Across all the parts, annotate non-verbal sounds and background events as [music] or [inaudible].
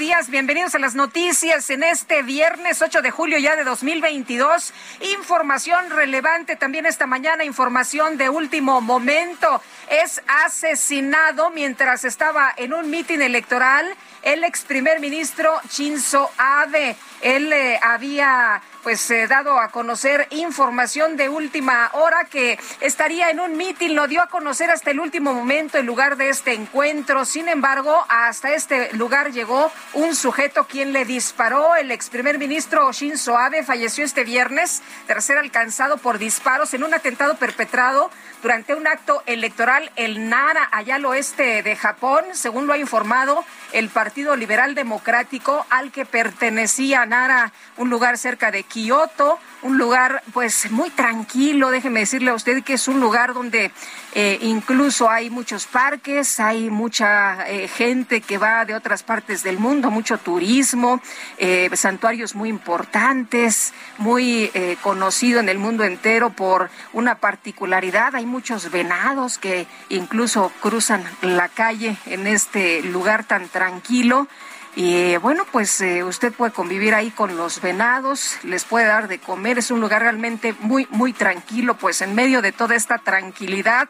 Días. Bienvenidos a las noticias en este viernes 8 de julio ya de 2022. Información relevante también esta mañana, información de último momento. Es asesinado mientras estaba en un mitin electoral el ex primer ministro Shinzo Abe. Él eh, había pues eh, dado a conocer información de última hora que estaría en un mitin, lo dio a conocer hasta el último momento el lugar de este encuentro. Sin embargo, hasta este lugar llegó un sujeto quien le disparó. El ex primer ministro Shinzo Abe falleció este viernes ser alcanzado por disparos en un atentado perpetrado durante un acto electoral en Nara, allá al oeste de Japón, según lo ha informado el Partido Liberal Democrático al que pertenecía Nara, un lugar cerca de Kioto, un lugar pues muy tranquilo, déjeme decirle a usted que es un lugar donde eh, incluso hay muchos parques, hay mucha eh, gente que va de otras partes del mundo, mucho turismo, eh, santuarios muy importantes, muy conocido en el mundo entero por una particularidad, hay muchos venados que incluso cruzan la calle en este lugar tan tranquilo. Y eh, bueno, pues eh, usted puede convivir ahí con los venados, les puede dar de comer, es un lugar realmente muy, muy tranquilo, pues en medio de toda esta tranquilidad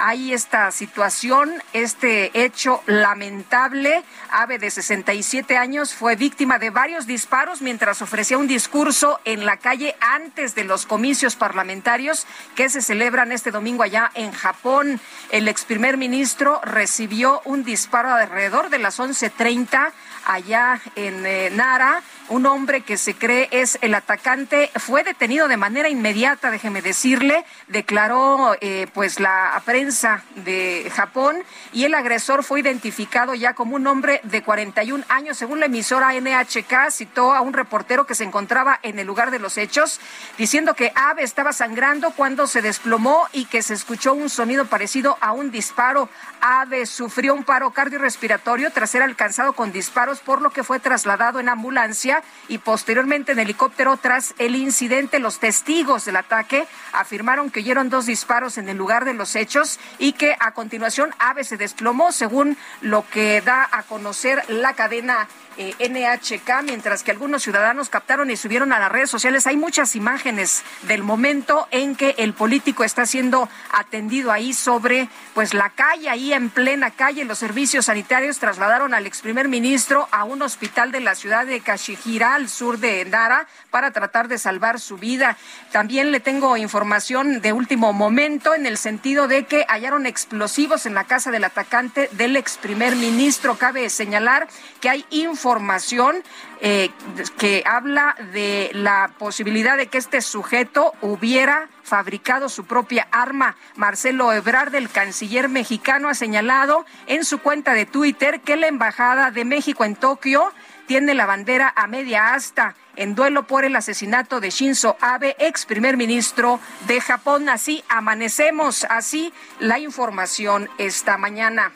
hay esta situación, este hecho lamentable. Ave de 67 años fue víctima de varios disparos mientras ofrecía un discurso en la calle antes de los comicios parlamentarios que se celebran este domingo allá en Japón. El ex primer ministro recibió un disparo alrededor de las 11:30 allá en eh, Nara. Un hombre que se cree es el atacante fue detenido de manera inmediata, déjeme decirle, declaró eh, pues la prensa de Japón y el agresor fue identificado ya como un hombre de 41 años, según la emisora NHK citó a un reportero que se encontraba en el lugar de los hechos diciendo que Abe estaba sangrando cuando se desplomó y que se escuchó un sonido parecido a un disparo. Abe sufrió un paro cardiorrespiratorio tras ser alcanzado con disparos, por lo que fue trasladado en ambulancia y posteriormente en helicóptero tras el incidente. Los testigos del ataque afirmaron que oyeron dos disparos en el lugar de los hechos y que a continuación Ave se desplomó, según lo que da a conocer la cadena eh, NHK, mientras que algunos ciudadanos captaron y subieron a las redes sociales. Hay muchas imágenes del momento en que el político está siendo atendido ahí sobre pues la calle, ahí en plena calle. Los servicios sanitarios trasladaron al ex primer ministro a un hospital de la ciudad de Kashihira, al sur de Nara, para tratar de salvar su vida. También le tengo información de último momento en el sentido de que hallaron explosivos en la casa del atacante del ex primer ministro. Cabe señalar que hay información eh, que habla de la posibilidad de que este sujeto hubiera fabricado su propia arma. Marcelo Ebrard, el canciller mexicano, ha señalado en su cuenta de Twitter que la Embajada de México en Tokio tiene la bandera a media asta en duelo por el asesinato de Shinzo Abe, ex primer ministro de Japón. Así amanecemos, así la información esta mañana.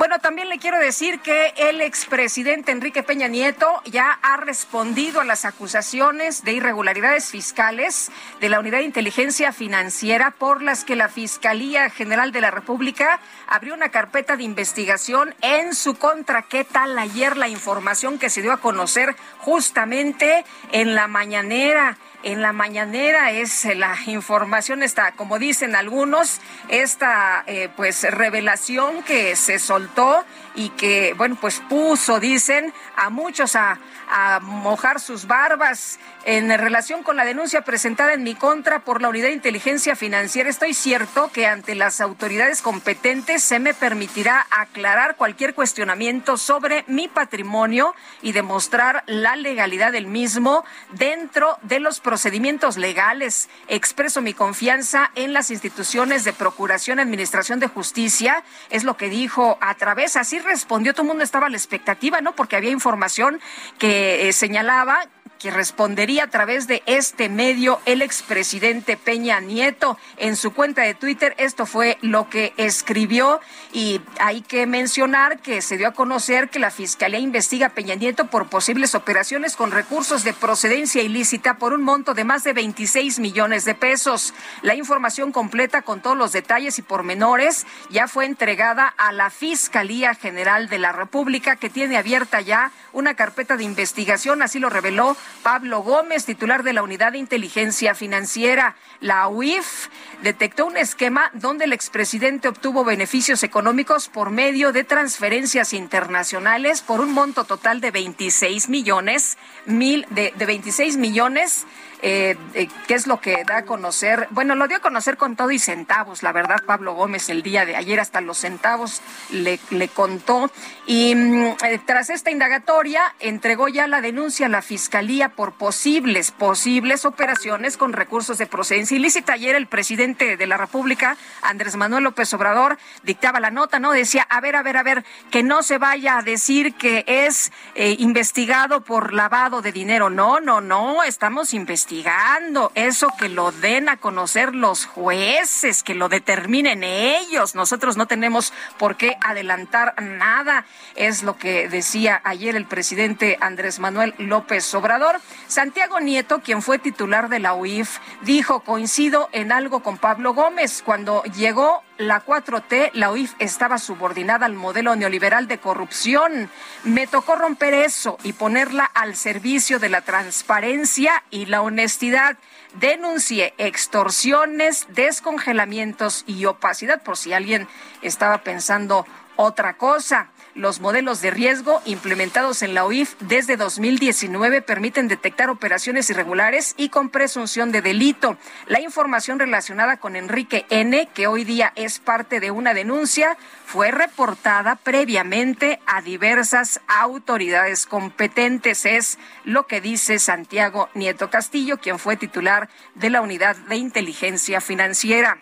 Bueno, también le quiero decir que el expresidente Enrique Peña Nieto ya ha respondido a las acusaciones de irregularidades fiscales de la Unidad de Inteligencia Financiera por las que la Fiscalía General de la República abrió una carpeta de investigación en su contra. ¿Qué tal ayer la información que se dio a conocer justamente en la mañanera? En la mañanera es la información está como dicen algunos esta eh, pues revelación que se soltó y que bueno pues puso dicen a muchos a, a mojar sus barbas en relación con la denuncia presentada en mi contra por la Unidad de Inteligencia Financiera, estoy cierto que ante las autoridades competentes se me permitirá aclarar cualquier cuestionamiento sobre mi patrimonio y demostrar la legalidad del mismo dentro de los procedimientos legales. Expreso mi confianza en las instituciones de Procuración Administración de Justicia, es lo que dijo a través, así respondió, todo el mundo estaba a la expectativa, ¿no? Porque había información que eh, señalaba que respondería a través de este medio el expresidente Peña Nieto en su cuenta de Twitter. Esto fue lo que escribió y hay que mencionar que se dio a conocer que la Fiscalía investiga a Peña Nieto por posibles operaciones con recursos de procedencia ilícita por un monto de más de 26 millones de pesos. La información completa con todos los detalles y pormenores ya fue entregada a la Fiscalía General de la República que tiene abierta ya una carpeta de investigación, así lo reveló Pablo Gómez, titular de la Unidad de Inteligencia Financiera. La UIF detectó un esquema donde el expresidente obtuvo beneficios económicos por medio de transferencias internacionales por un monto total de 26 millones, mil, de, de 26 millones eh, eh, qué es lo que da a conocer. Bueno, lo dio a conocer con todo y centavos, la verdad, Pablo Gómez el día de ayer hasta los centavos le, contó. Y mm, eh, tras esta indagatoria, entregó ya la denuncia a la Fiscalía por posibles, posibles operaciones con recursos de procedencia ilícita. Ayer el presidente de la República, Andrés Manuel López Obrador, dictaba la nota, ¿no? Decía, a ver, a ver, a ver, que no se vaya a decir que es investigado por lavado de dinero. No, no, no, estamos investigando investigando, eso que lo den a conocer los jueces, que lo determinen ellos. Nosotros no tenemos por qué adelantar nada, es lo que decía ayer el presidente Andrés Manuel López Obrador. Santiago Nieto, quien fue titular de la UIF, dijo, coincido en algo con Pablo Gómez, cuando llegó la 4T, la UIF estaba subordinada al modelo neoliberal de corrupción. Me tocó romper eso y ponerla al servicio de la transparencia y la honestidad. Denuncié extorsiones, descongelamientos y opacidad, por si alguien estaba pensando otra cosa. Los modelos de riesgo implementados en la OIF desde 2019 permiten detectar operaciones irregulares y con presunción de delito. La información relacionada con Enrique N., que hoy día es parte de una denuncia, fue reportada previamente a diversas autoridades competentes. Es lo que dice Santiago Nieto Castillo, quien fue titular de la Unidad de Inteligencia Financiera.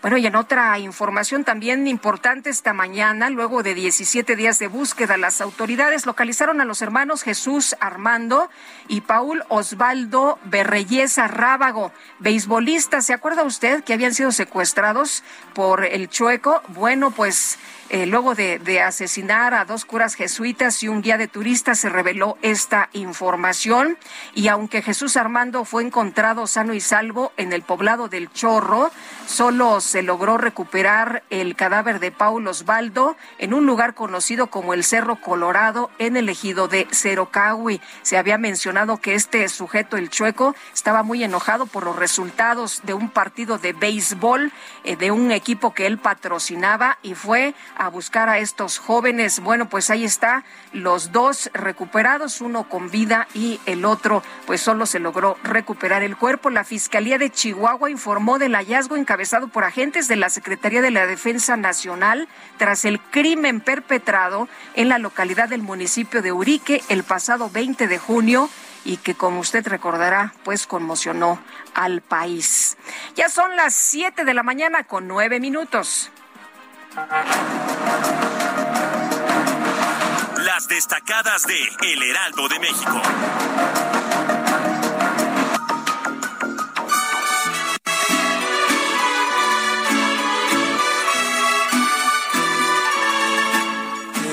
Bueno, y en otra información también importante esta mañana, luego de 17 días de búsqueda, las autoridades localizaron a los hermanos Jesús Armando y Paul Osvaldo Berreyesa Rábago, beisbolistas. ¿Se acuerda usted que habían sido secuestrados por el Chueco? Bueno, pues eh, luego de, asesinar a dos curas jesuitas y un guía de turistas, se reveló esta información. Y aunque Jesús Armando fue encontrado sano y salvo en el poblado del Chorro, solo se logró recuperar el cadáver de Paulo Osvaldo en un lugar conocido como el Cerro Colorado en el ejido de Cerocahui. Se había mencionado que este sujeto, el chueco, estaba muy enojado por los resultados de un partido de béisbol eh, de un equipo que él patrocinaba y fue a buscar a estos jóvenes. Bueno, pues ahí está, los dos recuperados, uno con vida y el otro pues solo se logró recuperar el cuerpo. La Fiscalía de Chihuahua informó del hallazgo encabezado por agentes de la Secretaría de la Defensa Nacional tras el crimen perpetrado en la localidad del municipio de Urique el pasado 20 de junio y que como usted recordará, pues conmocionó al país. Ya son las 7 de la mañana con 9 minutos. Las destacadas de El Heraldo de México.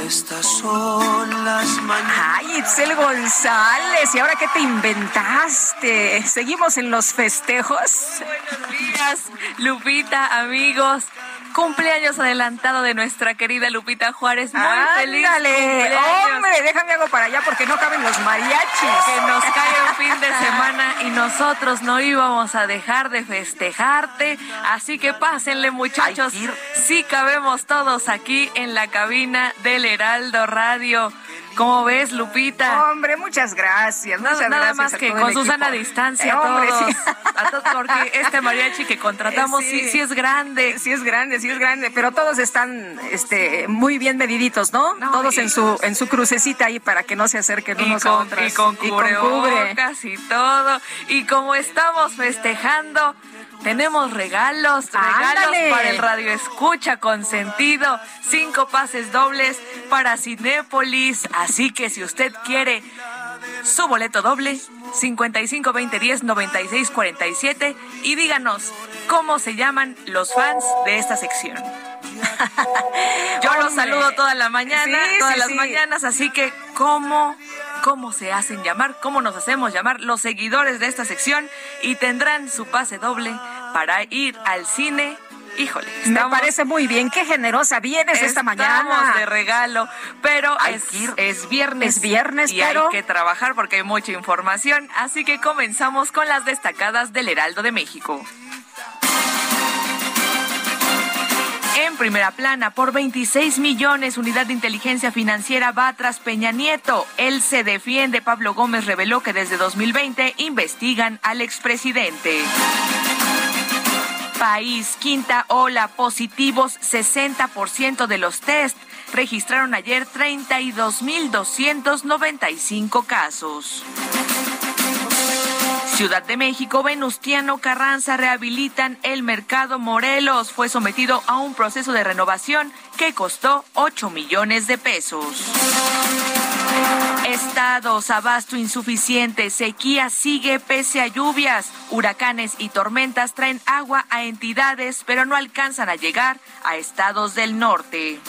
Estas son las mañanas. Ay, Itzel González, ¿y ahora qué te inventaste? ¿Seguimos en los festejos? Buenos días, Lupita, amigos cumpleaños adelantado de nuestra querida Lupita Juárez. Muy feliz cumpleaños. Hombre, déjame algo para allá porque no caben los mariachis. Que nos cae un fin de semana y nosotros no íbamos a dejar de festejarte. Así que pásenle, muchachos. Sí cabemos todos aquí en la cabina del Heraldo Radio. ¿Cómo ves, Lupita? Hombre, muchas gracias. Muchas nada, gracias más que con Susana a distancia a todos. A todos, porque [laughs] este mariachi que contratamos sí. sí. es grande. Sí es grande, sí es grande, pero todos están este muy bien mediditos, ¿no? todos en su en su crucecita ahí para que no se acerquen unos a otros. Y con cubrebocas y, y todo. Y como estamos festejando tenemos regalos, regalos para el Radio Escucha con sentido, cinco pases dobles para Cinépolis. Así que si usted quiere su boleto doble, 55 20 10 96 47 y díganos cómo se llaman los fans de esta sección. [laughs] Yo los saludo toda la mañana, todas las mañanas, así que cómo cómo se hacen llamar, cómo nos hacemos llamar los seguidores de esta sección y tendrán su pase doble para ir al cine híjole. Me parece muy bien. Qué generosa vienes esta mañana. Estamos de regalo, pero es, es, viernes. Es viernes, y hay que trabajar porque hay mucha información. Así que comenzamos con las destacadas del Heraldo de México. En primera plana, por 26 millones, Unidad de Inteligencia Financiera va tras Peña Nieto. Él se defiende. Pablo Gómez reveló que desde 2020 investigan al expresidente. País, quinta ola, positivos 60% de los test. Registraron ayer 32.295 casos. Ciudad de México, Venustiano Carranza rehabilitan el mercado Morelos. Fue sometido a un proceso de renovación que costó 8 millones de pesos. Estados, abasto insuficiente, sequía sigue pese a lluvias, huracanes y tormentas traen agua a entidades, pero no alcanzan a llegar a estados del norte.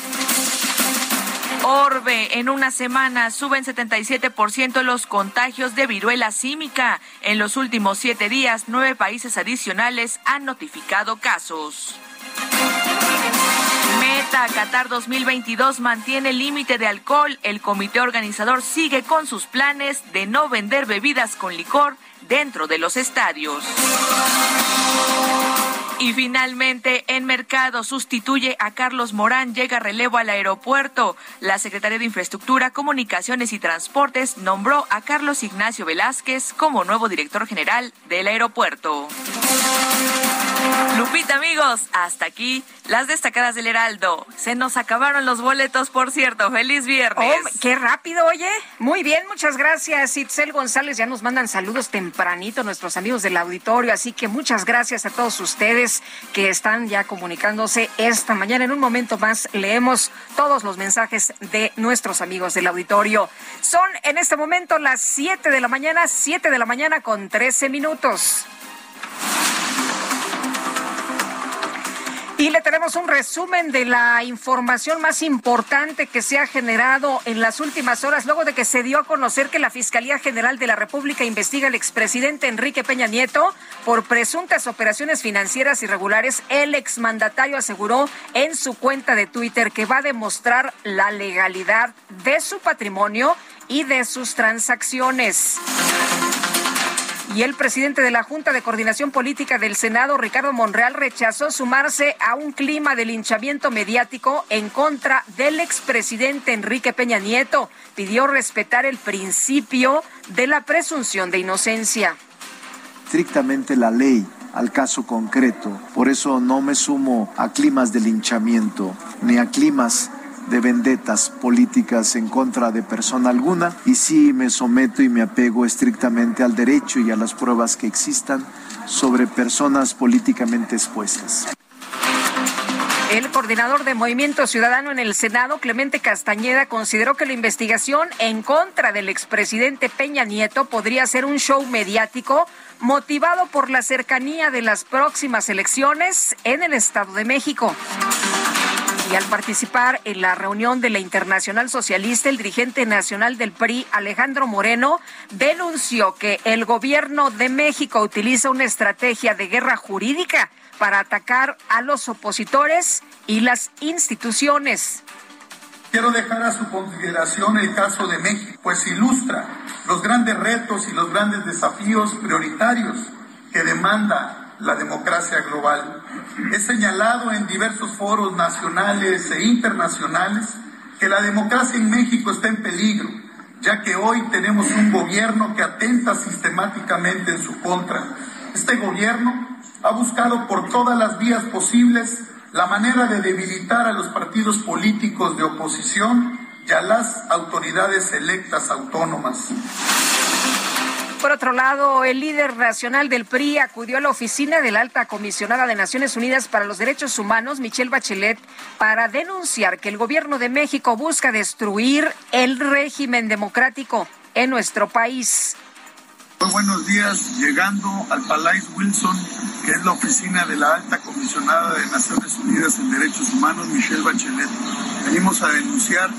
Orbe, en una semana suben 77% los contagios de viruela símica. En los últimos siete días, nueve países adicionales han notificado casos. Meta Qatar 2022 mantiene el límite de alcohol. El comité organizador sigue con sus planes de no vender bebidas con licor dentro de los estadios. Y finalmente, en Mercado sustituye a Carlos Morán, llega relevo al aeropuerto. La Secretaría de Infraestructura, Comunicaciones y Transportes nombró a Carlos Ignacio Velázquez como nuevo director general del aeropuerto. Lupita, amigos, hasta aquí las destacadas del Heraldo. Se nos acabaron los boletos, por cierto. Feliz viernes. Oh, qué rápido, oye. Muy bien, muchas gracias. Itzel González ya nos mandan saludos tempranito nuestros amigos del auditorio, así que muchas gracias a todos ustedes que están ya comunicándose esta mañana. En un momento más leemos todos los mensajes de nuestros amigos del auditorio. Son en este momento las 7 de la mañana, 7 de la mañana con 13 minutos. Y le tenemos un resumen de la información más importante que se ha generado en las últimas horas, luego de que se dio a conocer que la Fiscalía General de la República investiga al expresidente Enrique Peña Nieto por presuntas operaciones financieras irregulares. El exmandatario aseguró en su cuenta de Twitter que va a demostrar la legalidad de su patrimonio y de sus transacciones. Y el presidente de la Junta de Coordinación Política del Senado, Ricardo Monreal, rechazó sumarse a un clima de linchamiento mediático en contra del expresidente Enrique Peña Nieto. Pidió respetar el principio de la presunción de inocencia. Estrictamente la ley al caso concreto. Por eso no me sumo a climas de linchamiento ni a climas de vendetas políticas en contra de persona alguna y sí me someto y me apego estrictamente al derecho y a las pruebas que existan sobre personas políticamente expuestas. El coordinador de Movimiento Ciudadano en el Senado, Clemente Castañeda, consideró que la investigación en contra del expresidente Peña Nieto podría ser un show mediático motivado por la cercanía de las próximas elecciones en el Estado de México. Y al participar en la reunión de la Internacional Socialista, el dirigente nacional del PRI, Alejandro Moreno, denunció que el gobierno de México utiliza una estrategia de guerra jurídica para atacar a los opositores y las instituciones. Quiero dejar a su consideración el caso de México, pues ilustra los grandes retos y los grandes desafíos prioritarios que demanda la democracia global. He señalado en diversos foros nacionales e internacionales que la democracia en México está en peligro, ya que hoy tenemos un gobierno que atenta sistemáticamente en su contra. Este gobierno ha buscado por todas las vías posibles la manera de debilitar a los partidos políticos de oposición y a las autoridades electas autónomas. Por otro lado, el líder nacional del PRI acudió a la oficina de la alta comisionada de Naciones Unidas para los Derechos Humanos, Michelle Bachelet, para denunciar que el gobierno de México busca destruir el régimen democrático en nuestro país. Muy buenos días, llegando al Palais Wilson, que es la oficina de la alta comisionada de Naciones Unidas en Derechos Humanos, Michelle Bachelet. Venimos a denunciar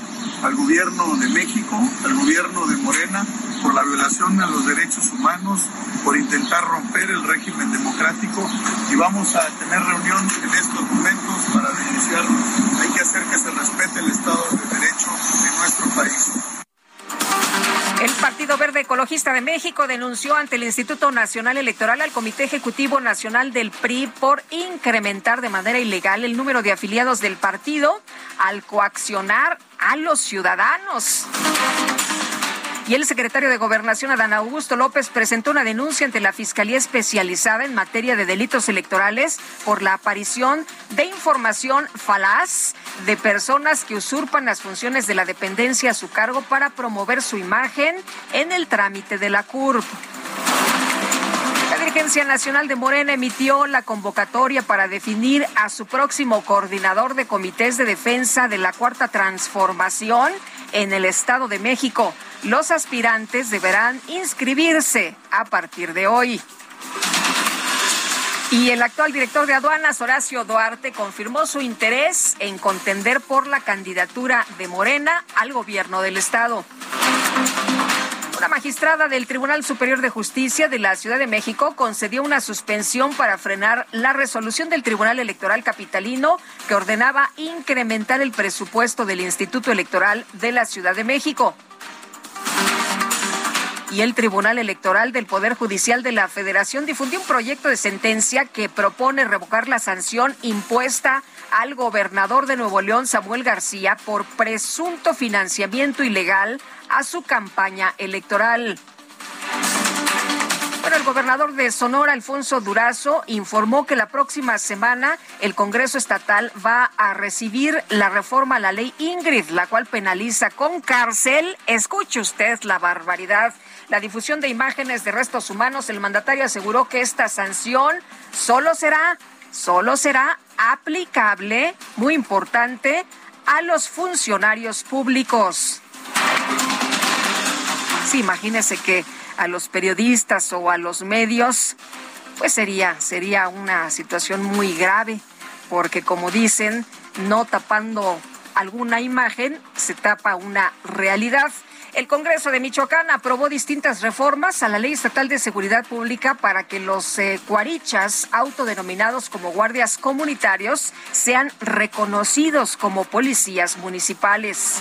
al gobierno de México, al gobierno de Morena, por la violación a los derechos humanos, por intentar romper el régimen democrático y vamos a tener reunión en estos momentos para denunciarlo. Hay que hacer que se respete el Estado de Derecho en nuestro país. El Partido Verde Ecologista de México denunció ante el Instituto Nacional Electoral al Comité Ejecutivo Nacional del PRI por incrementar de manera ilegal el número de afiliados del partido al coaccionar a los ciudadanos. Y el secretario de Gobernación, Adán Augusto López, presentó una denuncia ante la Fiscalía Especializada en materia de delitos electorales por la aparición de información falaz de personas que usurpan las funciones de la dependencia a su cargo para promover su imagen en el trámite de la CURP. La Dirigencia Nacional de Morena emitió la convocatoria para definir a su próximo coordinador de comités de defensa de la Cuarta Transformación en el Estado de México. Los aspirantes deberán inscribirse a partir de hoy. Y el actual director de aduanas, Horacio Duarte, confirmó su interés en contender por la candidatura de Morena al gobierno del Estado. Una magistrada del Tribunal Superior de Justicia de la Ciudad de México concedió una suspensión para frenar la resolución del Tribunal Electoral Capitalino que ordenaba incrementar el presupuesto del Instituto Electoral de la Ciudad de México. Y el Tribunal Electoral del Poder Judicial de la Federación difundió un proyecto de sentencia que propone revocar la sanción impuesta al gobernador de Nuevo León, Samuel García, por presunto financiamiento ilegal a su campaña electoral. Bueno, el gobernador de Sonora, Alfonso Durazo, informó que la próxima semana el Congreso Estatal va a recibir la reforma a la ley Ingrid, la cual penaliza con cárcel, escuche usted la barbaridad, la difusión de imágenes de restos humanos. El mandatario aseguró que esta sanción solo será, solo será aplicable, muy importante, a los funcionarios públicos. Sí, imagínese que a los periodistas o a los medios, pues sería, sería una situación muy grave, porque como dicen, no tapando alguna imagen, se tapa una realidad. El Congreso de Michoacán aprobó distintas reformas a la Ley Estatal de Seguridad Pública para que los eh, cuarichas, autodenominados como guardias comunitarios, sean reconocidos como policías municipales.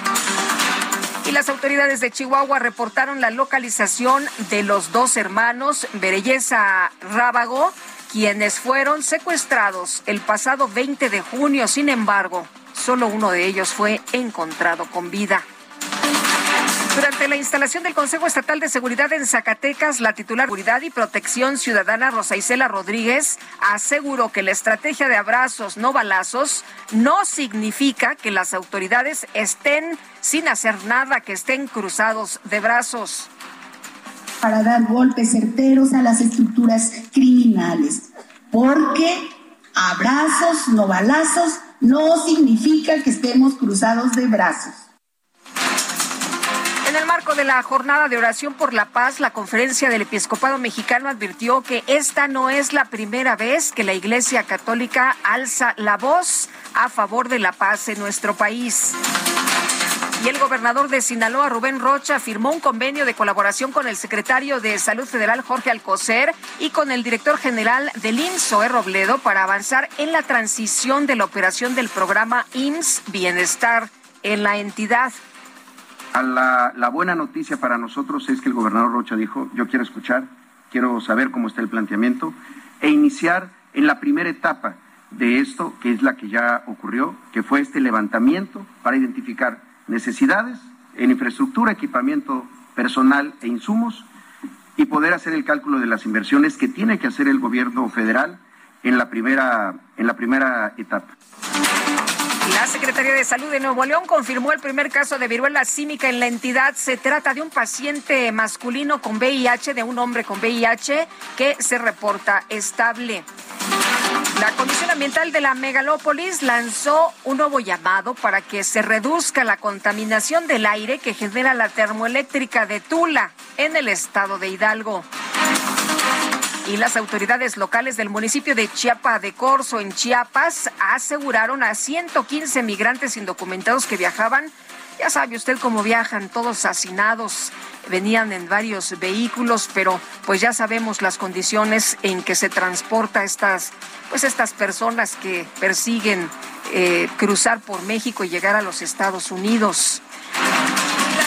Y las autoridades de Chihuahua reportaron la localización de los dos hermanos Berelleza Rábago, quienes fueron secuestrados el pasado 20 de junio. Sin embargo, solo uno de ellos fue encontrado con vida. Durante la instalación del Consejo Estatal de Seguridad en Zacatecas, la titular de Seguridad y Protección Ciudadana Rosa Isela Rodríguez aseguró que la estrategia de abrazos no balazos no significa que las autoridades estén sin hacer nada, que estén cruzados de brazos. Para dar golpes certeros a las estructuras criminales, porque abrazos no balazos no significa que estemos cruzados de brazos. De la jornada de oración por la paz, la conferencia del episcopado mexicano advirtió que esta no es la primera vez que la Iglesia Católica alza la voz a favor de la paz en nuestro país. Y el gobernador de Sinaloa, Rubén Rocha, firmó un convenio de colaboración con el secretario de Salud Federal, Jorge Alcocer, y con el director general del IMSS. Robledo, para avanzar en la transición de la operación del programa IMSS Bienestar en la entidad. La, buena noticia para nosotros es que el gobernador Rocha dijo, yo quiero escuchar, quiero saber cómo está el planteamiento e iniciar en la primera etapa de esto, que es la que ya ocurrió, que fue este levantamiento para identificar necesidades en infraestructura, equipamiento personal e insumos y poder hacer el cálculo de las inversiones que tiene que hacer el gobierno federal en la primera, en la primera etapa. La Secretaría de Salud de Nuevo León confirmó el primer caso de viruela símica en la entidad. Se trata de un paciente masculino con VIH, de un hombre con VIH que se reporta estable. La Comisión Ambiental de la Megalópolis lanzó un nuevo llamado para que se reduzca la contaminación del aire que genera la termoeléctrica de Tula en el estado de Hidalgo. Y las autoridades locales del municipio de Chiapa de Corzo, en Chiapas, aseguraron a 115 migrantes indocumentados que viajaban. Ya sabe usted cómo viajan, todos hacinados, venían en varios vehículos, pero pues ya sabemos las condiciones en que se transporta estas, pues estas personas que persiguen eh, cruzar por México y llegar a los Estados Unidos.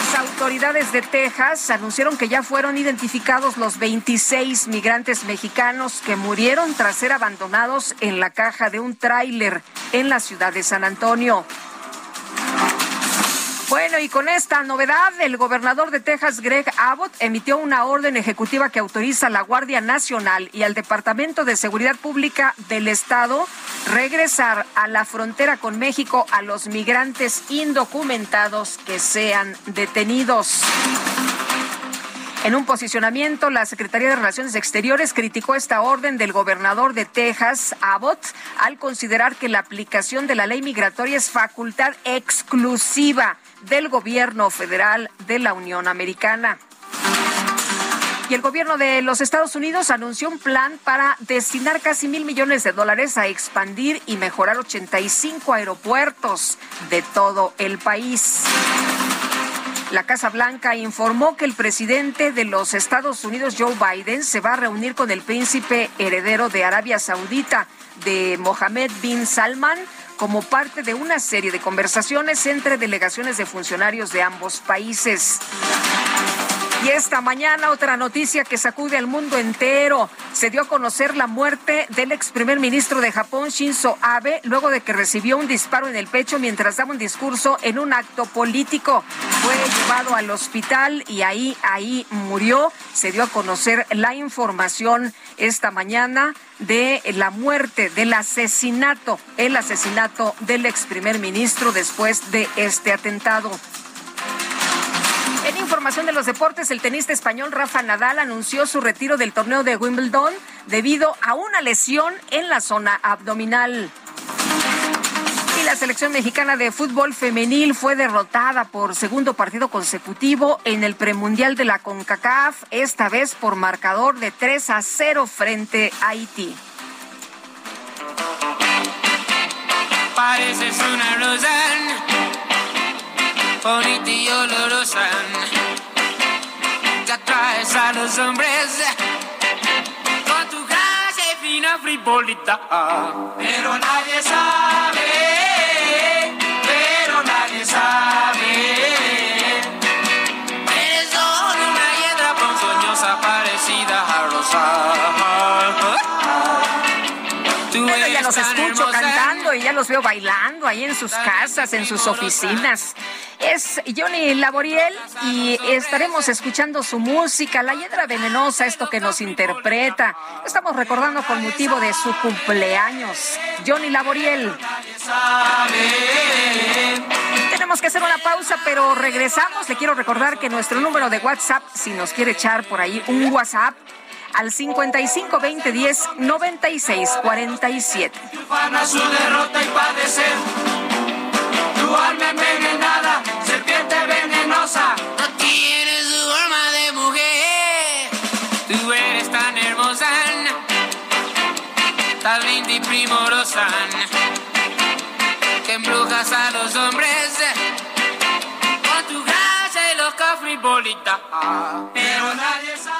Las autoridades de Texas anunciaron que ya fueron identificados los 26 migrantes mexicanos que murieron tras ser abandonados en la caja de un tráiler en la ciudad de San Antonio. Bueno, y con esta novedad, el gobernador de Texas, Greg Abbott, emitió una orden ejecutiva que autoriza a la Guardia Nacional y al Departamento de Seguridad Pública del Estado regresar a la frontera con México a los migrantes indocumentados que sean detenidos. En un posicionamiento, la Secretaría de Relaciones Exteriores criticó esta orden del gobernador de Texas, Abbott, al considerar que la aplicación de la ley migratoria es facultad exclusiva del gobierno federal de la Unión Americana. Y el gobierno de los Estados Unidos anunció un plan para destinar casi mil millones de dólares a expandir y mejorar 85 aeropuertos de todo el país. La Casa Blanca informó que el presidente de los Estados Unidos, Joe Biden, se va a reunir con el príncipe heredero de Arabia Saudita, de Mohammed bin Salman, como parte de una serie de conversaciones entre delegaciones de funcionarios de ambos países. Y esta mañana otra noticia que sacude al mundo entero. Se dio a conocer la muerte del ex primer ministro de Japón, Shinzo Abe, luego de que recibió un disparo en el pecho mientras daba un discurso en un acto político. Fue llevado al hospital y ahí, ahí murió. Se dio a conocer la información esta mañana de la muerte, del asesinato, el asesinato del ex primer ministro después de este atentado. En información de los deportes, el tenista español Rafa Nadal anunció su retiro del torneo de Wimbledon debido a una lesión en la zona abdominal. Y la selección mexicana de fútbol femenil fue derrotada por segundo partido consecutivo en el premundial de la CONCACAF, esta vez por marcador de 3 a 0 frente a Haití. Pareces una bonita y olorosa. Que atraes a los hombres con tu gracia y fina frivolita. Pero nadie sabe ya los veo bailando ahí en sus casas, en sus oficinas. Es Johnny Laboriel y estaremos escuchando su música, La Hiedra Venenosa, esto que nos interpreta. Estamos recordando con motivo de su cumpleaños. Johnny Laboriel. Tenemos que hacer una pausa, pero regresamos. Le quiero recordar que nuestro número de WhatsApp, si nos quiere echar por ahí un WhatsApp, al 55 20 10 96 47. Su derrota y padecer. Tu alma envenenada, serpiente venenosa. No tienes su alma de mujer. Tú eres tan hermosa, tan linda y primorosa. Que embrujas a los hombres con tu gracia y los cafribolitas. Pero nadie sabe.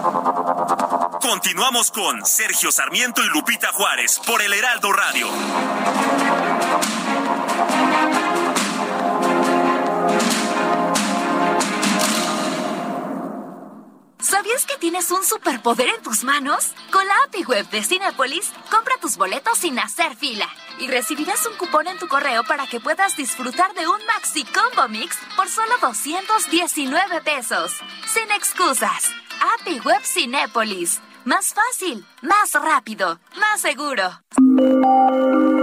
Continuamos con Sergio Sarmiento y Lupita Juárez por el Heraldo Radio. ¿Sabías que tienes un superpoder en tus manos? Con la API Web de Cinepolis, compra tus boletos sin hacer fila y recibirás un cupón en tu correo para que puedas disfrutar de un Maxi Combo Mix por solo 219 pesos. Sin excusas. API Web Cinépolis. Más fácil, más rápido, más seguro.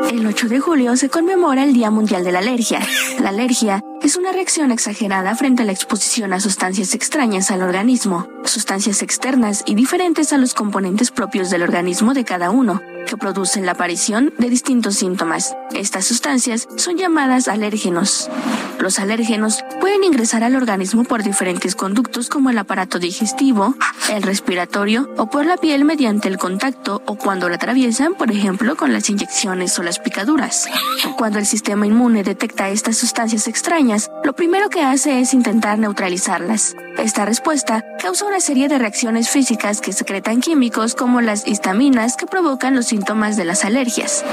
El 8 de julio se conmemora el Día Mundial de la Alergia. La alergia es una reacción exagerada frente a la exposición a sustancias extrañas al organismo, sustancias externas y diferentes a los componentes propios del organismo de cada uno, que producen la aparición de distintos síntomas. Estas sustancias son llamadas alérgenos. Los alérgenos pueden ingresar al organismo por diferentes conductos como el aparato digestivo, el respiratorio o por la piel mediante el contacto o cuando la atraviesan, por ejemplo, con las inyecciones o las picaduras. Cuando el sistema inmune detecta estas sustancias extrañas, lo primero que hace es intentar neutralizarlas. Esta respuesta causa una serie de reacciones físicas que secretan químicos como las histaminas que provocan los síntomas de las alergias.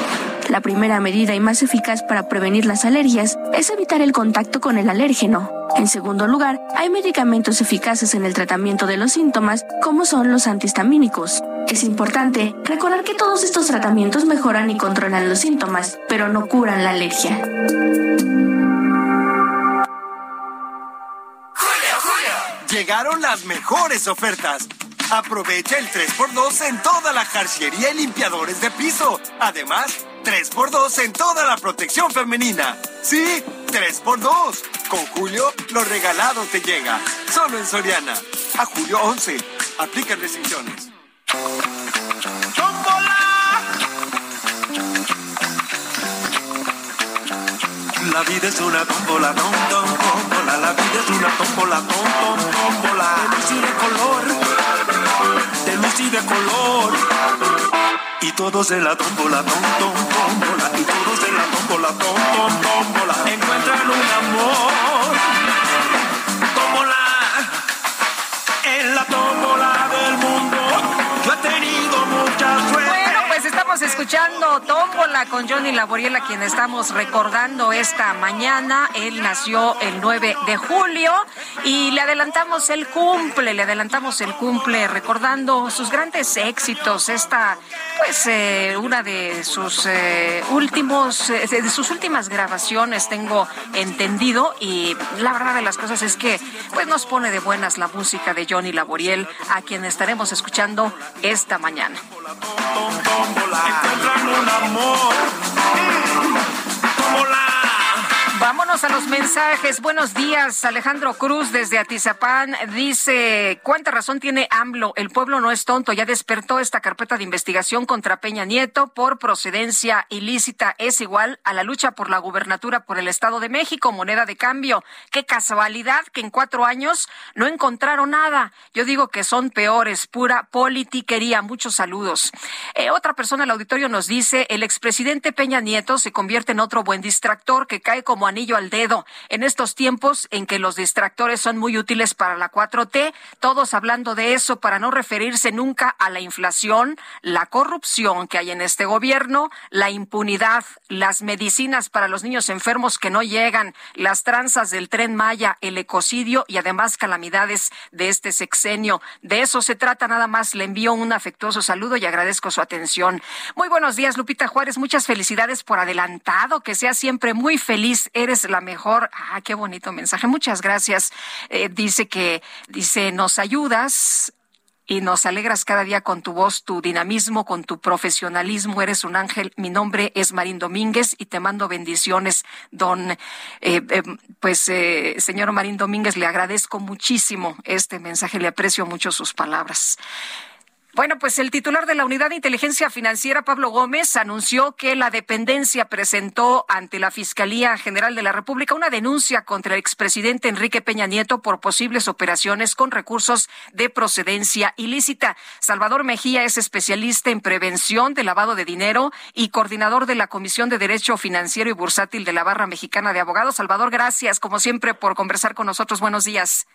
La primera medida y más eficaz para prevenir las alergias es evitar el contacto con el alérgeno. En segundo lugar, hay medicamentos eficaces en el tratamiento de los síntomas, como son los antihistamínicos. Es importante recordar que todos estos tratamientos mejoran y controlan los síntomas, pero no curan la alergia. Llegaron las mejores ofertas. Aprovecha el 3x2 en toda la jarciería y limpiadores de piso. Además, 3x2 en toda la protección femenina. Sí, 3x2. Con Julio, lo regalado te llega. Solo en Soriana. A julio 11. Aplican restricciones. La vida es una tómbola, tom, tom, tómbola. La vida es una tómbola, tom, tom, tómbola. De luz y de color, de luz y de color. Y todos en la tómbola, tom, tom, tómbola. Y todos en la tómbola, tom, tom, tómbola. Encuentran un amor. Tómbola, en la tómbola estamos escuchando Tómbola con Johnny Laboriel, a quien estamos recordando esta mañana. Él nació el 9 de julio y le adelantamos el cumple, le adelantamos el cumple recordando sus grandes éxitos. Esta, pues, eh, una de sus eh, últimos, eh, de sus últimas grabaciones, tengo entendido. Y la verdad de las cosas es que, pues, nos pone de buenas la música de Johnny Laboriel, a quien estaremos escuchando esta mañana. Encuentran un amor. Tómbola. Vámonos Vámonos a los mensajes. Buenos días. Alejandro Cruz desde Atizapán dice, ¿cuánta razón tiene AMLO? El pueblo no es tonto. Ya despertó esta carpeta de investigación contra Peña Nieto por procedencia ilícita. Es igual a la lucha por la gubernatura por el Estado de México, moneda de cambio. Qué casualidad que en cuatro años no encontraron nada. Yo digo que son peores, pura politiquería. Muchos saludos. Eh, otra persona el auditorio nos dice, el expresidente Peña Nieto se convierte en otro buen distractor que cae como anillo al dedo. En estos tiempos en que los distractores son muy útiles para la 4T, todos hablando de eso para no referirse nunca a la inflación, la corrupción que hay en este gobierno, la impunidad, las medicinas para los niños enfermos que no llegan, las tranzas del tren Maya, el ecocidio y además calamidades de este sexenio. De eso se trata nada más. Le envío un afectuoso saludo y agradezco su atención. Muy buenos días, Lupita Juárez. Muchas felicidades por adelantado. Que sea siempre muy feliz. Eres la mejor. Ah, qué bonito mensaje. Muchas gracias. Eh, dice que, dice, nos ayudas y nos alegras cada día con tu voz, tu dinamismo, con tu profesionalismo. Eres un ángel. Mi nombre es Marín Domínguez y te mando bendiciones, don, eh, eh, pues, señor Marín Domínguez, le agradezco muchísimo este mensaje, le aprecio mucho sus palabras. Bueno, pues el titular de la Unidad de Inteligencia Financiera, Pablo Gómez, anunció que la dependencia presentó ante la Fiscalía General de la República una denuncia contra el expresidente Enrique Peña Nieto por posibles operaciones con recursos de procedencia ilícita. Salvador Mejía es especialista en prevención de lavado de dinero y coordinador de la Comisión de Derecho Financiero y Bursátil de la Barra Mexicana de Abogados. Salvador, gracias, como siempre, por conversar con nosotros. Buenos días.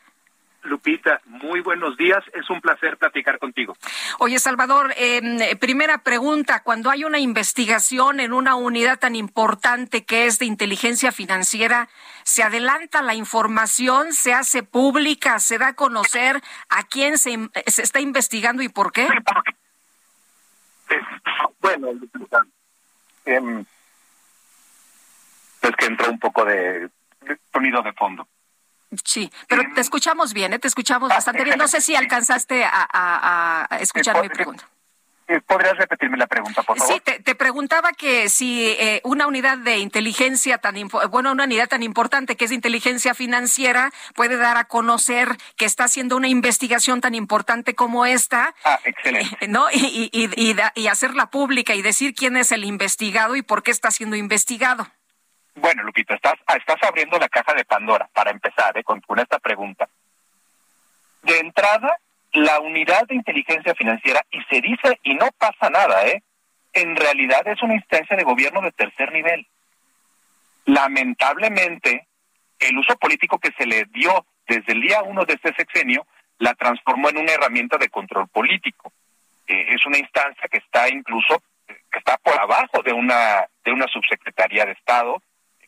Lupita, muy buenos días. Es un placer platicar contigo. Oye, Salvador, eh, primera pregunta. Cuando hay una investigación en una unidad tan importante que es de inteligencia financiera, ¿se adelanta la información? ¿Se hace pública? ¿Se da a conocer a quién se, se está investigando y por qué? Bueno, Lupita, eh, es que entró un poco de, de sonido de fondo. Sí, pero te escuchamos bien, ¿eh? te escuchamos bastante bien. No sé si alcanzaste a, escuchar mi pregunta. ¿Podrías repetirme la pregunta, por favor? Sí, te, preguntaba que si eh, una unidad de inteligencia tan, bueno, una unidad tan importante que es de inteligencia financiera puede dar a conocer que está haciendo una investigación tan importante como esta. Ah, excelente. ¿No? Y, y, y, y hacerla pública y decir quién es el investigado y por qué está siendo investigado. Bueno, Lupita, estás, ah, estás abriendo la caja de Pandora, para empezar, eh, con, esta pregunta. De entrada, la unidad de inteligencia financiera, y se dice, y no pasa nada, ¿eh? En realidad es una instancia de gobierno de tercer nivel. Lamentablemente, el uso político que se le dio desde el día uno de este sexenio la transformó en una herramienta de control político. Eh, es una instancia que está incluso, que está por abajo de una, de una subsecretaría de Estado,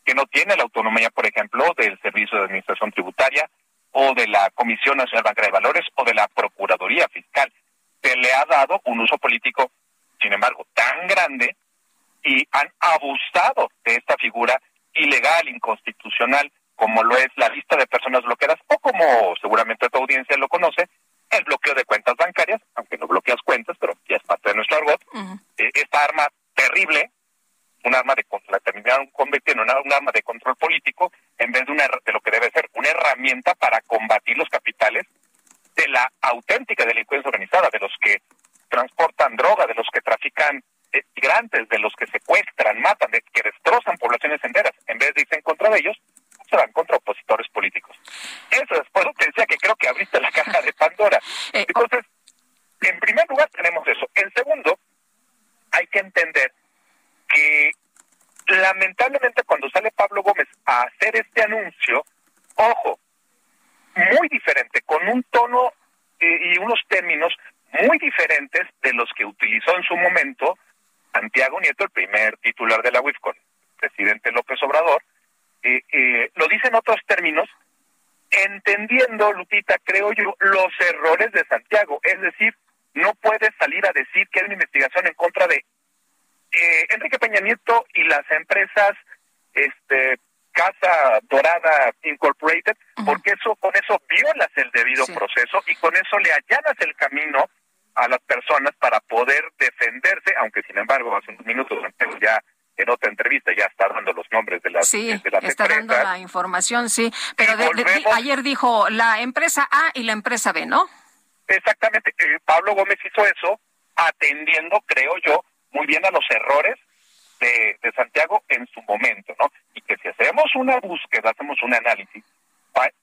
que no tiene la autonomía, por ejemplo, del Servicio de Administración Tributaria o de la Comisión Nacional Bancaria de Valores o de la Procuraduría Fiscal. Se le ha dado un uso político, sin embargo, tan grande y han abusado de esta figura ilegal, inconstitucional, como lo es la lista de personas bloqueadas o como seguramente tu audiencia lo conoce, el bloqueo de cuentas bancarias, aunque no bloqueas cuentas, pero ya es parte de nuestro argot, eh, esta arma terrible un arma de la terminaron convirtiendo en un arma de control político en vez de una de lo que debe ser una herramienta para combatir los capitales de la auténtica delincuencia organizada, de los que transportan droga, de los que trafican eh, migrantes, de los que secuestran, matan, de que destrozan poblaciones enteras. En vez de irse en contra de ellos, se van contra opositores políticos. Eso es por que decía que creo que abriste la caja de Pandora. Eh, Entonces, en primer lugar tenemos eso. En segundo, hay que entender que lamentablemente cuando sale Pablo Gómez a hacer este anuncio, ojo, muy diferente, con un tono eh, y unos términos muy diferentes de los que utilizó en su momento Santiago Nieto, el primer titular de la UIF con el presidente López Obrador, eh, eh, lo dice en otros términos, entendiendo, Lupita, creo yo, los errores de Santiago. Es decir, no puede salir a decir que hay una investigación en contra de eh, Enrique Peña Nieto y las empresas este Casa Dorada Incorporated, porque eso con eso violas el debido proceso y con eso le allanas el camino a las personas para poder defenderse, aunque sin embargo hace unos minutos ya en otra entrevista ya está dando los nombres de las, de las empresas filtrando la información, sí. Pero ayer dijo la empresa A y la empresa B, ¿no? Exactamente. Eh, Pablo Gómez hizo eso atendiendo, creo yo, muy bien a los errores de, Santiago en su momento, ¿no? Y que si hacemos una búsqueda, hacemos un análisis,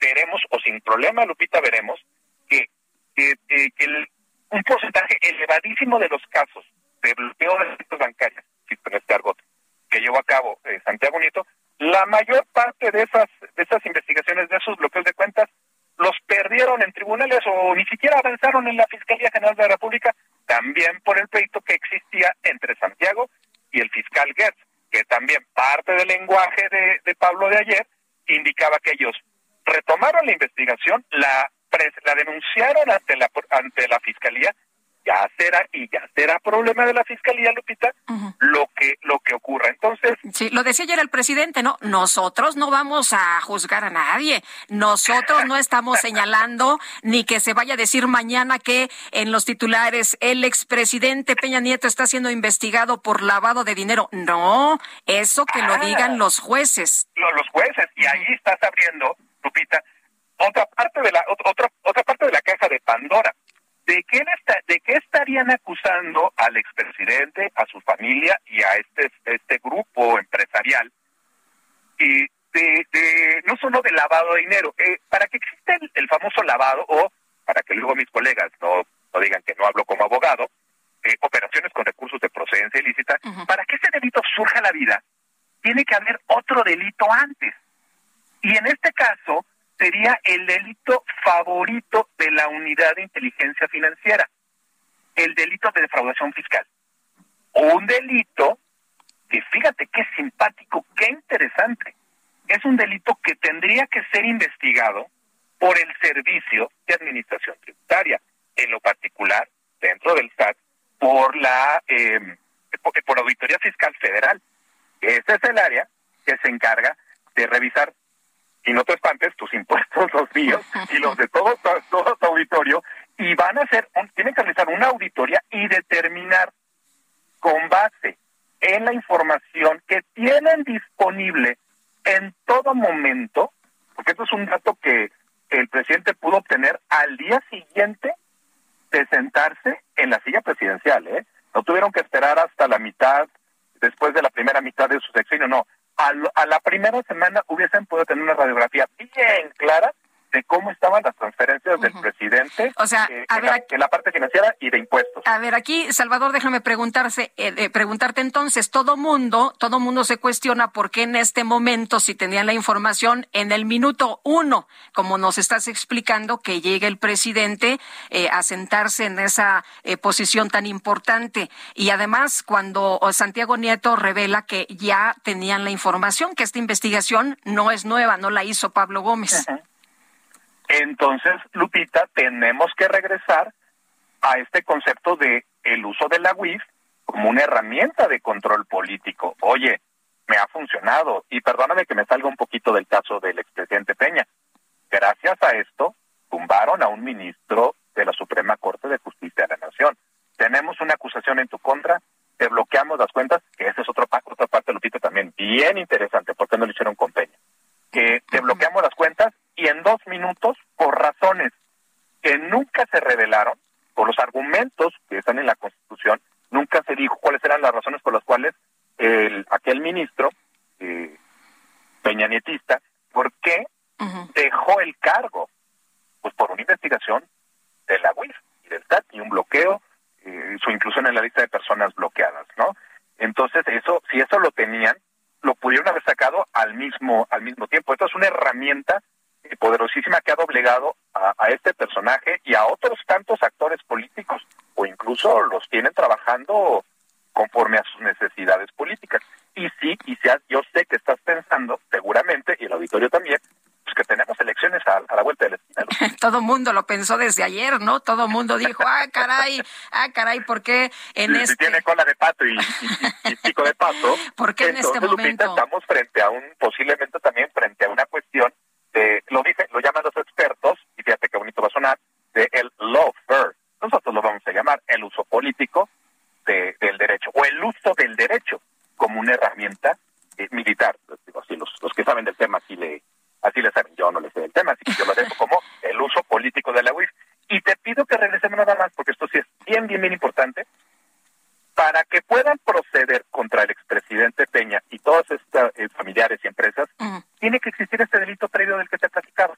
veremos, o sin problema, Lupita, veremos que, que, eh, un porcentaje elevadísimo de los casos de bloqueo de bancarios, en este argot, que llevó a cabo eh, Santiago Nieto, la mayor parte de esas, de esas investigaciones, de esos bloqueos de cuentas, los perdieron en tribunales o ni siquiera avanzaron en la Fiscalía General de la República, también por el pleito que existía entre Santiago y el fiscal Gertz, que también parte del lenguaje de, Pablo de ayer indicaba que ellos retomaron la investigación, la, la denunciaron ante la, ante la Fiscalía ya será y ya será problema de la fiscalía Lupita lo que lo que ocurra. Entonces sí lo decía ayer el presidente no nosotros no vamos a juzgar a nadie. Nosotros no estamos [laughs] señalando ni que se vaya a decir mañana que en los titulares el expresidente Peña Nieto está siendo investigado por lavado de dinero. No eso que lo digan ah. los jueces. Los jueces y ahí estás abriendo Lupita otra parte de la otra otra parte de la caja de Pandora ¿De qué, ¿De qué estarían acusando al expresidente, a su familia y a este, este grupo empresarial? Y de, no solo de lavado de dinero, eh, para que exista el, famoso lavado, o para que luego mis colegas no, no digan que no hablo como abogado, eh, operaciones con recursos de procedencia ilícita, para que ese delito surja a la vida, tiene que haber otro delito antes. Y en este caso, sería el delito favorito de la unidad de inteligencia financiera, el delito de defraudación fiscal. Un delito que fíjate qué simpático, qué interesante. Es un delito que tendría que ser investigado por el Servicio de Administración Tributaria, en lo particular, dentro del SAT, por la eh, por Auditoría Fiscal Federal. Ese es el área que se encarga de revisar y no te espantes, tus impuestos, los míos y los de todo, todo tu auditorio, y van a hacer, tienen que realizar una auditoría y determinar con base en la información que tienen disponible en todo momento, porque esto es un dato que el presidente pudo obtener al día siguiente de sentarse en la silla presidencial, ¿eh? No tuvieron que esperar hasta la mitad, después de la primera mitad de su sexenio, no a, la primera semana hubiesen podido tener una radiografía bien clara de cómo estaban las transferencias del presidente o sea, eh, a ver, en, la, parte financiera y de impuestos. A ver, aquí, Salvador, déjame preguntarse, eh, preguntarte entonces, todo mundo, todo mundo se cuestiona por qué en este momento, si tenían la información en el minuto uno, como nos estás explicando, que llegue el presidente eh, a sentarse en esa posición tan importante. Y además, cuando Santiago Nieto revela que ya tenían la información, que esta investigación no es nueva, no la hizo Pablo Gómez. Entonces, Lupita, tenemos que regresar a este concepto de el uso de la UIF como una herramienta de control político. Oye, me ha funcionado y perdóname que me salga un poquito del caso del expresidente Peña. Gracias a esto, tumbaron a un ministro de la Suprema Corte de Justicia de la Nación. Tenemos una acusación en tu contra, te bloqueamos las cuentas, que esa es otra, otra parte, Lupita, también bien interesante, porque no lo hicieron con Peña. Que te bloqueamos las cuentas y en dos minutos, por razones que nunca se revelaron, por los argumentos que están en la Constitución, nunca se dijo cuáles eran las razones por las cuales el, aquel ministro, eh, Peña Nietista, ¿por qué dejó el cargo? Pues por una investigación de la UIF y del SAT y un bloqueo, eh, su inclusión en la lista de personas bloqueadas, ¿no? Entonces, eso, si eso lo tenían, lo pudieron haber sacado al mismo, al mismo tiempo. Esto es una herramienta poderosísima que ha doblegado a, este personaje y a otros tantos actores políticos o incluso los tienen trabajando conforme a sus necesidades políticas. Y sí, y sea, yo sé que estás pensando, seguramente, y el auditorio también, pues que tenemos elecciones a, la vuelta de la esquina. [laughs] Todo mundo lo pensó desde ayer, ¿no? Todo mundo dijo, ah, caray, ah, caray, ¿por qué en si, este... tiene cola de pato y, pico de pato. [laughs] ¿Por qué en este momento? estamos frente a un, posiblemente también frente a una cuestión lo dicen, lo llaman los expertos, y fíjate qué bonito va a sonar, de el lawfare. Nosotros lo vamos a llamar el uso político del derecho, o el uso del derecho como una herramienta eh, militar. Digo, así, los, los que saben del tema así le así le saben. Yo no le sé el tema, así que yo lo dejo como el uso político de la UIF. Y te pido que regresemos nada más, porque esto sí es bien, bien, bien importante. Para que puedan proceder contra el expresidente Peña y todos estos eh, familiares y empresas, tiene que existir este delito previo del que te platicaba.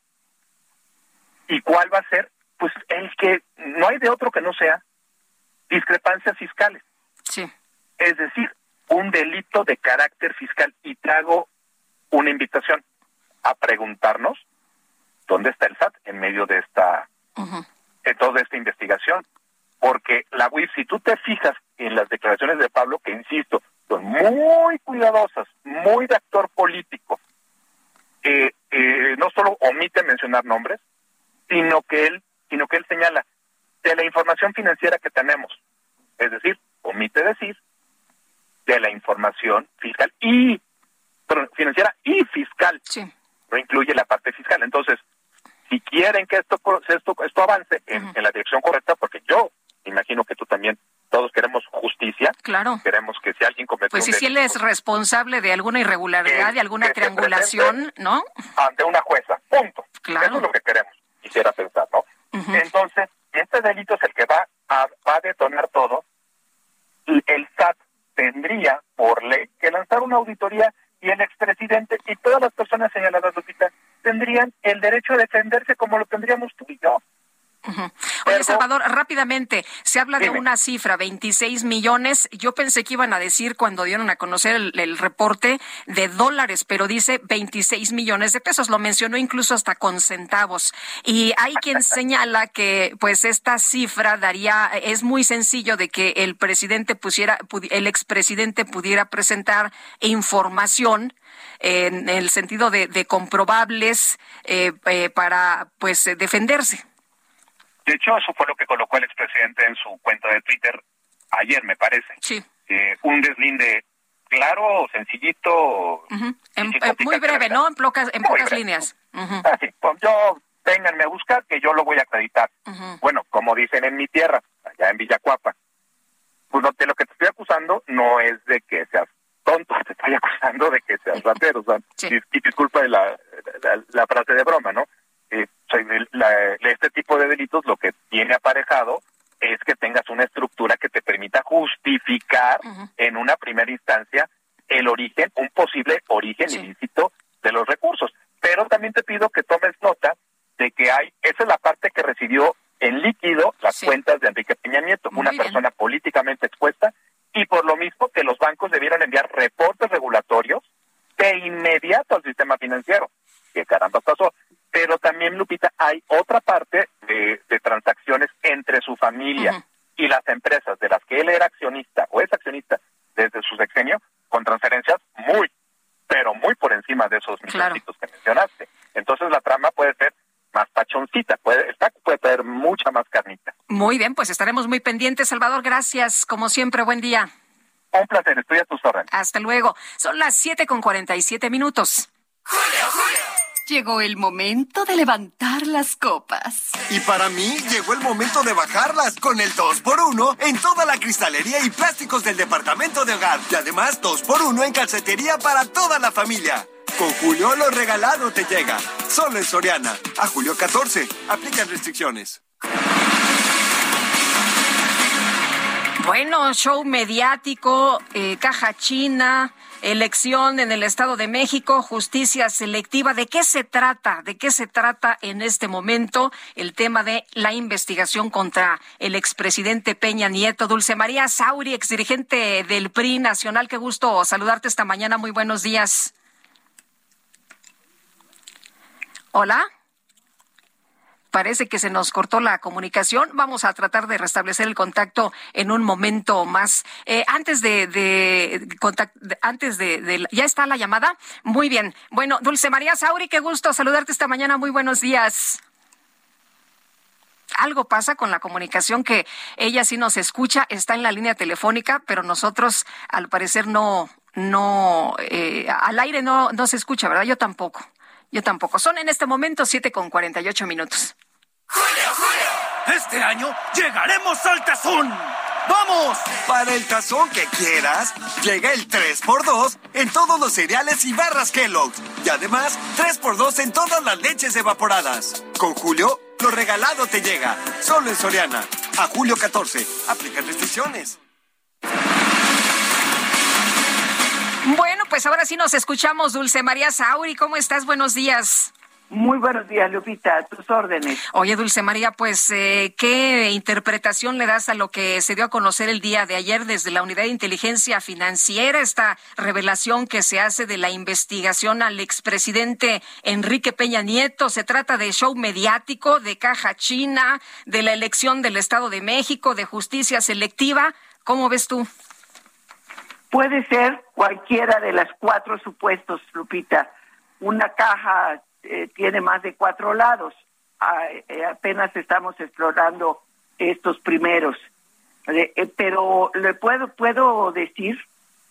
¿Y cuál va a ser? Pues el que no hay de otro que no sea discrepancias fiscales. Sí. Es decir, un delito de carácter fiscal. Y te hago una invitación a preguntarnos dónde está el SAT en medio de esta, de toda esta investigación. Porque la UIF, si tú te fijas en las declaraciones de Pablo, que insisto, son muy cuidadosas, muy de actor político, eh, eh, no solo omite mencionar nombres, sino que él, sino que él señala de la información financiera que tenemos, es decir, omite decir de la información fiscal y financiera y fiscal, no incluye la parte fiscal. Entonces, si quieren que esto esto, esto avance en, la dirección correcta, porque yo imagino que tú también todos queremos justicia. Claro. Queremos que si alguien comete Pues si él es responsable de alguna irregularidad, de alguna triangulación, ¿no? Ante una jueza, punto. Claro. Eso es lo que queremos, quisiera pensar, ¿no? Entonces, este delito es el que va a, va a detonar todo. Y el SAT tendría, por ley, que lanzar una auditoría y el expresidente y todas las personas señaladas, Lupita, tendrían el derecho a defenderse como lo tendríamos tú y yo. Oye, Salvador, rápidamente, se habla de una cifra, 26 millones. Yo pensé que iban a decir cuando dieron a conocer el, reporte de dólares, pero dice 26 millones de pesos. Lo mencionó incluso hasta con centavos. Y hay quien [laughs] señala que, pues, esta cifra daría, es muy sencillo de que el presidente pusiera, el expresidente pudiera presentar información en el sentido de, comprobables eh, eh, para, pues, defenderse. De hecho, eso fue lo que colocó el expresidente en su cuenta de Twitter ayer, me parece. Sí. Eh, un deslinde claro, sencillito. muy breve, ¿no? En pocas, en pocas líneas. Así, pues yo, vénganme a buscar que yo lo voy a acreditar. Bueno, como dicen en mi tierra, allá en Villacuapa, pues de lo que te estoy acusando no es de que seas tonto, [laughs] te estoy acusando de que seas ratero. O sea, y, disculpa la, la, la frase de broma, ¿no? Eh, este tipo de delitos lo que tiene aparejado es que tengas una estructura que te permita justificar en una primera instancia el origen, un posible origen ilícito de los recursos. Pero también te pido que tomes nota de que hay, esa es la parte que recibió en líquido las cuentas de Enrique Peña Nieto, una persona políticamente expuesta, y por lo mismo que los bancos debieron enviar reportes regulatorios de inmediato al sistema financiero. ¿Qué caramba pasó? pero también, Lupita, hay otra parte de, transacciones entre su familia y las empresas de las que él era accionista o es accionista desde su sexenio, con transferencias muy, pero muy por encima de esos millones que mencionaste. Entonces la trama puede ser más pachoncita, puede, puede tener mucha más carnita. Muy bien, pues estaremos muy pendientes. Salvador, gracias. Como siempre, buen día. Un placer, estoy a tus órdenes. Hasta luego. Son las siete con cuarenta y siete minutos. Julio, Julio. Llegó el momento de levantar las copas. Y para mí llegó el momento de bajarlas con el 2x1 en toda la cristalería y plásticos del departamento de hogar. Y además 2x1 en calcetería para toda la familia. Con Julio lo regalado te llega. Solo en Soriana. A julio 14. Aplican restricciones. Bueno, show mediático, eh, caja china, elección en el Estado de México, justicia selectiva. ¿De qué se trata? ¿De qué se trata en este momento el tema de la investigación contra el expresidente Peña Nieto? Dulce María Sauri, exdirigente del PRI Nacional, qué gusto saludarte esta mañana. Muy buenos días. Hola parece que se nos cortó la comunicación. Vamos a tratar de restablecer el contacto en un momento más. Eh, antes de, de, antes de, ya está la llamada. Muy bien. Bueno, Dulce María Sauri, qué gusto saludarte esta mañana. Muy buenos días. Algo pasa con la comunicación que ella sí nos escucha, está en la línea telefónica, pero nosotros al parecer no, no, eh, al aire no, no se escucha, ¿verdad? Yo tampoco. Yo tampoco. Son en este momento siete con cuarenta y ocho minutos. Julio, Julio. Este año llegaremos al tazón. ¡Vamos! Para el tazón que quieras, llega el 3x2 en todos los cereales y barras Kellogg's. Y además, 3x2 en todas las leches evaporadas. Con Julio, lo regalado te llega. Solo en Soriana. A julio 14. Aplican restricciones. Bueno, pues ahora sí nos escuchamos, Dulce María Sauri. ¿Cómo estás? Buenos días. Muy buenos días, Lupita, a tus órdenes. Oye, Dulce María, pues, eh, ¿qué interpretación le das a lo que se dio a conocer el día de ayer desde la Unidad de Inteligencia Financiera, esta revelación que se hace de la investigación al expresidente Enrique Peña Nieto? Se trata de show mediático, de caja china, de la elección del Estado de México, de justicia selectiva. ¿Cómo ves tú? Puede ser cualquiera de las cuatro supuestos, Lupita. Una caja eh, tiene más de cuatro lados. Ah, eh, apenas estamos explorando estos primeros. Eh, pero le puedo, puedo decir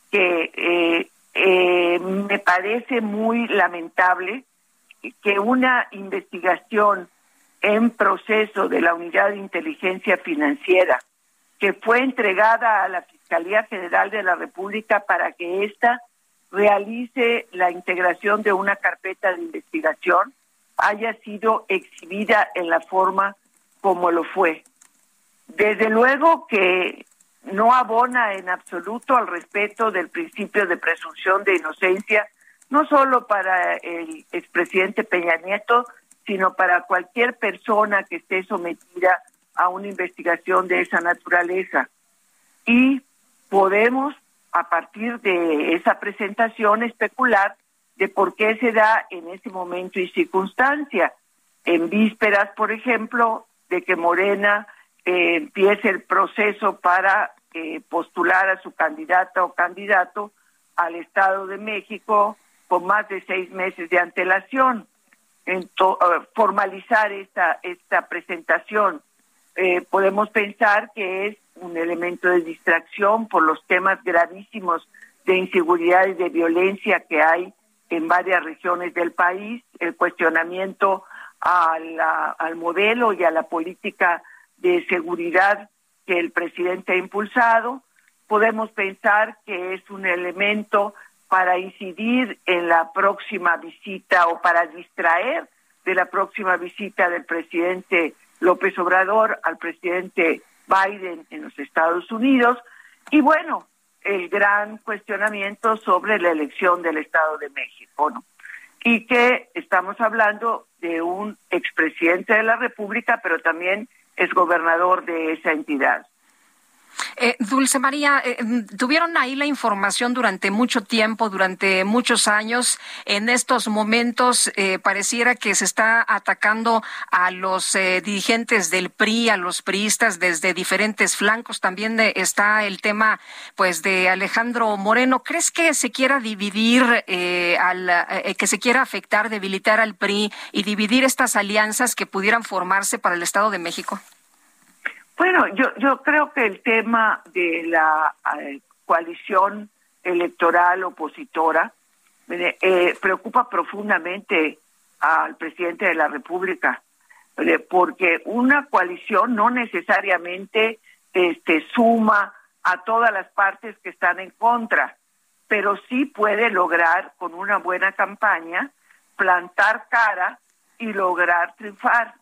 que me parece muy lamentable que una investigación en proceso de la Unidad de Inteligencia Financiera que fue entregada a la Fiscalía General de la República para que ésta realice la integración de una carpeta de investigación haya sido exhibida en la forma como lo fue. Desde luego que no abona en absoluto al respeto del principio de presunción de inocencia, no solo para el expresidente Peña Nieto, sino para cualquier persona que esté sometida a una investigación de esa naturaleza. Y podemos a partir de esa presentación especular de por qué se da en ese momento y circunstancia. En vísperas, por ejemplo, de que Morena eh, empiece el proceso para eh, postular a su candidata o candidato al Estado de México con más de seis meses de antelación. En eh, formalizar esta, esta presentación. Podemos pensar que es un elemento de distracción por los temas gravísimos de inseguridad y de violencia que hay en varias regiones del país, el cuestionamiento al modelo y a la política de seguridad que el presidente ha impulsado. Podemos pensar que es un elemento para incidir en la próxima visita o para distraer de la próxima visita del presidente López Obrador al presidente Biden en los Estados Unidos y bueno, el gran cuestionamiento sobre la elección del Estado de México, ¿no? Y que estamos hablando de un expresidente de la República, pero también es gobernador de esa entidad. Eh, Dulce María, eh, mm, tuvieron ahí la información durante mucho tiempo, durante muchos años. En estos momentos eh, pareciera que se está atacando a los dirigentes del PRI, a los priistas desde diferentes flancos. También está el tema, pues, de Alejandro Moreno. ¿Crees que se quiera dividir, al, que se quiera afectar, debilitar al PRI y dividir estas alianzas que pudieran formarse para el Estado de México? Bueno, yo, yo creo que el tema de la eh, coalición electoral opositora eh, preocupa profundamente al presidente de la República, porque una coalición no necesariamente este, suma a todas las partes que están en contra, pero sí puede lograr con una buena campaña plantar cara y lograr triunfar.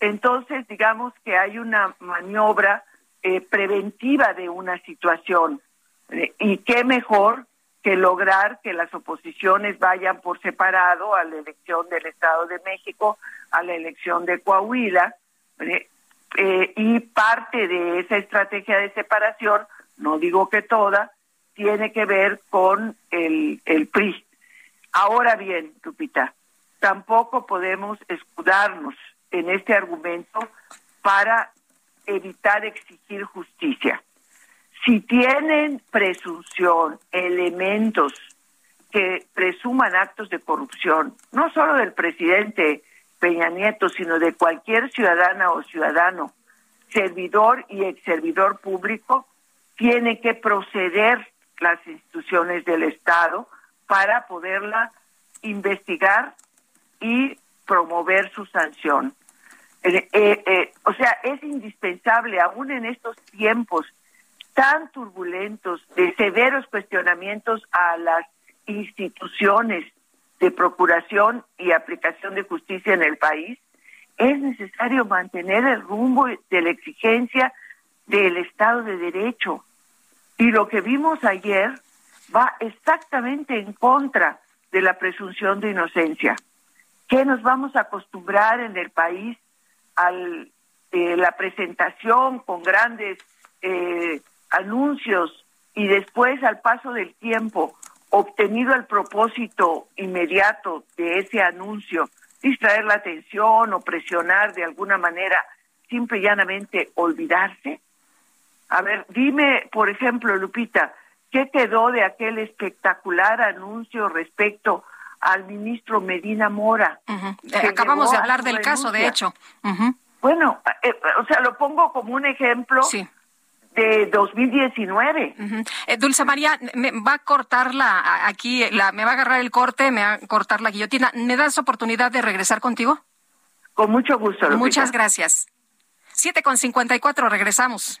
Entonces, digamos que hay una maniobra eh, preventiva de una situación. Eh, y qué mejor que lograr que las oposiciones vayan por separado a la elección del Estado de México, a la elección de Coahuila, eh, y parte de esa estrategia de separación, no digo que toda, tiene que ver con el, el PRI. Ahora bien, Lupita, tampoco podemos escudarnos en este argumento para evitar exigir justicia. Si tienen presunción, elementos que presuman actos de corrupción, no solo del presidente Peña Nieto, sino de cualquier ciudadana o ciudadano, servidor y ex servidor público, tiene que proceder las instituciones del Estado para poderla investigar y promover su sanción. Eh, eh, eh, o sea, es indispensable, aún en estos tiempos tan turbulentos, de severos cuestionamientos a las instituciones de procuración y aplicación de justicia en el país, es necesario mantener el rumbo de la exigencia del Estado de Derecho. Y lo que vimos ayer va exactamente en contra de la presunción de inocencia. ¿Qué nos vamos a acostumbrar en el país a eh, la presentación con grandes eh, anuncios y después al paso del tiempo obtenido el propósito inmediato de ese anuncio, distraer la atención o presionar de alguna manera, simple y llanamente olvidarse? A ver, dime, por ejemplo, Lupita, ¿qué quedó de aquel espectacular anuncio respecto al ministro Medina Mora? Acabamos de hablar del caso, de hecho. Bueno, eh, o sea, lo pongo como un ejemplo sí de 2019. Eh, Dulce María, me va a cortar la, aquí, la, me va a agarrar el corte, me va a cortar la guillotina. ¿Me das oportunidad de regresar contigo? Con mucho gusto. Lupita. Muchas gracias. Siete con cincuenta y cuatro, regresamos.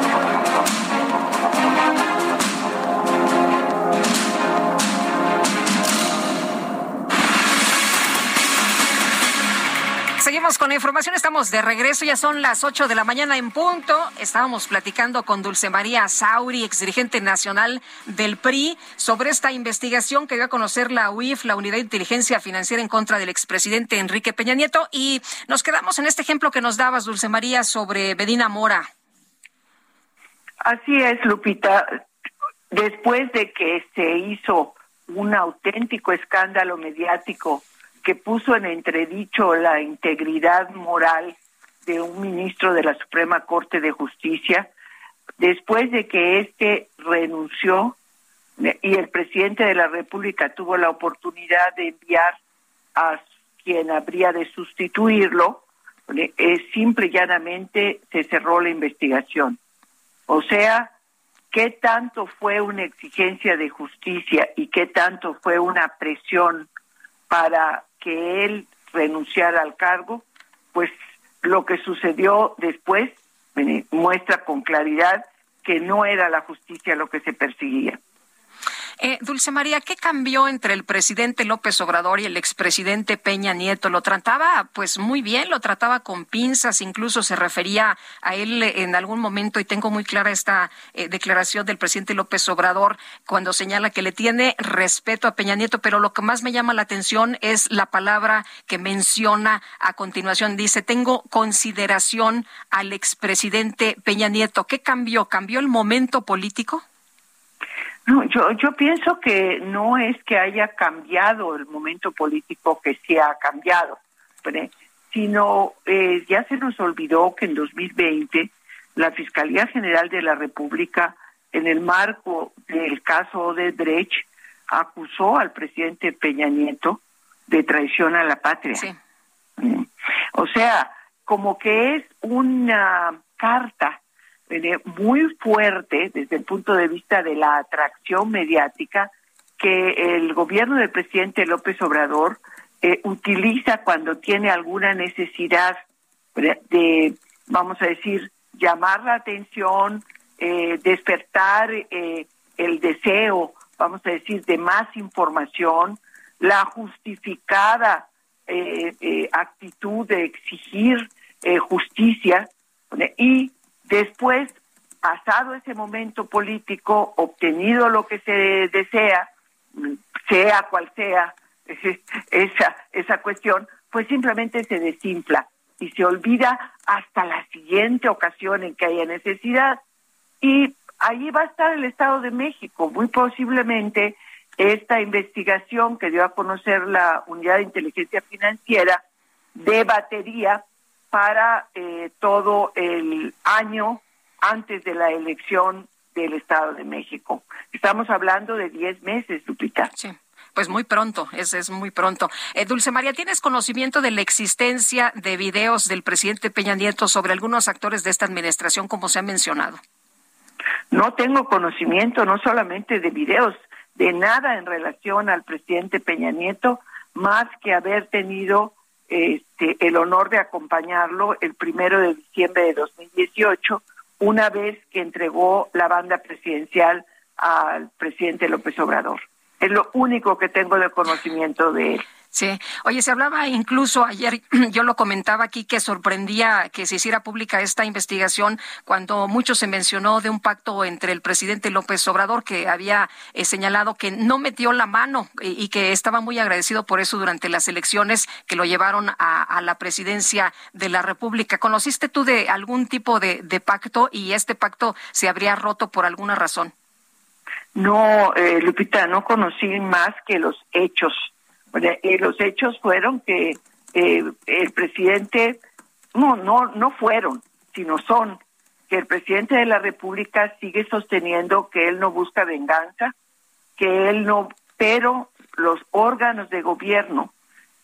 Seguimos con la información, estamos de regreso, ya son las 8 de la mañana en punto. Estábamos platicando con Dulce María Sauri, exdirigente nacional del PRI, sobre esta investigación que dio a conocer la UIF, la Unidad de Inteligencia Financiera en contra del expresidente Enrique Peña Nieto. Y nos quedamos en este ejemplo que nos dabas, Dulce María, sobre Bedina Mora. Así es, Lupita. Después de que se hizo un auténtico escándalo mediático que puso en entredicho la integridad moral de un ministro de la Suprema Corte de Justicia, después de que éste renunció y el presidente de la República tuvo la oportunidad de enviar a quien habría de sustituirlo, es simple y llanamente se cerró la investigación. O sea, ¿qué tanto fue una exigencia de justicia y qué tanto fue una presión para que él renunciara al cargo, pues lo que sucedió después muestra con claridad que no era la justicia lo que se perseguía. Eh, Dulce María, ¿qué cambió entre el presidente López Obrador y el expresidente Peña Nieto? Lo trataba pues muy bien, lo trataba con pinzas, incluso se refería a él en algún momento y tengo muy clara esta eh, declaración del presidente López Obrador cuando señala que le tiene respeto a Peña Nieto, pero lo que más me llama la atención es la palabra que menciona a continuación. Dice, tengo consideración al expresidente Peña Nieto. ¿Qué cambió? ¿Cambió el momento político? No, yo, yo pienso que no es que haya cambiado el momento político que se ha cambiado, sino eh, ya se nos olvidó que en 2020 la Fiscalía General de la República, en el marco del caso de Drecht, acusó al presidente Peña Nieto de traición a la patria. Mm. O sea, como que es una carta muy fuerte desde el punto de vista de la atracción mediática que el gobierno del presidente López Obrador eh, utiliza cuando tiene alguna necesidad de, vamos a decir, llamar la atención, eh, despertar eh, el deseo, vamos a decir, de más información, la justificada actitud de exigir justicia y después pasado ese momento político, obtenido lo que se desea, sea cual sea [laughs] esa, esa cuestión, pues simplemente se desinfla y se olvida hasta la siguiente ocasión en que haya necesidad. Y ahí va a estar el Estado de México. Muy posiblemente esta investigación que dio a conocer la Unidad de Inteligencia Financiera de batería para eh, todo el año antes de la elección del Estado de México. Estamos hablando de 10 meses, Lupita. Sí. Pues muy pronto, es, es muy pronto. Eh, Dulce María, ¿tienes conocimiento de la existencia de videos del presidente Peña Nieto sobre algunos actores de esta administración, como se ha mencionado? No tengo conocimiento, no solamente de videos, de nada en relación al presidente Peña Nieto, más que haber tenido este, el honor de acompañarlo el primero de diciembre de 2018, una vez que entregó la banda presidencial al presidente López Obrador. Es lo único que tengo de conocimiento de él. Sí, oye, se hablaba incluso ayer, [clears throat] yo lo comentaba aquí, que sorprendía que se hiciera pública esta investigación cuando mucho se mencionó de un pacto entre el presidente López Obrador que había eh, señalado que no metió la mano y, que estaba muy agradecido por eso durante las elecciones que lo llevaron a, la presidencia de la República. ¿Conociste tú de algún tipo de pacto y este pacto se habría roto por alguna razón? No, eh, Lupita, no conocí más que los hechos. Los hechos fueron que eh, el presidente, no, no, no fueron, sino son que el presidente de la República sigue sosteniendo que él no busca venganza, que él no, pero los órganos de gobierno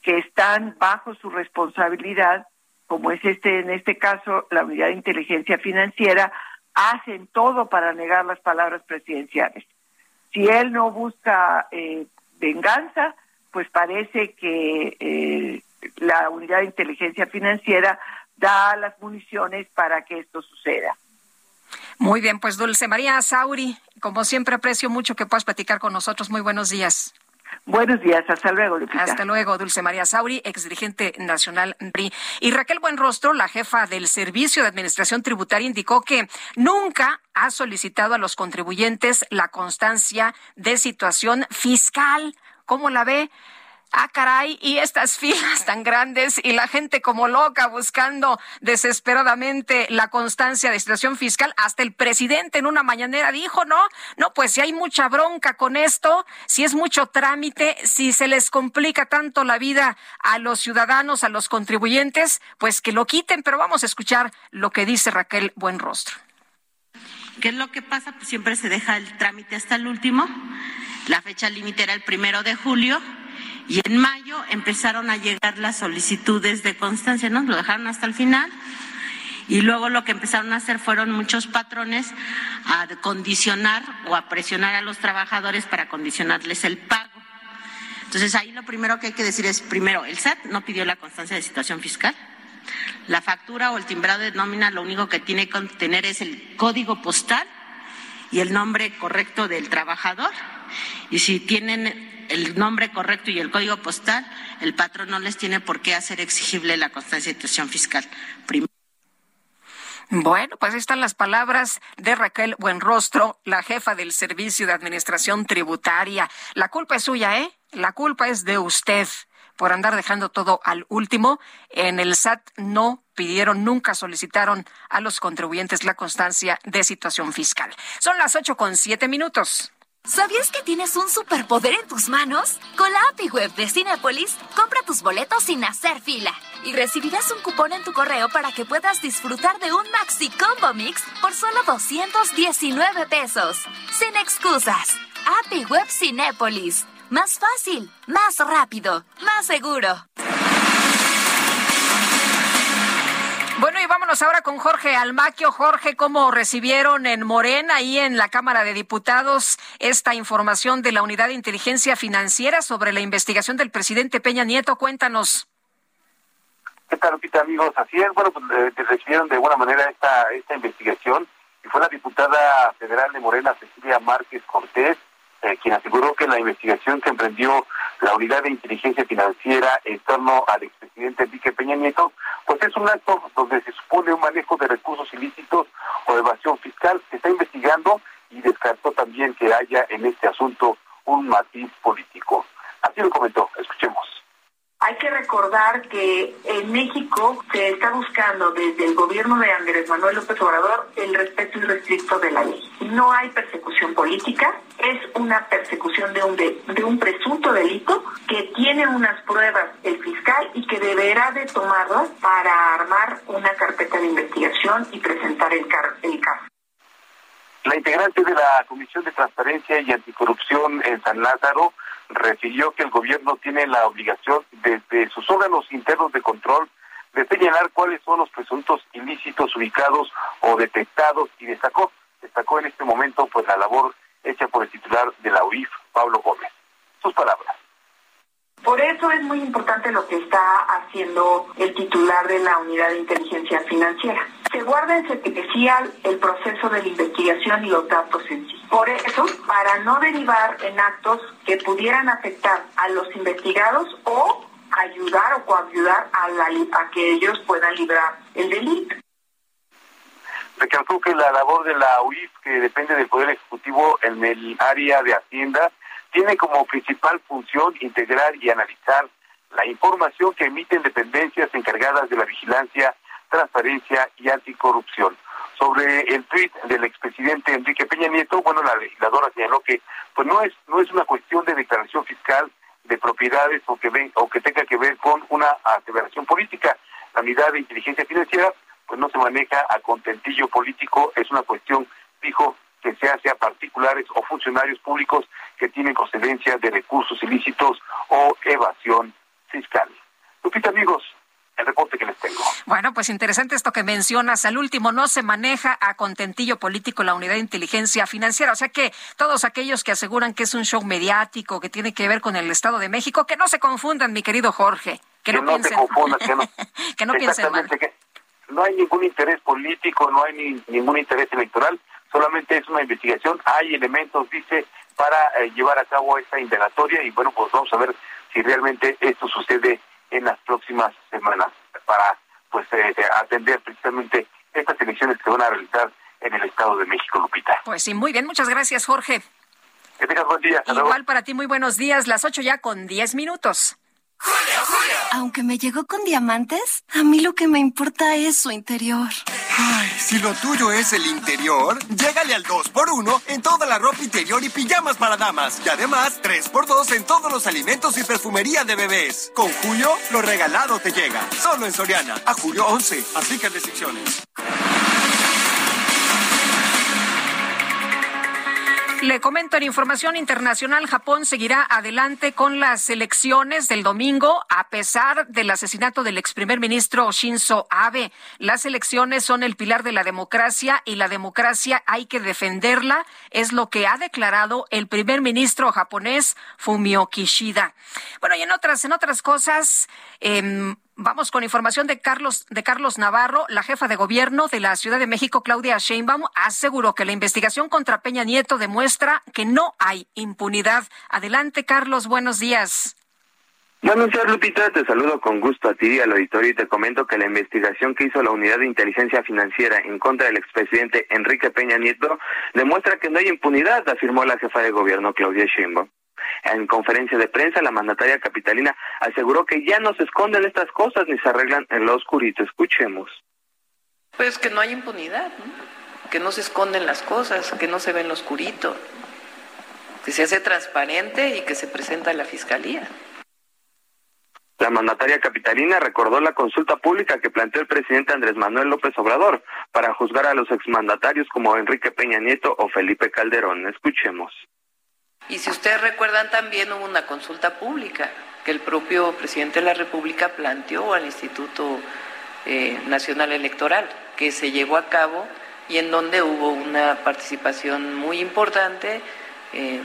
que están bajo su responsabilidad, como es este en este caso la Unidad de Inteligencia Financiera, hacen todo para negar las palabras presidenciales. Si él no busca eh, venganza, pues parece que eh, la unidad de inteligencia financiera da las municiones para que esto suceda. Muy bien, pues Dulce María Sauri, como siempre aprecio mucho que puedas platicar con nosotros. Muy buenos días. Buenos días, hasta luego, Lupita. Hasta luego, Dulce María Sauri, exdirigente nacional. Y Raquel Buenrostro, la jefa del Servicio de Administración Tributaria, indicó que nunca ha solicitado a los contribuyentes la constancia de situación fiscal. ¿Cómo la ve? Ah, caray, y estas [laughs] filas tan grandes y la gente como loca buscando desesperadamente la constancia de situación fiscal. Hasta el presidente en una mañanera dijo, no, no, pues si hay mucha bronca con esto, si es mucho trámite, si se les complica tanto la vida a los ciudadanos, a los contribuyentes, pues que lo quiten. Pero vamos a escuchar lo que dice Raquel Buenrostro. ¿Qué es lo que pasa? Pues siempre se deja el trámite hasta el último. La fecha límite era el primero de julio y en mayo empezaron a llegar las solicitudes de constancia, ¿no? Lo dejaron hasta el final. Y luego lo que empezaron a hacer fueron muchos patrones a condicionar o a presionar a los trabajadores para condicionarles el pago. Entonces ahí lo primero que hay que decir es, primero, el SAT no pidió la constancia de situación fiscal. La factura o el timbrado de nómina lo único que tiene que tener es el código postal y el nombre correcto del trabajador. Y si tienen el nombre correcto y el código postal, el patrón no les tiene por qué hacer exigible la constancia de situación fiscal. Bueno, pues están las palabras de Raquel Buenrostro, la jefa del Servicio de Administración Tributaria. La culpa es suya, ¿eh? La culpa es de usted por andar dejando todo al último. En el SAT no pidieron, nunca solicitaron a los contribuyentes la constancia de situación fiscal. Son las ocho con siete minutos. ¿Sabías que tienes un superpoder en tus manos? Con la API Web de Cinepolis, compra tus boletos sin hacer fila y recibirás un cupón en tu correo para que puedas disfrutar de un Maxi Combo Mix por solo 219 pesos. Sin excusas. API Web Cinepolis. Más fácil, más rápido, más seguro. Bueno, y vámonos ahora con Jorge Almaquio. Jorge, ¿cómo recibieron en Morena y en la Cámara de Diputados esta información de la Unidad de Inteligencia Financiera sobre la investigación del presidente Peña Nieto? Cuéntanos. ¿Qué tal, Lupita, amigos? Así es, bueno, pues eh, recibieron de buena manera esta, esta investigación y fue la diputada federal de Morena, Cecilia Márquez Cortés, eh, quien aseguró que la investigación que emprendió la Unidad de Inteligencia Financiera en torno al expresidente Enrique Peña Nieto, pues es un acto donde se supone un manejo de recursos ilícitos o evasión fiscal. Se está investigando y descartó también que haya en este asunto un matiz político. Así lo comentó, escuchemos. Hay que recordar que en México se está buscando desde el gobierno de Andrés Manuel López Obrador el respeto irrestricto de la ley. No hay persecución política, es una persecución de un, de, un presunto delito que tiene unas pruebas el fiscal y que deberá de tomarlas para armar una carpeta de investigación y presentar el, el caso. La integrante de la Comisión de Transparencia y Anticorrupción en San Lázaro refirió que el gobierno tiene la obligación desde sus órganos internos de control de señalar cuáles son los presuntos ilícitos ubicados o detectados y destacó destacó en este momento pues la labor hecha por el titular de la UIF, Pablo Gómez. Sus palabras. Por eso es muy importante lo que está haciendo el titular de la Unidad de Inteligencia Financiera. Se guarda en secrecía el proceso de la investigación y los datos en sí. Por eso, para no derivar en actos que pudieran afectar a los investigados o ayudar o coayudar a, la, a que ellos puedan librar el delito. Recalcó que la labor de la UIF, que depende del Poder Ejecutivo en el área de Hacienda, tiene como principal función integrar y analizar la información que emiten dependencias encargadas de la vigilancia, transparencia y anticorrupción. Sobre el tuit del expresidente Enrique Peña Nieto, bueno, la legisladora señaló que pues no es no es una cuestión de declaración fiscal de propiedades o que ven, o que tenga que ver con una aseveración política. La unidad de inteligencia financiera pues no se maneja a contentillo político, es una cuestión, dijo, que se hace a particulares o funcionarios públicos que tienen procedencia de recursos ilícitos o evasión fiscal. Lupita, amigos, el reporte que les tengo. Bueno, pues interesante esto que mencionas. Al último, no se maneja a contentillo político la unidad de inteligencia financiera. O sea que todos aquellos que aseguran que es un show mediático, que tiene que ver con el Estado de México, que no se confundan, mi querido Jorge. Que, no, piensen. Se confundan, que no, [laughs] que no piensen mal. Que no hay ningún interés político, no hay ni, ningún interés electoral solamente es una investigación, hay elementos, dice, para eh, llevar a cabo esta indagatoria y bueno, pues vamos a ver si realmente esto sucede en las próximas semanas para pues eh, atender precisamente estas elecciones que van a realizar en el Estado de México, Lupita. Pues sí, muy bien, muchas gracias, Jorge. Que tengas buen día. Igual para ti, muy buenos días, las ocho ya con diez minutos. Aunque me llegó con diamantes, a mí lo que me importa es su interior. Ay, si lo tuyo es el interior, llégale al 2x1 en toda la ropa interior y pijamas para damas. Y además, 3x2 en todos los alimentos y perfumería de bebés. Con Julio, lo regalado te llega. Solo en Soriana. A julio 11. Aplica restricciones. Le comento en información internacional, Japón seguirá adelante con las elecciones del domingo a pesar del asesinato del ex primer ministro Shinzo Abe. Las elecciones son el pilar de la democracia y la democracia hay que defenderla, es lo que ha declarado el primer ministro japonés Fumio Kishida. Bueno, y en otras, en otras cosas, eh, Vamos con información de Carlos, de Carlos Navarro. La jefa de gobierno de la Ciudad de México, Claudia Sheinbaum, aseguró que la investigación contra Peña Nieto demuestra que no hay impunidad. Adelante, Carlos, buenos días. Buenos días, Lupita. Te saludo con gusto a ti y al auditorio y te comento que la investigación que hizo la Unidad de Inteligencia Financiera en contra del expresidente Enrique Peña Nieto demuestra que no hay impunidad, afirmó la jefa de gobierno, Claudia Sheinbaum. En conferencia de prensa, la mandataria capitalina aseguró que ya no se esconden estas cosas ni se arreglan en lo oscurito. Escuchemos. Pues que no hay impunidad, que no se esconden las cosas, que no se ve en lo oscurito, que se hace transparente y que se presenta a la fiscalía. La mandataria capitalina recordó la consulta pública que planteó el presidente Andrés Manuel López Obrador para juzgar a los exmandatarios como Enrique Peña Nieto o Felipe Calderón. Escuchemos. Y si ustedes recuerdan también hubo una consulta pública que el propio presidente de la República planteó al Instituto eh, Nacional Electoral, que se llevó a cabo y en donde hubo una participación muy importante eh,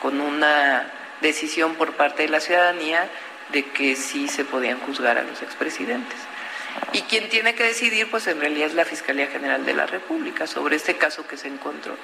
con una decisión por parte de la ciudadanía de que sí se podían juzgar a los expresidentes. Y quien tiene que decidir, pues en realidad es la Fiscalía General de la República sobre este caso que se encontró.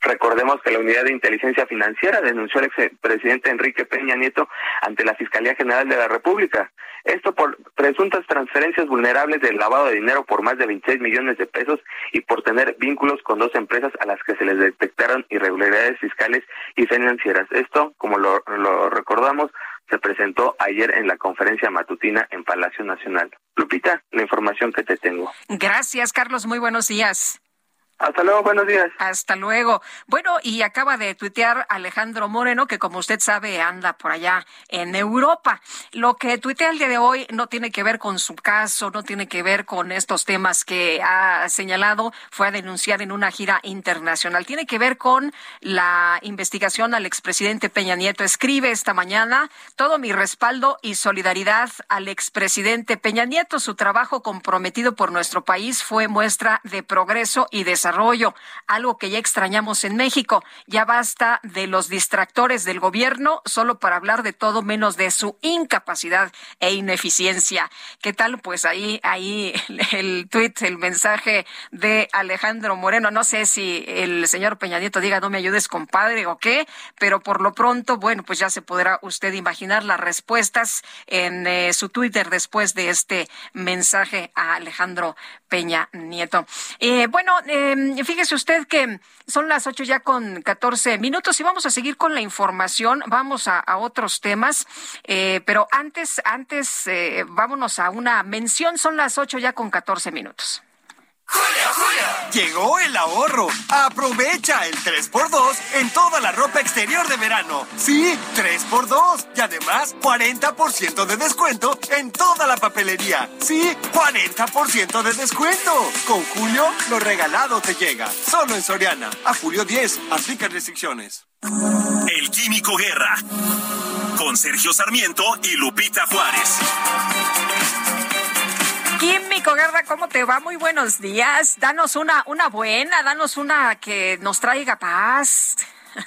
Recordemos que la Unidad de Inteligencia Financiera denunció al expresidente Enrique Peña Nieto ante la Fiscalía General de la República. Esto por presuntas transferencias vulnerables del lavado de dinero por más de 26 millones de pesos y por tener vínculos con dos empresas a las que se les detectaron irregularidades fiscales y financieras. Esto, como lo, lo recordamos, se presentó ayer en la conferencia matutina en Palacio Nacional. Lupita, la información que te tengo. Gracias, Carlos. Muy buenos días. Hasta luego, buenos días. Hasta luego. Bueno, y acaba de tuitear Alejandro Moreno, que como usted sabe anda por allá en Europa. Lo que tuitea el día de hoy no tiene que ver con su caso, no tiene que ver con estos temas que ha señalado, fue a denunciar en una gira internacional. Tiene que ver con la investigación al expresidente Peña Nieto. Escribe esta mañana todo mi respaldo y solidaridad al expresidente Peña Nieto. Su trabajo comprometido por nuestro país fue muestra de progreso y desarrollo desarrollo, algo que ya extrañamos en México. Ya basta de los distractores del gobierno solo para hablar de todo menos de su incapacidad e ineficiencia. ¿Qué tal? Pues ahí, ahí [laughs] el tuit, el mensaje de Alejandro Moreno. No sé si el señor Peña Nieto diga no me ayudes, compadre, o qué, pero por lo pronto, bueno, pues ya se podrá usted imaginar las respuestas en eh, su Twitter después de este mensaje a Alejandro Peña Nieto. Eh, bueno, eh, fíjese usted que son las ocho ya con catorce minutos y vamos a seguir con la información. Vamos a, otros temas, eh, pero antes, antes, eh, vámonos a una mención. Son las ocho ya con catorce minutos. Llegó el ahorro. Aprovecha el 3x2 en toda la ropa exterior de verano. Sí, 3x2. Y además, 40% de descuento en toda la papelería. Sí, 40% de descuento. Con Julio, lo regalado te llega. Solo en Soriana. A julio 10. Aplica restricciones. El Químico Guerra. Con Sergio Sarmiento y Lupita Juárez. Químico Guerra, ¿cómo te va? Muy buenos días. Danos una, una buena, danos una que nos traiga paz. [laughs]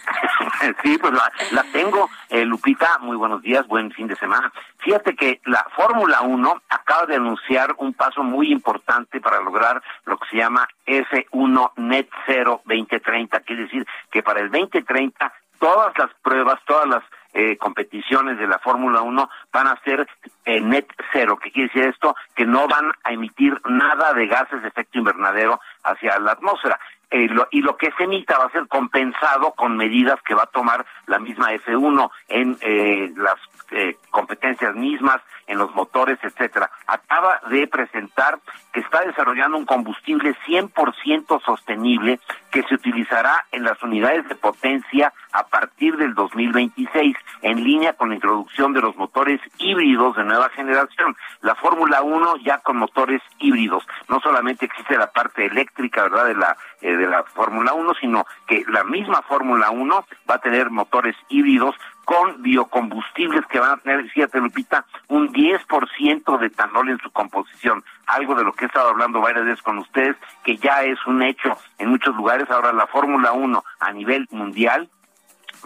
Sí, pues la, tengo. Eh, Lupita, muy buenos días, buen fin de semana. Fíjate que la Fórmula 1 acaba de anunciar un paso muy importante para lograr lo que se llama F1 Net Zero 2030. Quiere decir que para el 2030 todas las pruebas, todas las eh, competiciones de la Fórmula 1 van a ser eh, net cero. ¿Qué quiere decir esto? Que no van a emitir nada de gases de efecto invernadero hacia la atmósfera. Eh, y lo que se emita va a ser compensado con medidas que va a tomar la misma F1 en las competencias mismas, en los motores, etcétera. Acaba de presentar que está desarrollando un combustible 100% sostenible que se utilizará en las unidades de potencia a partir del 2026, en línea con la introducción de los motores híbridos de nueva generación. La Fórmula 1 ya con motores híbridos. No solamente existe la parte eléctrica, ¿verdad?, de la eh, de la Fórmula 1, sino que la misma Fórmula 1 va a tener motores híbridos con biocombustibles que van a tener, fíjate Lupita, un 10% de etanol en su composición, algo de lo que he estado hablando varias veces con ustedes, que ya es un hecho en muchos lugares. Ahora la Fórmula 1 a nivel mundial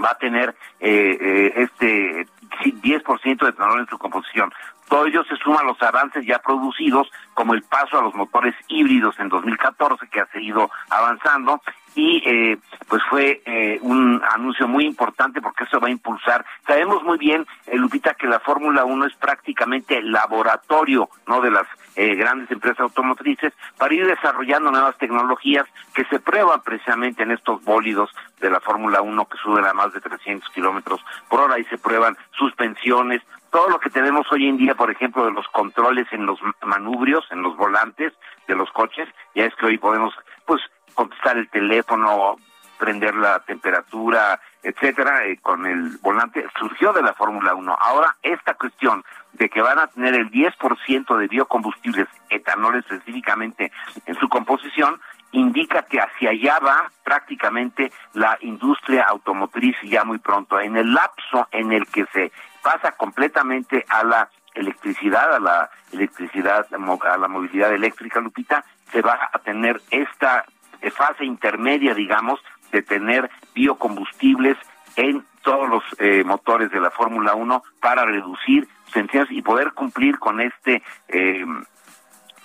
va a tener eh, eh, este 10% de etanol en su composición. Todo ello se suma a los avances ya producidos, como el paso a los motores híbridos en 2014, que ha seguido avanzando, y eh, pues fue eh, un anuncio muy importante porque eso va a impulsar. Sabemos muy bien, eh, Lupita, que la Fórmula 1 es prácticamente el laboratorio no de las eh, grandes empresas automotrices para ir desarrollando nuevas tecnologías que se prueban precisamente en estos bólidos de la Fórmula 1 que suben a más de 300 kilómetros por hora y se prueban suspensiones, todo lo que tenemos hoy en día, por ejemplo, de los controles en los manubrios, en los volantes de los coches, ya es que hoy podemos, pues, contestar el teléfono, prender la temperatura, etcétera, eh, con el volante, surgió de la Fórmula 1. Ahora, esta cuestión de que van a tener el 10% de biocombustibles, etanol específicamente, en su composición, indica que hacia allá va prácticamente la industria automotriz ya muy pronto. En el lapso en el que se pasa completamente a la electricidad, a la electricidad, a la movilidad eléctrica, Lupita, se va a tener esta fase intermedia, digamos, de tener biocombustibles en todos los eh, motores de la Fórmula 1 para reducir emisiones y poder cumplir con este eh,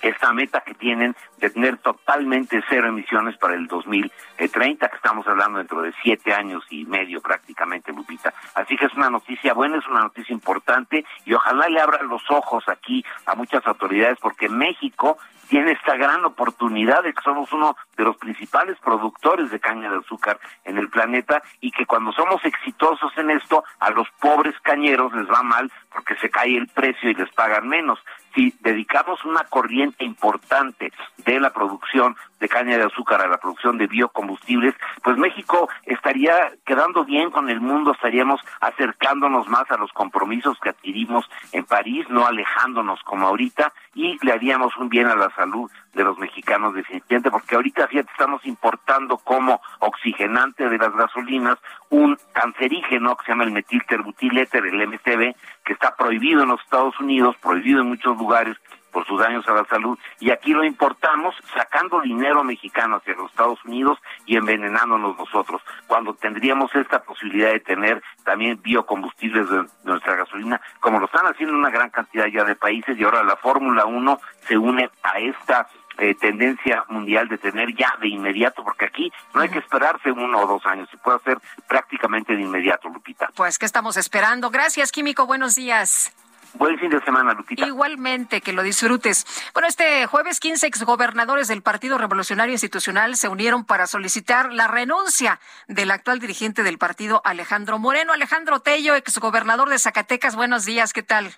esta meta que tienen de tener totalmente cero emisiones para el 2030, que estamos hablando dentro de siete años y medio prácticamente, Lupita. Así que es una noticia buena, es una noticia importante y ojalá le abran los ojos aquí a muchas autoridades porque México tiene esta gran oportunidad de que somos uno de los principales productores de caña de azúcar en el planeta y que cuando somos exitosos en esto, a los pobres cañeros les va mal porque se cae el precio y les pagan menos. Si dedicamos una corriente importante de la producción de caña de azúcar a la producción de biocombustibles, pues México estaría quedando bien con el mundo, estaríamos acercándonos más a los compromisos que adquirimos en París, no alejándonos como ahorita, y le haríamos un bien a la salud de los mexicanos definitivamente, porque ahorita fíjate, estamos importando como oxigenante de las gasolinas un cancerígeno que se llama el metilterbutiléter, el MTB, que está prohibido en los Estados Unidos, prohibido en muchos lugares por sus daños a la salud, y aquí lo importamos sacando dinero mexicano hacia los Estados Unidos y envenenándonos nosotros, cuando tendríamos esta posibilidad de tener también biocombustibles de nuestra gasolina, como lo están haciendo una gran cantidad ya de países, y ahora la Fórmula 1 se une a esta eh, tendencia mundial de tener ya de inmediato, porque aquí no hay que esperarse uno o dos años, se puede hacer prácticamente de inmediato, Lupita. Pues, ¿qué estamos esperando? Gracias, Químico, buenos días. Buen fin de semana, Lupita. Igualmente, que lo disfrutes. Bueno, este jueves 15 exgobernadores del Partido Revolucionario Institucional se unieron para solicitar la renuncia del actual dirigente del partido, Alejandro Moreno. Alejandro Tello, exgobernador de Zacatecas, buenos días, ¿qué tal?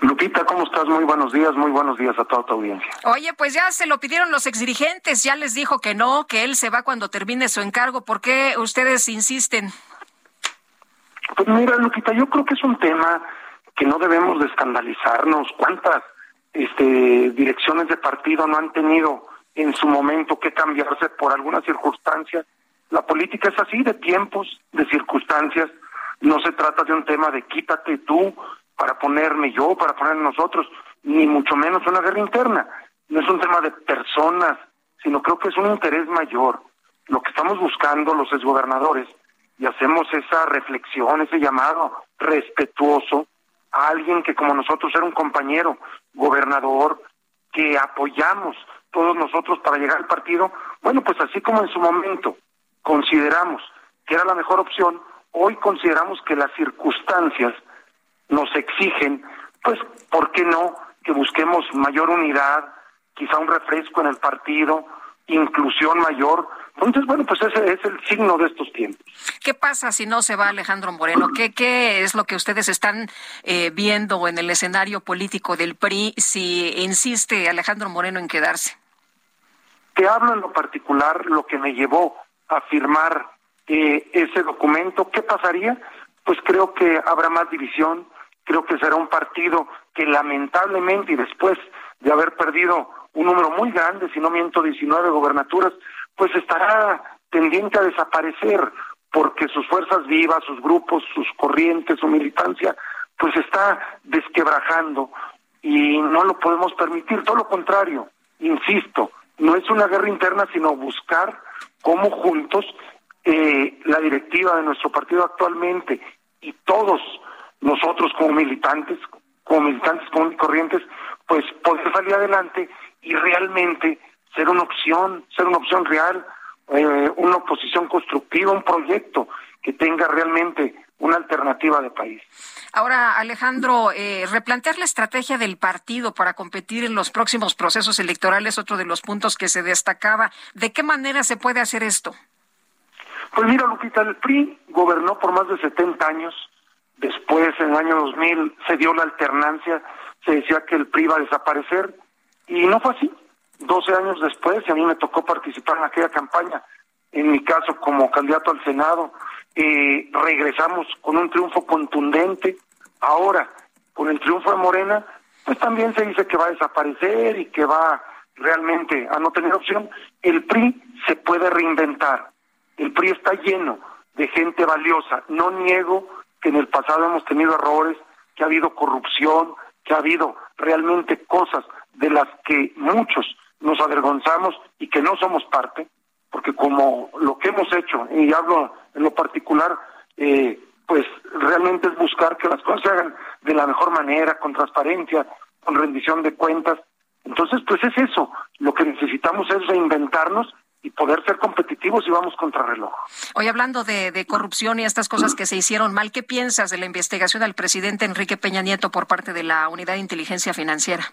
Lupita, ¿cómo estás? Muy buenos días, muy buenos días a toda tu audiencia. Oye, pues ya se lo pidieron los exdirigentes, ya les dijo que no, que él se va cuando termine su encargo. ¿Por qué ustedes insisten? Pues mira, Lupita, yo creo que es un tema que no debemos de escandalizarnos. ¿Cuántas este, direcciones de partido no han tenido en su momento que cambiarse por alguna circunstancia? La política es así, de tiempos, de circunstancias. No se trata de un tema de quítate tú para ponerme yo, para poner nosotros, ni mucho menos una guerra interna. No es un tema de personas, sino creo que es un interés mayor. Lo que estamos buscando los exgobernadores, y hacemos esa reflexión, ese llamado respetuoso, a alguien que como nosotros era un compañero gobernador, que apoyamos todos nosotros para llegar al partido, bueno, pues así como en su momento consideramos que era la mejor opción, hoy consideramos que las circunstancias nos exigen, pues, ¿por qué no? Que busquemos mayor unidad, quizá un refresco en el partido, inclusión mayor, entonces, bueno, pues ese es el signo de estos tiempos. ¿Qué pasa si no se va Alejandro Moreno? ¿Qué, qué es lo que ustedes están eh, viendo en el escenario político del PRI si insiste Alejandro Moreno en quedarse? Te hablo en lo particular lo que me llevó a firmar eh, ese documento. ¿Qué pasaría? Pues creo que habrá más división, creo que será un partido que lamentablemente y después de haber perdido un número muy grande, si no miento, 19 gobernaturas, pues estará tendiente a desaparecer porque sus fuerzas vivas, sus grupos, sus corrientes, su militancia, pues está desquebrajando y no lo podemos permitir, todo lo contrario, insisto, no es una guerra interna, sino buscar cómo juntos eh, la directiva de nuestro partido actualmente y todos nosotros como militantes, como militantes y corrientes, pues poder salir adelante y realmente ser una opción, ser una opción real, eh, una oposición constructiva, un proyecto que tenga realmente una alternativa de país. Ahora, Alejandro, eh, replantear la estrategia del partido para competir en los próximos procesos electorales, otro de los puntos que se destacaba. ¿De qué manera se puede hacer esto? Pues mira, Lupita, el PRI gobernó por más de 70 años. Después, en el año 2000, se dio la alternancia. Se decía que el PRI iba a desaparecer. Y no fue así. 12 años después, y a mí me tocó participar en aquella campaña, en mi caso como candidato al Senado, eh, regresamos con un triunfo contundente. Ahora, con el triunfo de Morena, pues también se dice que va a desaparecer y que va realmente a no tener opción. El PRI se puede reinventar. El PRI está lleno de gente valiosa. No niego que en el pasado hemos tenido errores, que ha habido corrupción, que ha habido realmente cosas de las que muchos nos avergonzamos y que no somos parte, porque como lo que hemos hecho, y hablo en lo particular, eh, pues realmente es buscar que las cosas se hagan de la mejor manera, con transparencia, con rendición de cuentas. Entonces, pues es eso. Lo que necesitamos es reinventarnos y poder ser competitivos y vamos contra reloj. Hoy hablando de, de, corrupción y estas cosas que se hicieron mal, ¿qué piensas de la investigación al presidente Enrique Peña Nieto por parte de la Unidad de Inteligencia Financiera?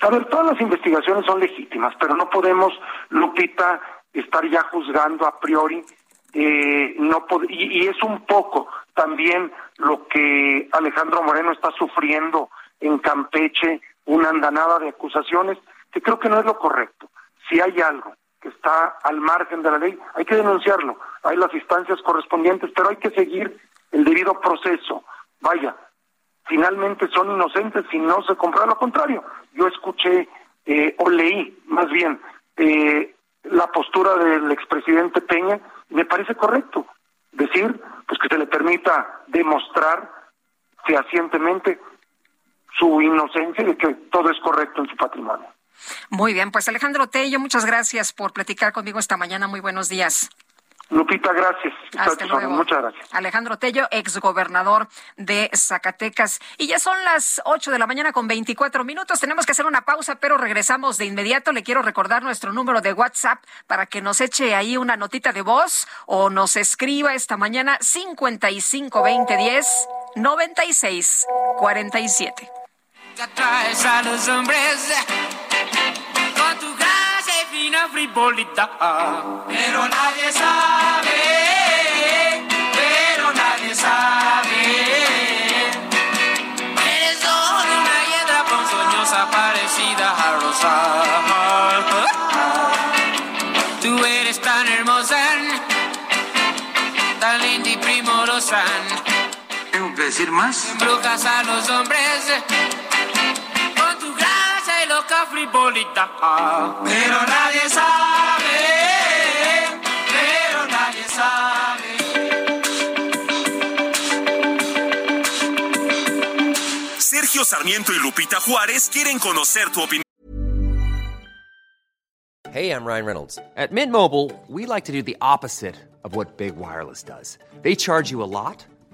A ver, todas las investigaciones son legítimas, pero no podemos, Lupita, estar ya juzgando a priori. Eh, no y, y es un poco también lo que Alejandro Moreno está sufriendo en Campeche, una andanada de acusaciones, que creo que no es lo correcto. Si hay algo que está al margen de la ley, hay que denunciarlo. Hay las instancias correspondientes, pero hay que seguir el debido proceso. Vaya, finalmente son inocentes si no se comprueba lo contrario. Yo escuché eh, o leí más bien eh, la postura del expresidente Peña y me parece correcto decir pues que se le permita demostrar fehacientemente su inocencia de que todo es correcto en su patrimonio. Muy bien, pues Alejandro Tello, muchas gracias por platicar conmigo esta mañana. Muy buenos días. Lupita, gracias. Hasta luego. Muchas gracias. Alejandro Tello, exgobernador de Zacatecas. Y ya son las 8 de la mañana con 24 minutos. Tenemos que hacer una pausa, pero regresamos de inmediato. Le quiero recordar nuestro número de WhatsApp para que nos eche ahí una notita de voz o nos escriba esta mañana 55 20 10 96 47. Atraes a los hombres con tu Pero nadie sabe, pero nadie sabe. Eres solo una hiedra ponzoñosa parecida a rosa. Tú eres tan hermosa, tan linda y primorosa. ¿Tengo que decir más? Embrujas a los hombres loca frivolidad. Pero nadie sabe, pero nadie sabe. Sergio Sarmiento y Lupita Juárez quieren conocer tu opinión. Hey, I'm Ryan Reynolds. At Mint Mobile, we like to do the opposite of what Big Wireless does. They charge you a lot,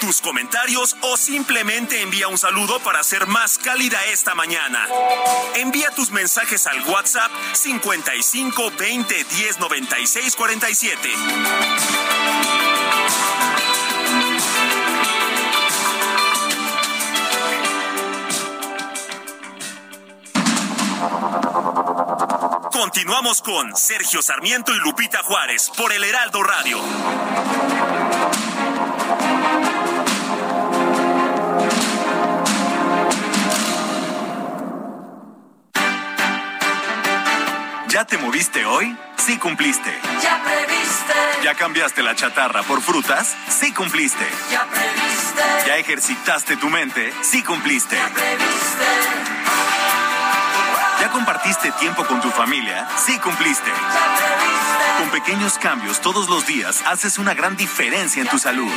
tus comentarios o simplemente envía un saludo para hacer más cálida esta mañana. Envía tus mensajes al WhatsApp 55 20 10 96 47. Continuamos con Sergio Sarmiento y Lupita Juárez por el Heraldo Radio. ¿Ya te moviste hoy? Sí cumpliste. Ya previste, ¿Ya cambiaste la chatarra por frutas? Sí cumpliste. ya previste, ¿Ya ejercitaste tu mente? Sí cumpliste. previste. ¿Ya compartiste tiempo con tu familia? Sí cumpliste. Con pequeños cambios todos los días haces una gran diferencia en tu salud.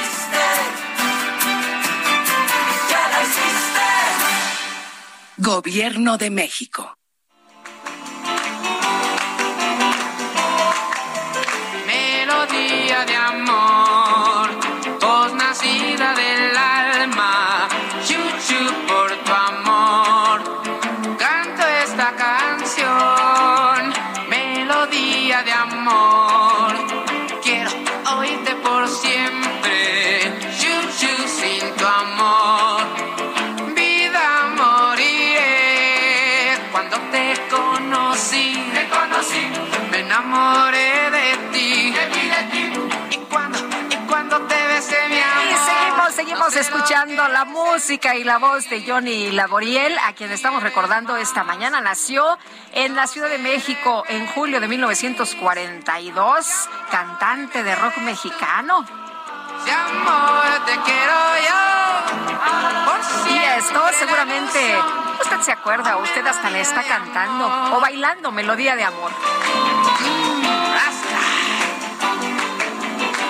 Ya la hiciste. Gobierno de México. Seguimos escuchando la música y la voz de Johnny Laboriel, a quien estamos recordando esta mañana. Nació en la Ciudad de México en julio de 1942, cantante de rock mexicano. Amor te quiero yo. Por Y esto seguramente usted se acuerda, usted hasta le está cantando o bailando Melodía de Amor.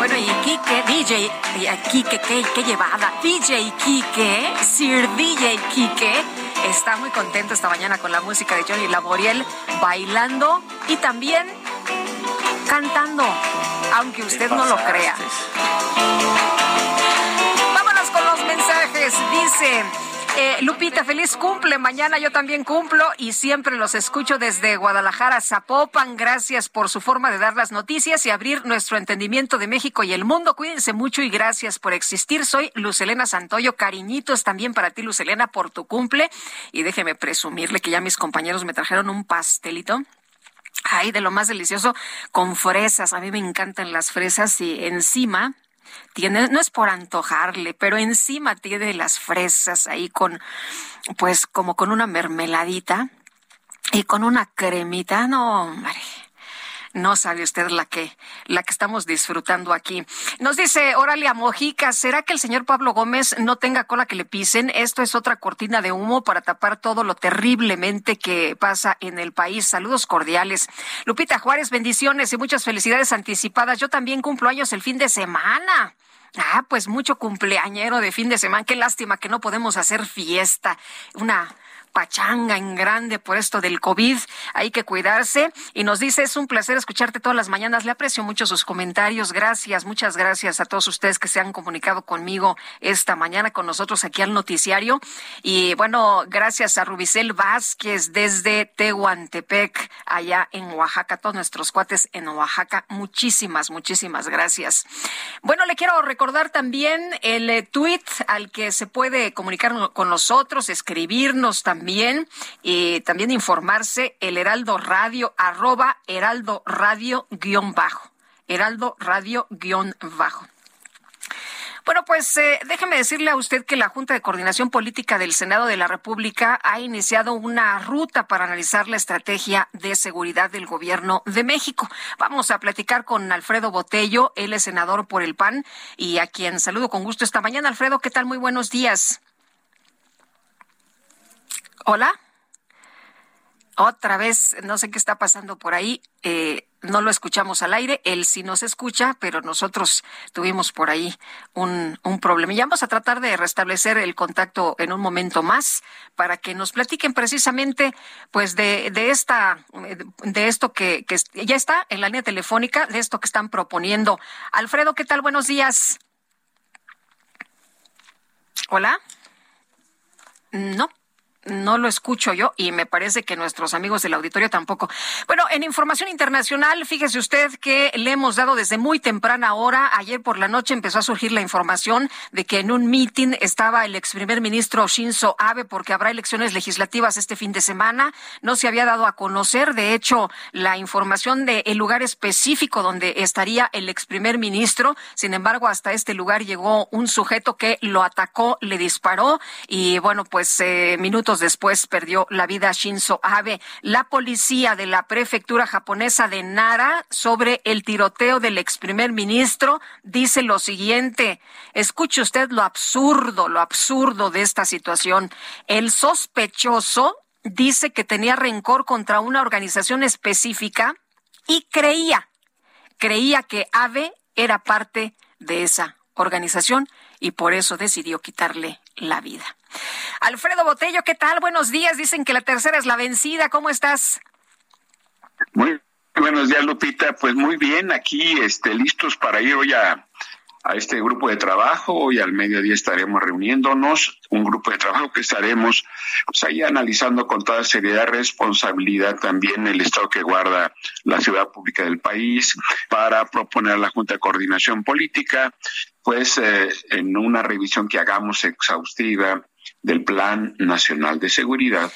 Quique, DJ Quique, qué, qué llevada. DJ Quique, Sir DJ Quique, está muy contento esta mañana con la música de Johnny Laboriel, bailando y también cantando, aunque usted no lo crea. Vámonos con los mensajes. Dice. Eh, Lupita, feliz cumple. Mañana yo también cumplo y siempre los escucho desde Guadalajara, Zapopan. Gracias por su forma de dar las noticias y abrir nuestro entendimiento de México y el mundo. Cuídense mucho y gracias por existir. Soy Lucelena Santoyo. Cariñitos también para ti, Lucelena, por tu cumple. Y déjeme presumirle que ya mis compañeros me trajeron un pastelito Ay, de lo más delicioso, con fresas. A mí me encantan las fresas y encima tiene, no es por antojarle, pero encima tiene las fresas ahí con, pues como con una mermeladita y con una cremita. No, hombre. No sabe usted la que, la que estamos disfrutando aquí. Nos dice Oralia Mojica, ¿será que el señor Pablo Gómez no tenga cola que le pisen? Esto es otra cortina de humo para tapar todo lo terriblemente que pasa en el país. Saludos cordiales. Lupita Juárez, bendiciones y muchas felicidades anticipadas. Yo también cumplo años el fin de semana. Ah, pues mucho cumpleañero de fin de semana. Qué lástima que no podemos hacer fiesta. Una pachanga en grande por esto del COVID. Hay que cuidarse. Y nos dice, es un placer escucharte todas las mañanas. Le aprecio mucho sus comentarios. Gracias, muchas gracias a todos ustedes que se han comunicado conmigo esta mañana con nosotros aquí al noticiario. Y bueno, gracias a Rubicel Vázquez desde Tehuantepec, allá en Oaxaca, todos nuestros cuates en Oaxaca. Muchísimas, muchísimas gracias. Bueno, le quiero recordar también el eh, tweet al que se puede comunicar con nosotros, escribirnos también también, y también informarse el Heraldo Radio, arroba Heraldo Radio guion bajo. Heraldo Radio guion bajo. Bueno, pues eh, déjeme decirle a usted que la Junta de Coordinación Política del Senado de la República ha iniciado una ruta para analizar la estrategia de seguridad del gobierno de México. Vamos a platicar con Alfredo Botello, él es senador por el PAN y a quien saludo con gusto esta mañana. Alfredo, ¿qué tal? Muy buenos días. Hola. Otra vez, no sé qué está pasando por ahí. Eh, no lo escuchamos al aire. Él sí nos escucha, pero nosotros tuvimos por ahí un, un problema. Y vamos a tratar de restablecer el contacto en un momento más para que nos platiquen precisamente, pues, de, de esta, de esto que, que ya está en la línea telefónica, de esto que están proponiendo. Alfredo, ¿qué tal? Buenos días. Hola. No, no lo escucho yo y me parece que nuestros amigos del auditorio tampoco. Bueno, en información internacional, fíjese usted que le hemos dado desde muy temprana hora. Ayer por la noche empezó a surgir la información de que en un mitin estaba el ex primer ministro Shinzo Abe porque habrá elecciones legislativas este fin de semana. No se había dado a conocer, de hecho, la información del el lugar específico donde estaría el ex primer ministro. Sin embargo, hasta este lugar llegó un sujeto que lo atacó, le disparó y bueno, pues eh, minutos después perdió la vida Shinzo Abe. La policía de la prefectura japonesa de Nara sobre el tiroteo del ex primer ministro dice lo siguiente. Escuche usted lo absurdo, lo absurdo de esta situación. El sospechoso dice que tenía rencor contra una organización específica y creía, creía que Abe era parte de esa organización y por eso decidió quitarle la vida. Alfredo Botello, ¿qué tal? Buenos días. Dicen que la tercera es la vencida. ¿Cómo estás? Muy buenos días, Lupita. Pues muy bien, aquí este, listos para ir hoy a, a este grupo de trabajo. Hoy al mediodía estaremos reuniéndonos, un grupo de trabajo que estaremos pues, ahí analizando con toda seriedad, responsabilidad también el estado que guarda la ciudad pública del país para proponer a la Junta de Coordinación Política, pues eh, en una revisión que hagamos exhaustiva del Plan Nacional de Seguridad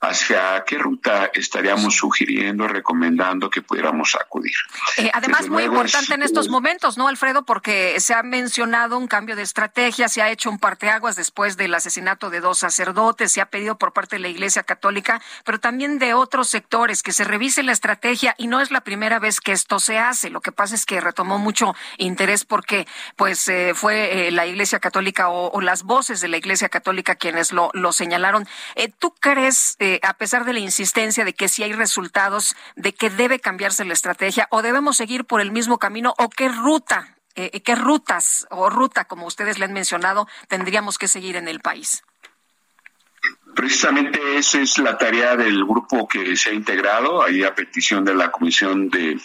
hacia qué ruta estaríamos sugiriendo, recomendando que pudiéramos acudir. Eh, además, muy importante en estos momentos, ¿no, Alfredo? Porque se ha mencionado un cambio de estrategia, se ha hecho un parteaguas después del asesinato de dos sacerdotes, se ha pedido por parte de la Iglesia Católica, pero también de otros sectores que se revise la estrategia y no es la primera vez que esto se hace. Lo que pasa es que retomó mucho interés porque, pues, eh, fue eh, la Iglesia Católica o, las voces de la Iglesia Católica quienes lo, lo señalaron. ¿Tú crees? A pesar de la insistencia de que si hay resultados, de que debe cambiarse la estrategia o debemos seguir por el mismo camino o qué ruta eh, qué rutas o ruta, como ustedes le han mencionado, tendríamos que seguir en el país. Precisamente esa es la tarea del grupo que se ha integrado, ahí a petición de la Comisión de,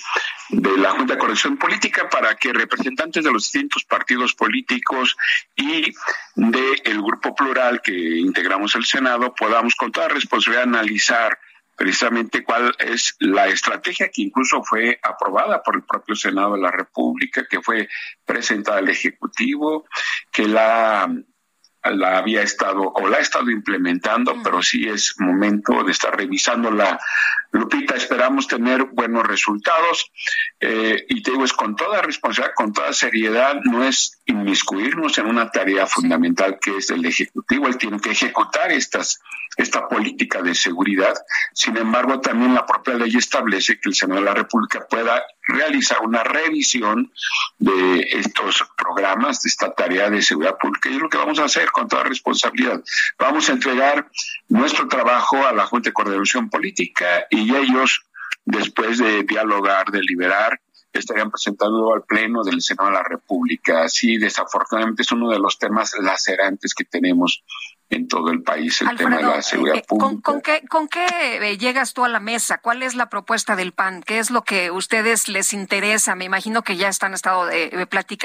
la Junta de Corrección Política, para que representantes de los distintos partidos políticos y del grupo plural que integramos el Senado podamos con toda responsabilidad analizar precisamente cuál es la estrategia que incluso fue aprobada por el propio Senado de la República, que fue presentada al Ejecutivo, que la la había estado o la ha estado implementando, pero sí es momento de estar revisándola. Lupita, esperamos tener buenos resultados eh, y te digo, es con toda responsabilidad, con toda seriedad, no es inmiscuirnos en una tarea fundamental que es el Ejecutivo, él tiene que ejecutar estas, esta política de seguridad. Sin embargo, también la propia ley establece que el Senado de la República pueda realizar una revisión de estos programas, de esta tarea de seguridad pública. Y es lo que vamos a hacer con toda responsabilidad. Vamos a entregar nuestro trabajo a la Junta de Coordinación Política y ellos, después de dialogar, deliberar, estarían presentando al Pleno del Senado de la República. Así, desafortunadamente, es uno de los temas lacerantes que tenemos en todo el país, el tema de la seguridad eh, pública. ¿con, qué, ¿Con qué eh, llegas tú a la mesa? ¿Cuál es la propuesta del PAN? ¿Qué es lo que a ustedes les interesa? Me imagino que ya están estado de,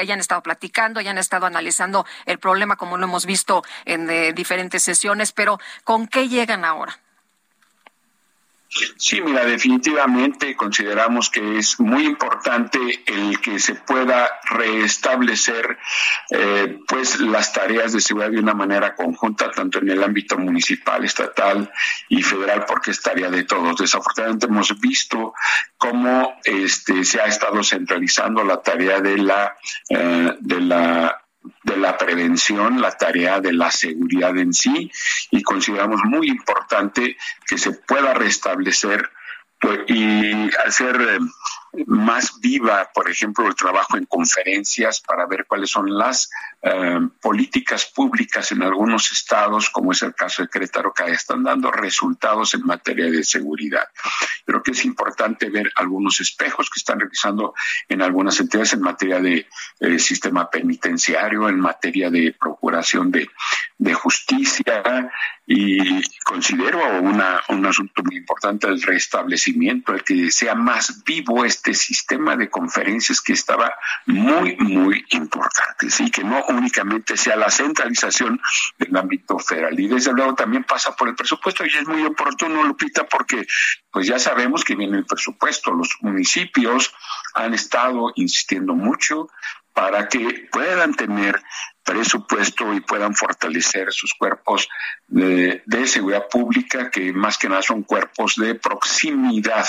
ya han estado platicando, ya han estado analizando el problema como lo hemos visto en eh, diferentes sesiones, pero ¿con qué llegan ahora? Sí, mira, definitivamente consideramos que es muy importante el que se pueda restablecer eh, pues las tareas de seguridad de una manera conjunta, tanto en el ámbito municipal, estatal y federal, porque es tarea de todos. Desafortunadamente hemos visto cómo este se ha estado centralizando la tarea de la eh, de la de la prevención, la tarea de la seguridad en sí, y consideramos muy importante que se pueda restablecer pues, y hacer eh, más viva, por ejemplo, el trabajo en conferencias para ver cuáles son las eh, políticas públicas en algunos estados, como es el caso de Querétaro, que están dando resultados en materia de seguridad. Creo que es importante ver algunos espejos que están realizando en algunas entidades en materia de eh, sistema penitenciario, en materia de procuración de, justicia, y considero un asunto muy importante el restablecimiento, el que sea más vivo este sistema de conferencias que estaba muy, muy importante, y que no únicamente sea la centralización del ámbito federal. Y desde luego también pasa por el presupuesto y es muy oportuno, Lupita, porque pues ya sabemos que viene el presupuesto. Los municipios han estado insistiendo mucho para que puedan tener presupuesto y puedan fortalecer sus cuerpos de, seguridad pública, que más que nada son cuerpos de proximidad,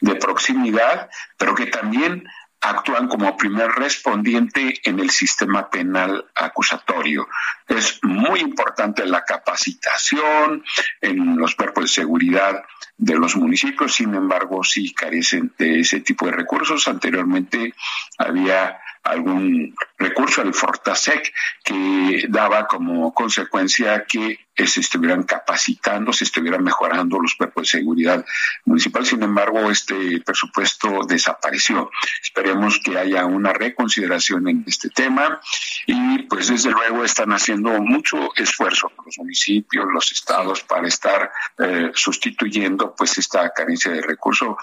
de proximidad, pero que también actúan como primer respondiente en el sistema penal acusatorio. Es muy importante la capacitación en los cuerpos de seguridad de los municipios, sin embargo, sí carecen de ese tipo de recursos. Anteriormente había algún recurso al Fortasec que daba como consecuencia que se estuvieran capacitando, se estuvieran mejorando los cuerpos de seguridad municipal. Sin embargo, este presupuesto desapareció. Esperemos que haya una reconsideración en este tema y pues desde luego están haciendo mucho esfuerzo los municipios, los estados para estar eh, sustituyendo pues esta carencia de recursos.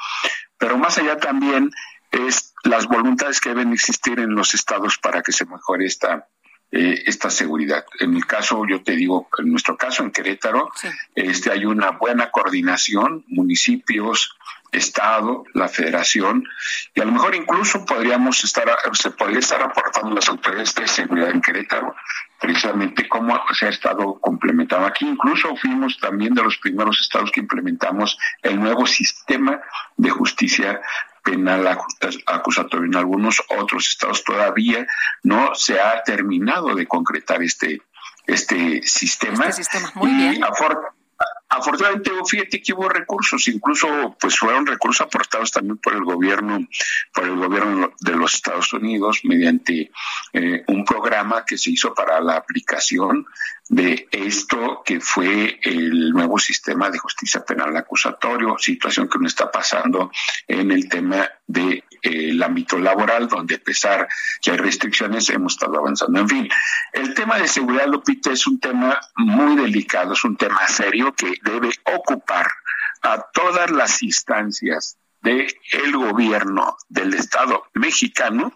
Pero más allá también es las voluntades que deben existir en los estados para que se mejore esta eh, esta seguridad. En mi caso, yo te digo, en nuestro caso en Querétaro, este hay una buena coordinación, municipios, Estado, la Federación, y a lo mejor incluso podríamos estar, se podría estar aportando las autoridades de seguridad en Querétaro, precisamente cómo se ha estado complementando. Aquí incluso fuimos también de los primeros estados que implementamos el nuevo sistema de justicia penal acusatorio. En algunos otros estados todavía no se ha terminado de concretar este, este sistema. Este sistema. Muy bien. Afortunadamente, fíjate que hubo recursos, incluso pues fueron recursos aportados también por el gobierno, por el gobierno de los Estados Unidos mediante eh, un programa que se hizo para la aplicación de esto que fue el nuevo sistema de justicia penal acusatorio, situación que no está pasando en el tema de el ámbito laboral, donde a pesar que hay restricciones hemos estado avanzando. En fin, el tema de seguridad, Lupita, es un tema muy delicado, es un tema serio que debe ocupar a todas las instancias del el gobierno del Estado mexicano,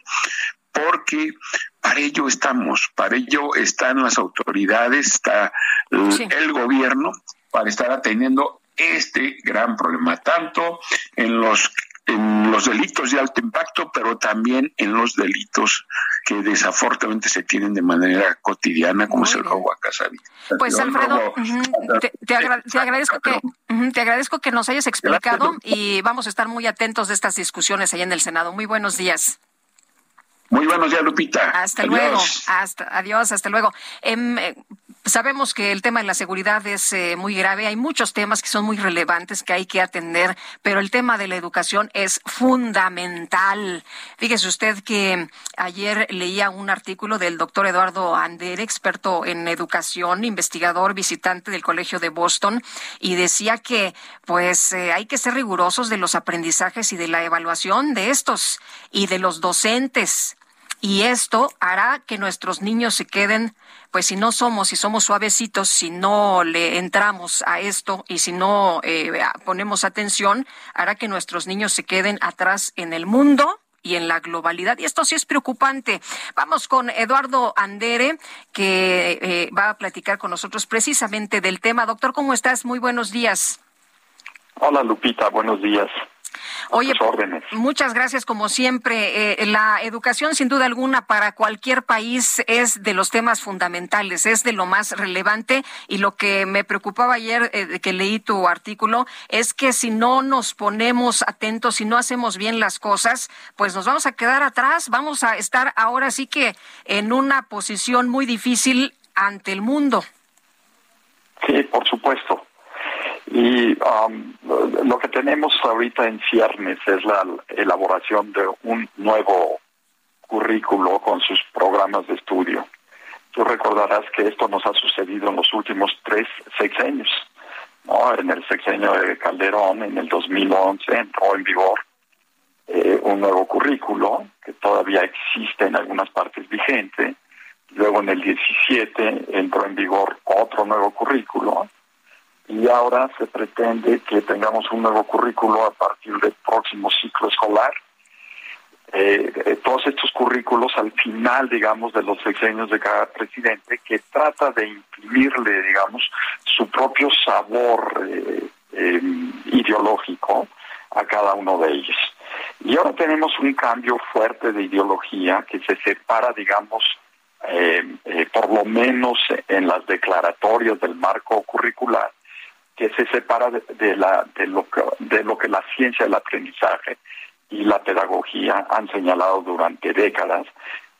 porque para ello estamos, para ello están las autoridades, está el gobierno, para estar atendiendo este gran problema, tanto en los en los delitos de alto impacto, pero también en los delitos que desafortunadamente se tienen de manera cotidiana, como es el robo a casa. Pues Alfredo, te, agradezco que te agradezco que nos hayas explicado y vamos a estar muy atentos de estas discusiones ahí en el Senado. Muy buenos días. Muy buenos días, Lupita. Hasta luego. Hasta, adiós, hasta luego. Em, eh, sabemos que el tema de la seguridad es eh, muy grave. Hay muchos temas que son muy relevantes que hay que atender, pero el tema de la educación es fundamental. Fíjese usted que ayer leía un artículo del doctor Eduardo Ander, experto en educación, investigador, visitante del Colegio de Boston, y decía que pues eh, hay que ser rigurosos de los aprendizajes y de la evaluación de estos y de los docentes y esto hará que nuestros niños se queden, pues si no somos, si somos suavecitos, si no le entramos a esto y si no eh, ponemos atención, hará que nuestros niños se queden atrás en el mundo y en la globalidad. Y esto sí es preocupante. Vamos con Eduardo Andere, que eh, va a platicar con nosotros precisamente del tema. Doctor, ¿cómo estás? Muy buenos días. Hola, Lupita. Buenos días. Oye, muchas gracias como siempre. Eh, la educación, sin duda alguna, para cualquier país es de los temas fundamentales, es de lo más relevante. Y lo que me preocupaba ayer eh, que leí tu artículo es que si no nos ponemos atentos, si no hacemos bien las cosas, pues nos vamos a quedar atrás, vamos a estar ahora sí que en una posición muy difícil ante el mundo. Sí, por supuesto. Y um, lo que tenemos ahorita en ciernes es la elaboración de un nuevo currículo con sus programas de estudio. Tú recordarás que esto nos ha sucedido en los últimos tres sexenios. ¿no? En el sexenio de Calderón, en el 2011, entró en vigor eh, un nuevo currículo que todavía existe en algunas partes vigente. Luego en el 17 entró en vigor otro nuevo currículo y ahora se pretende que tengamos un nuevo currículo a partir del próximo ciclo escolar. Eh, eh, todos estos currículos al final, digamos, de los sexenios de cada presidente, que trata de imprimirle, digamos, su propio sabor eh, em, ideológico a cada uno de ellos. Y ahora tenemos un cambio fuerte de ideología que se separa, digamos, por lo menos en las declaratorias del marco curricular, que se separa de, la, de, lo que, de lo que la ciencia del aprendizaje y la pedagogía han señalado durante décadas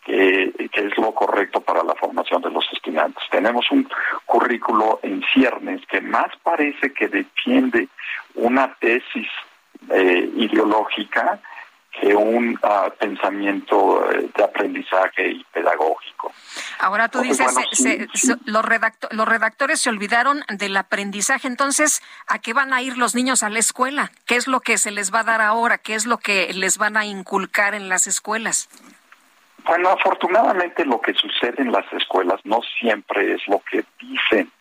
que, es lo correcto para la formación de los estudiantes. Tenemos un currículo en ciernes que más parece que defiende una tesis eh, ideológica que un ah, pensamiento eh, de aprendizaje y pedagógico. Ahora tú dices, los, los redactores se olvidaron del aprendizaje, entonces, ¿a qué van a ir los niños a la escuela? ¿Qué es lo que se les va a dar ahora? ¿Qué es lo que les van a inculcar en las escuelas? Bueno, afortunadamente lo que sucede en las escuelas no siempre es lo que dicen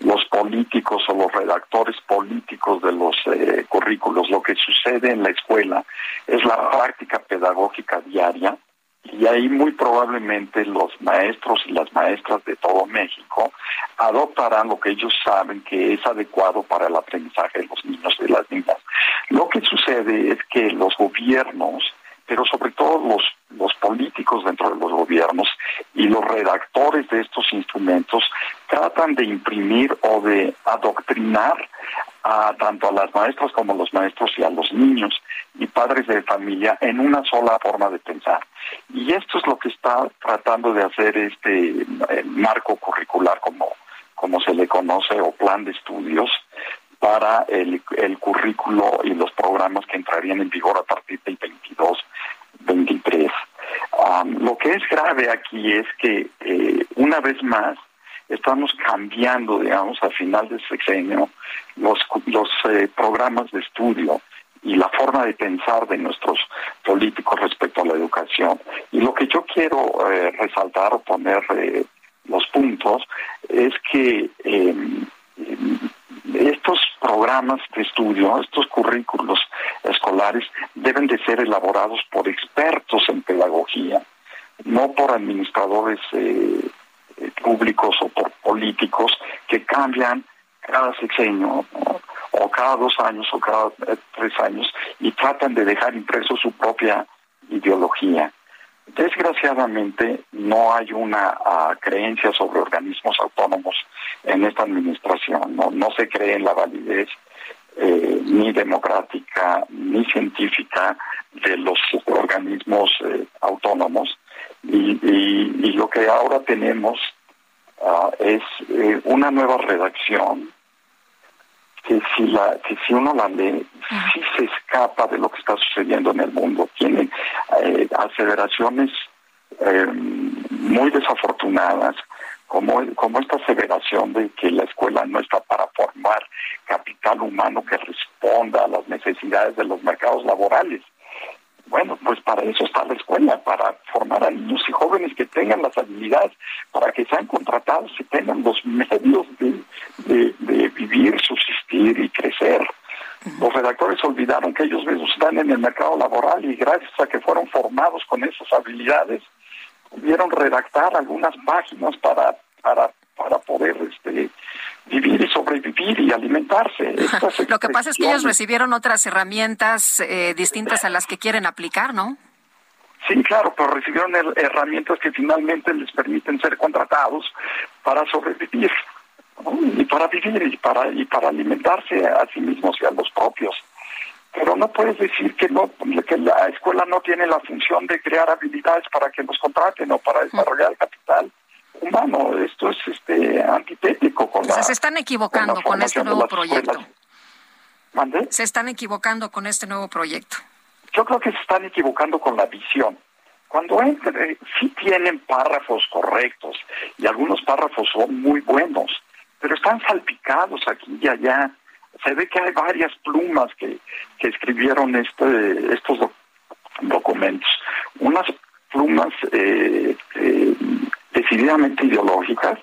los políticos o los redactores políticos de los eh, currículos. Lo que sucede en la escuela es la práctica pedagógica diaria y ahí muy probablemente los maestros y las maestras de todo México adoptarán lo que ellos saben que es adecuado para el aprendizaje de los niños y las niñas. Lo que sucede es que los gobiernos pero sobre todo los, los políticos dentro de los gobiernos y los redactores de estos instrumentos tratan de imprimir o de adoctrinar a tanto a las maestras como a los maestros y a los niños y padres de familia en una sola forma de pensar. Y esto es lo que está tratando de hacer este eh, marco curricular como, como se le conoce o plan de estudios para el, el currículo y los programas que entrarían en vigor a partir del 22 23. lo que es grave aquí es que eh, una vez más estamos cambiando, digamos, al final del sexenio los, los eh, programas de estudio y la forma de pensar de nuestros políticos respecto a la educación. Y lo que yo quiero eh, resaltar o poner eh, los puntos es que em, estos programas de estudio, estos currículos escolares deben de ser elaborados por expertos en pedagogía, no por administradores eh, públicos o por políticos que cambian cada sexenio o cada dos años o cada eh, tres años y tratan de dejar impreso su propia ideología. Desgraciadamente no hay una ah, creencia sobre organismos autónomos en esta administración, no, se cree en la validez eh, ni democrática ni científica de los organismos eh, autónomos. Y, y, lo que ahora tenemos ah, es una nueva redacción que si la que si uno la lee sí se escapa de lo que está sucediendo en el mundo. Tiene eh, aseveraciones eh, muy desafortunadas como como esta aseveración de que la escuela no está para formar capital humano que responda a las necesidades de los mercados laborales bueno, pues para eso está la escuela, para formar a niños y jóvenes que tengan las habilidades, para que sean contratados y tengan los medios de, vivir, subsistir y crecer. Los redactores olvidaron que ellos mismos están en el mercado laboral y gracias a que fueron formados con esas habilidades, pudieron redactar algunas páginas para, para, para poder este, vivir y sobrevivir y alimentarse. [laughs] Lo que pasa es que ellos recibieron otras herramientas eh, distintas a las que quieren aplicar, ¿no? Sí, claro, pero recibieron herramientas que finalmente les permiten ser contratados para sobrevivir y para vivir y para y para alimentarse a sí mismos y a los propios. Pero no puedes decir que no que la escuela no tiene la función de crear habilidades para que los contraten o para desarrollar el capital humano. Esto es este antitético con Se están equivocando con, este nuevo proyecto. Se están equivocando con este nuevo proyecto. Yo creo que se están equivocando con la visión. Cuando entre, sí tienen párrafos correctos y algunos párrafos son muy buenos, pero están salpicados aquí y allá. Se ve que hay varias plumas que, que escribieron este, estos documentos. Unas plumas eh, eh, decididamente ideológicas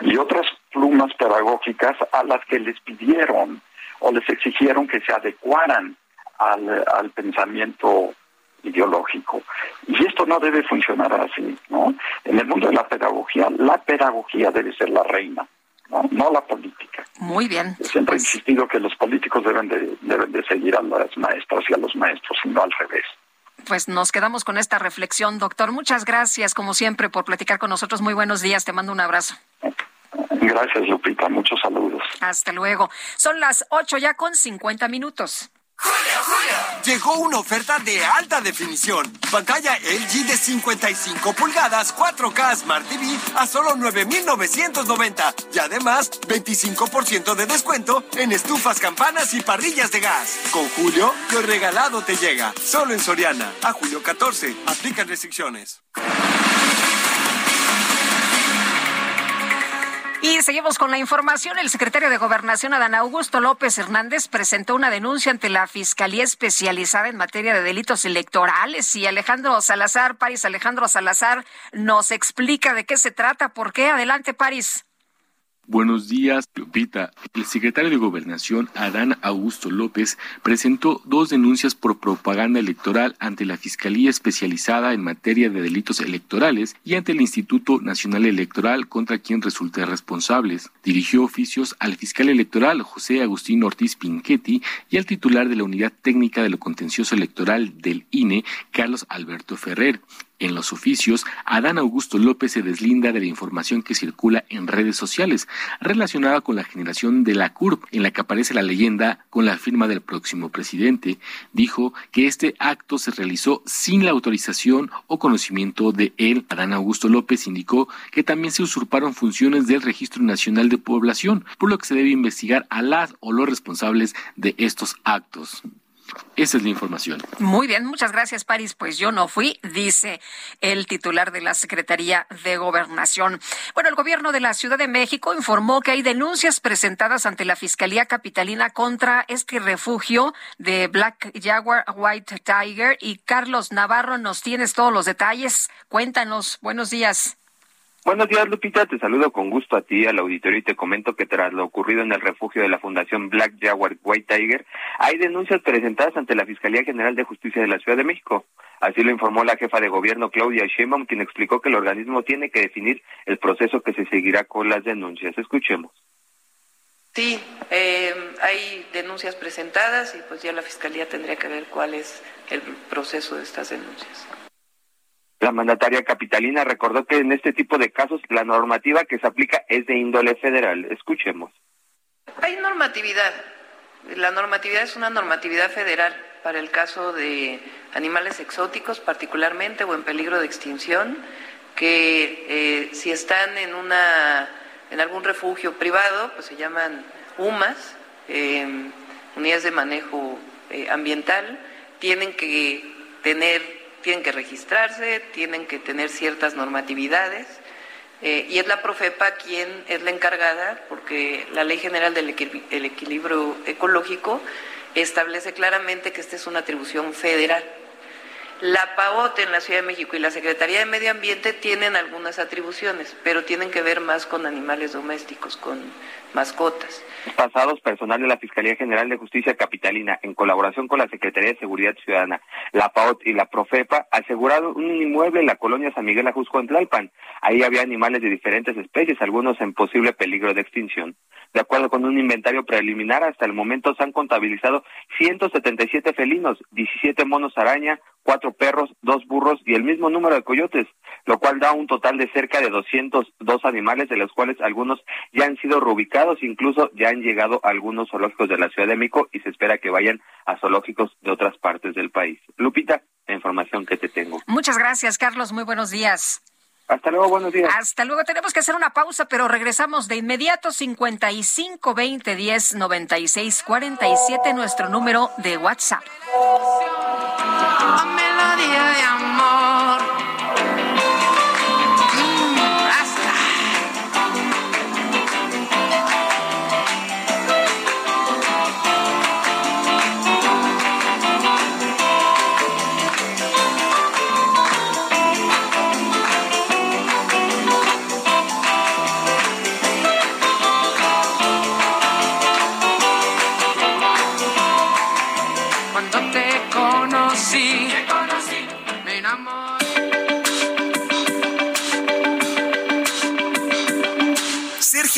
y otras plumas pedagógicas a las que les pidieron o les exigieron que se adecuaran al, al pensamiento ideológico. Y esto no debe funcionar así, ¿no? En el mundo de la pedagogía, la pedagogía debe ser la reina, ¿no? No la política. Muy bien. siempre he pues insistido que los políticos deben de, deben de seguir a las maestras y a los maestros, y no al revés pues nos quedamos con esta reflexión, doctor. Muchas gracias, como siempre, por platicar con nosotros. Muy buenos días. Te mando un abrazo. Gracias, Lupita. Muchos saludos. Hasta luego. Son las ocho ya con cincuenta minutos. Llegó una oferta de alta definición. Pantalla LG de 55 pulgadas 4K Smart TV a solo 9,990. Y además, 25% de descuento en estufas, campanas y parrillas de gas. Con Julio, lo regalado te llega. Solo en Soriana. A julio 14. Aplican restricciones. Y seguimos con la información. El secretario de Gobernación, Adán Augusto López Hernández, presentó una denuncia ante la Fiscalía Especializada en materia de delitos electorales. Y Alejandro Salazar, París Alejandro Salazar, nos explica de qué se trata. ¿Por qué? Adelante, París. Buenos días, Lupita. El secretario de Gobernación, Adán Augusto López, presentó dos denuncias por propaganda electoral ante la Fiscalía Especializada en materia de delitos electorales y ante el Instituto Nacional Electoral contra quien resulte responsables. Dirigió oficios al fiscal electoral José Agustín Ortiz Pinchetti y al titular de la Unidad Técnica de lo Contencioso Electoral del INE, Carlos Alberto Ferrer. En los oficios, Adán Augusto López se deslinda de la información que circula en redes sociales relacionada con la generación de la CURP, en la que aparece la leyenda con la firma del próximo presidente. Dijo que este acto se realizó sin la autorización o conocimiento de él. Adán Augusto López indicó que también se usurparon funciones del Registro Nacional de Población, por lo que se debe investigar a las o los responsables de estos actos. Esa es la información. Muy bien, muchas gracias, París. Pues yo no fui, dice el titular de la Secretaría de Gobernación. Bueno, el gobierno de la Ciudad de México informó que hay denuncias presentadas ante la Fiscalía Capitalina contra este refugio de Black Jaguar White Tiger. Y Carlos Navarro, nos tienes todos los detalles. Cuéntanos. Buenos días. Buenos días, Lupita. Te saludo con gusto a ti, al auditorio, y te comento que tras lo ocurrido en el refugio de la Fundación Black Jaguar White Tiger, hay denuncias presentadas ante la Fiscalía General de Justicia de la Ciudad de México. Así lo informó la jefa de gobierno, Claudia Sheinbaum, quien explicó que el organismo tiene que definir el proceso que se seguirá con las denuncias. Escuchemos. Sí, eh, hay denuncias presentadas y pues ya la Fiscalía tendría que ver cuál es el proceso de estas denuncias. La mandataria capitalina recordó que en este tipo de casos la normativa que se aplica es de índole federal. Escuchemos. Hay normatividad. La normatividad es una normatividad federal para el caso de animales exóticos particularmente o en peligro de extinción que eh, si están en una en algún refugio privado pues se llaman UMAS eh, unidades de manejo eh, ambiental tienen que tener tienen que registrarse, tienen que tener ciertas normatividades. Eh, y es la Profepa quien es la encargada, porque la Ley General del Equilibrio Ecológico establece claramente que esta es una atribución federal. La PAOT en la Ciudad de México y la Secretaría de Medio Ambiente tienen algunas atribuciones, pero tienen que ver más con animales domésticos, con mascotas. Pasados, personal de la Fiscalía General de Justicia Capitalina, en colaboración con la Secretaría de Seguridad Ciudadana, la PAOT y la Profepa, aseguraron un inmueble en la colonia San Miguel Ajusco en Tlalpan. Ahí había animales de diferentes especies, algunos en posible peligro de extinción. De acuerdo con un inventario preliminar, hasta el momento se han contabilizado 177 felinos, 17 monos araña, cuatro perros, dos burros y el mismo número de coyotes, lo cual da un total de cerca de 202 animales, de los cuales algunos ya han sido reubicados, incluso ya han llegado a algunos zoológicos de la Ciudad de México y se espera que vayan a zoológicos de otras partes del país. Lupita, la información que te tengo. Muchas gracias, Carlos. Muy buenos días. Hasta luego, buenos días. Hasta luego. Tenemos que hacer una pausa, pero regresamos de inmediato 55 20 10 96 47, nuestro número de WhatsApp.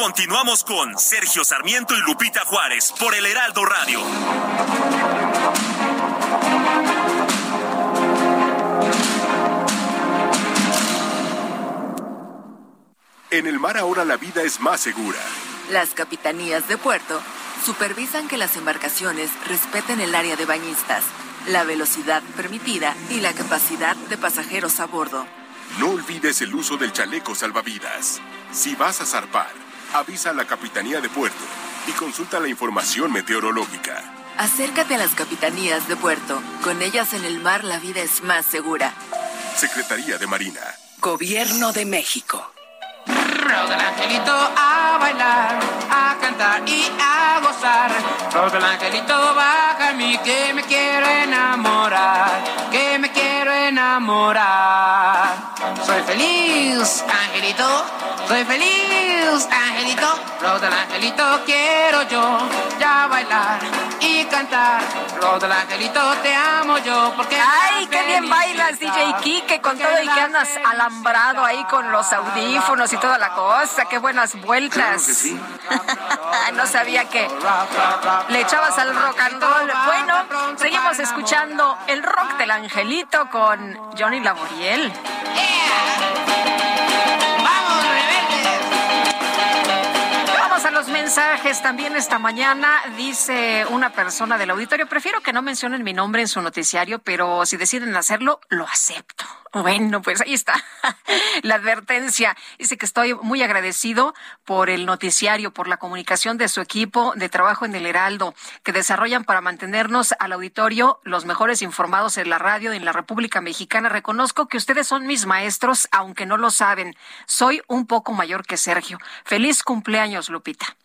Continuamos con Sergio Sarmiento y Lupita Juárez por el Heraldo Radio. En el mar ahora la vida es más segura. Las capitanías de puerto supervisan que las embarcaciones respeten el área de bañistas, la velocidad permitida y la capacidad de pasajeros a bordo. No olvides el uso del chaleco salvavidas. Si vas a zarpar, avisa a la Capitanía de Puerto y consulta la información meteorológica. Acércate a las capitanías de puerto. Con ellas en el mar la vida es más segura. Secretaría de Marina. Gobierno de México. Rosa el angelito a bailar, a cantar y a gozar. Rosa el angelito baja a mí que me quiero enamorar, que me quiero enamorar. Soy feliz, Angelito. Soy feliz, Angelito. Lo del Angelito quiero yo. Ya bailar y cantar. Lo del Angelito te amo yo. Porque Ay, qué bien bailas, DJ Kike, con todo y que andas alambrado ahí con los audífonos y toda la cosa. Qué buenas vueltas. [laughs] no sabía que le echabas al rock and roll. Bueno, seguimos escuchando el rock del angelito con Johnny Laboriel. Los mensajes también esta mañana. Dice una persona del auditorio, prefiero que no mencionen mi nombre en su noticiario, pero si deciden hacerlo, lo acepto. Bueno, pues ahí está [laughs] la advertencia. Dice que estoy muy agradecido por el noticiario, por la comunicación de su equipo de trabajo en el Heraldo, que desarrollan para mantenernos al auditorio los mejores informados en la radio en la República Mexicana. Reconozco que ustedes son mis maestros, aunque no lo saben. Soy un poco mayor que Sergio. Feliz cumpleaños, Lupita.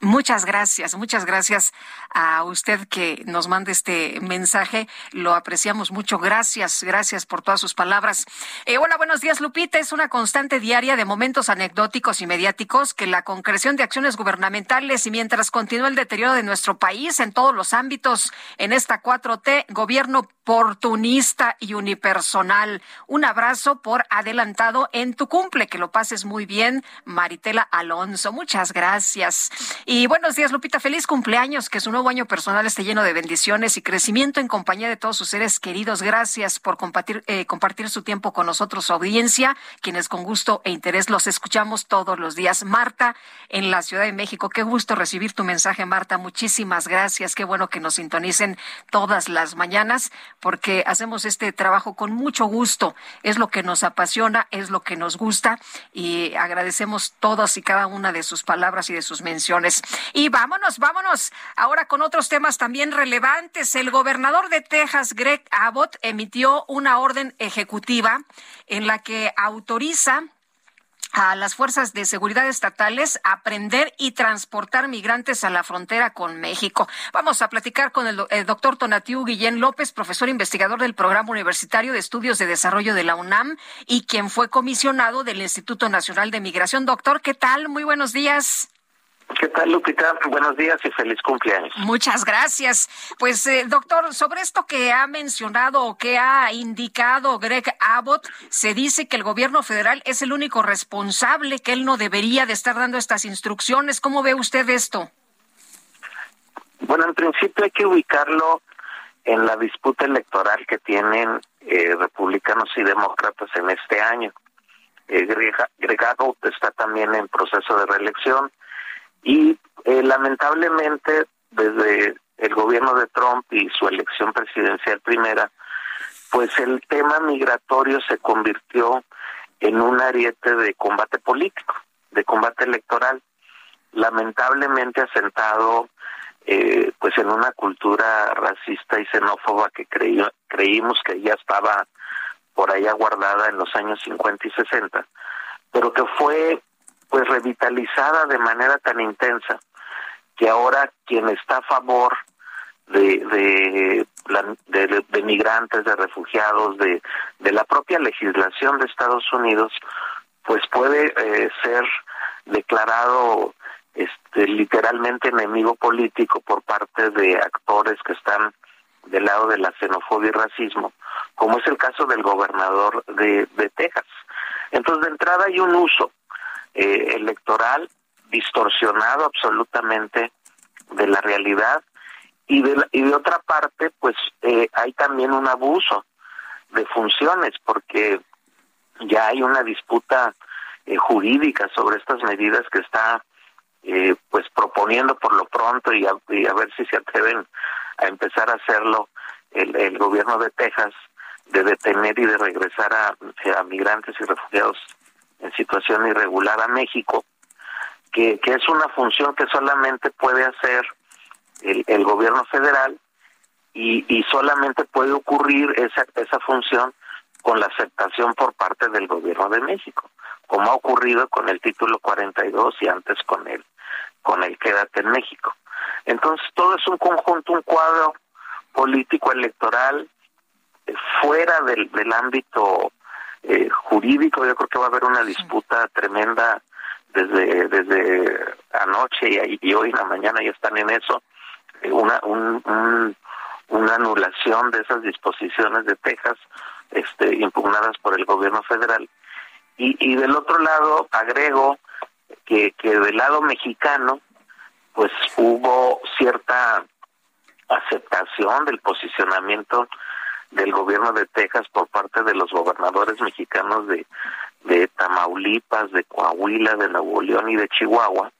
Muchas gracias, muchas gracias a usted que nos mande este mensaje. Lo apreciamos mucho. Gracias, gracias por todas sus palabras. Eh, hola, buenos días, Lupita. Es una constante diaria de momentos anecdóticos y mediáticos que la concreción de acciones gubernamentales y mientras continúa el deterioro de nuestro país en todos los ámbitos en esta 4T, gobierno oportunista y unipersonal. Un abrazo por adelantado en tu cumple. Que lo pases muy bien, Maritela Alonso. Muchas gracias. Y buenos días, Lupita. Feliz cumpleaños. Que su nuevo año personal esté lleno de bendiciones y crecimiento en compañía de todos sus seres queridos. Gracias por compartir, eh, compartir su tiempo con nosotros, su audiencia, quienes con gusto e interés los escuchamos todos los días. Marta, en la Ciudad de México. Qué gusto recibir tu mensaje, Marta. Muchísimas gracias. Qué bueno que nos sintonicen todas las mañanas porque hacemos este trabajo con mucho gusto. Es lo que nos apasiona, es lo que nos gusta y agradecemos todas y cada una de sus palabras y de sus menciones. Y vámonos, vámonos ahora con otros temas también relevantes. El gobernador de Texas, Greg Abbott, emitió una orden ejecutiva en la que autoriza a las fuerzas de seguridad estatales aprender y transportar migrantes a la frontera con México. Vamos a platicar con el, el doctor Tonatiu Guillén López, profesor investigador del Programa Universitario de Estudios de Desarrollo de la UNAM y quien fue comisionado del Instituto Nacional de Migración. Doctor, ¿qué tal? Muy buenos días. ¿Qué tal, Lupita? Buenos días y feliz cumpleaños. Muchas gracias. Pues, eh, doctor, sobre esto que ha mencionado o que ha indicado Greg Abbott, se dice que el gobierno federal es el único responsable, que él no debería de estar dando estas instrucciones. ¿Cómo ve usted esto? Bueno, en principio hay que ubicarlo en la disputa electoral que tienen eh, republicanos y demócratas en este año. Eh, Greg, Greg Abbott está también en proceso de reelección y eh, lamentablemente, desde el gobierno de Trump y su elección presidencial primera, pues el tema migratorio se convirtió en un ariete de combate político, de combate electoral, lamentablemente asentado eh, pues en una cultura racista y xenófoba que creímos que ya estaba por allá guardada en los años 50 y 60, pero que fue pues revitalizada de manera tan intensa que ahora quien está a favor de de, migrantes, de refugiados, de, de la propia legislación de Estados Unidos, pues puede eh, ser declarado este, literalmente enemigo político por parte de actores que están del lado de la xenofobia y racismo, como es el caso del gobernador de, de Texas. Entonces, de entrada hay un uso eh, electoral distorsionado absolutamente de la realidad. Y de, y de otra parte pues eh, hay también un abuso de funciones porque ya hay una disputa eh, jurídica sobre estas medidas que está eh, pues proponiendo por lo pronto y a, y a, ver si se atreven a empezar a hacerlo el, el gobierno de Texas de detener y de regresar a migrantes y refugiados en situación irregular a México, que, que es una función que solamente puede hacer el, el gobierno federal y, y solamente puede ocurrir esa, esa función con la aceptación por parte del gobierno de México, como ha ocurrido con el título 42 y antes con el con el Quédate en México. Entonces todo es un conjunto, un cuadro político electoral fuera del, del ámbito eh, jurídico. Yo creo que va a haber una disputa tremenda desde desde anoche y, y, hoy en la mañana ya están en eso. Eh, una un, una anulación de esas disposiciones de Texas este, impugnadas por el gobierno federal. Y, y del otro lado, agrego que, que del lado mexicano, pues hubo cierta aceptación del posicionamiento del gobierno de Texas por parte de los gobernadores mexicanos de, de Tamaulipas, de Coahuila, de Nuevo León y de Chihuahua,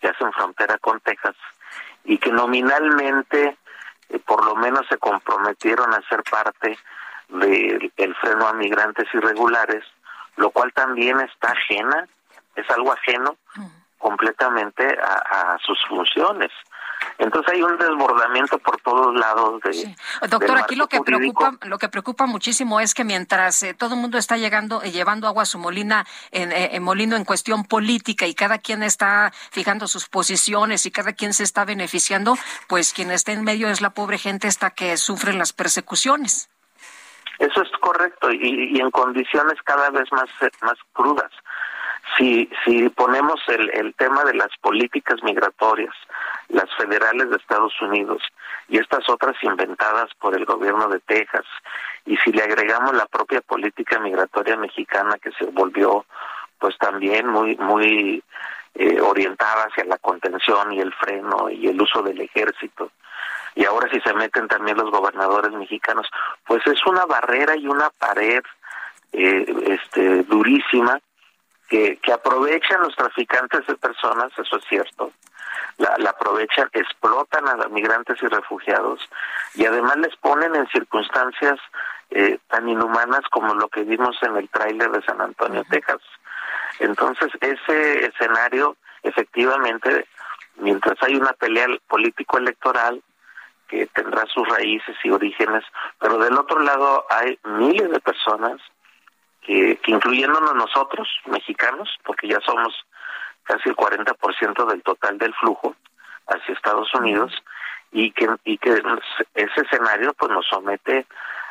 que hacen frontera con Texas, y que nominalmente eh, por lo menos se comprometieron a ser parte del freno a migrantes irregulares, lo cual también está ajena, es algo ajeno completamente a, sus funciones. Entonces hay un desbordamiento por todos lados de Doctor, aquí lo que preocupa lo que preocupa muchísimo es que mientras eh, todo el mundo está llegando eh, llevando agua a su molina en, eh, en, molino en cuestión política y cada quien está fijando sus posiciones y cada quien se está beneficiando, pues quien está en medio es la pobre gente esta que sufre las persecuciones. Eso es correcto y, y en condiciones cada vez más más crudas si, si ponemos el, el tema de las políticas migratorias, las federales de Estados Unidos y estas otras inventadas por el gobierno de Texas, y si le agregamos la propia política migratoria mexicana que se volvió pues también muy muy eh, orientada hacia la contención y el freno y el uso del ejército y ahora si se meten también los gobernadores mexicanos pues es una barrera y una pared eh, este durísima que, que aprovechan los traficantes de personas, eso es cierto, la, la, aprovechan, explotan a migrantes y refugiados y además les ponen en circunstancias eh, tan inhumanas como lo que vimos en el tráiler de San Antonio, Texas. Entonces, ese escenario, efectivamente, mientras hay una pelea político-electoral que tendrá sus raíces y orígenes, pero del otro lado hay miles de personas que, incluyéndonos nosotros, mexicanos, porque ya somos casi el 40% del total del flujo hacia Estados Unidos, y que, y que ese escenario pues nos somete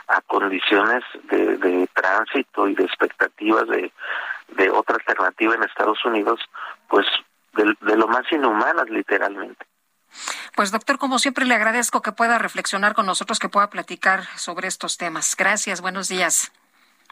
a condiciones de, de tránsito y de expectativas de, de otra alternativa en Estados Unidos, pues de, de lo más inhumanas literalmente. Pues doctor, como siempre le agradezco que pueda reflexionar con nosotros, que pueda platicar sobre estos temas. Gracias, buenos días.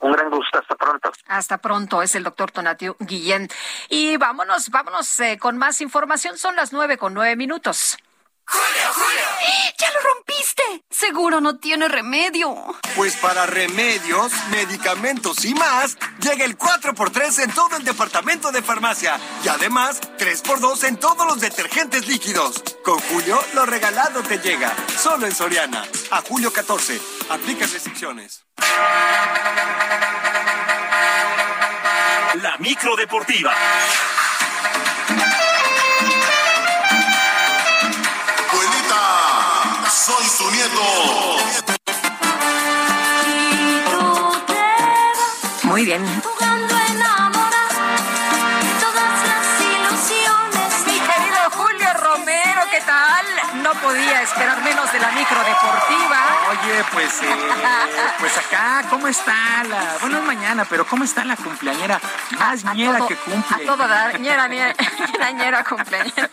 Un gran gusto, hasta pronto. Hasta pronto, es el doctor Tonatio Guillén. Y vámonos, vámonos eh, con más información. Son las nueve con nueve minutos. ¡Julio, Julio! ¡Ya lo rompiste! Seguro no tiene remedio. Pues para remedios, medicamentos y más, llega el 4x3 en todo el departamento de farmacia. Y además, 3x2 en todos los detergentes líquidos. Con Julio, lo regalado te llega. Solo en Soriana. A julio 14. Aplica restricciones. La micro deportiva. Abuelita, soy su nieto. Muy bien. No podía esperar menos de la micro deportiva. Oye, pues, eh, pues acá, ¿cómo está la? Bueno, es mañana, pero ¿cómo está la cumpleañera? Más ñera que cumple. A todo dar, ñera, ñera, ñera, cumpleañera.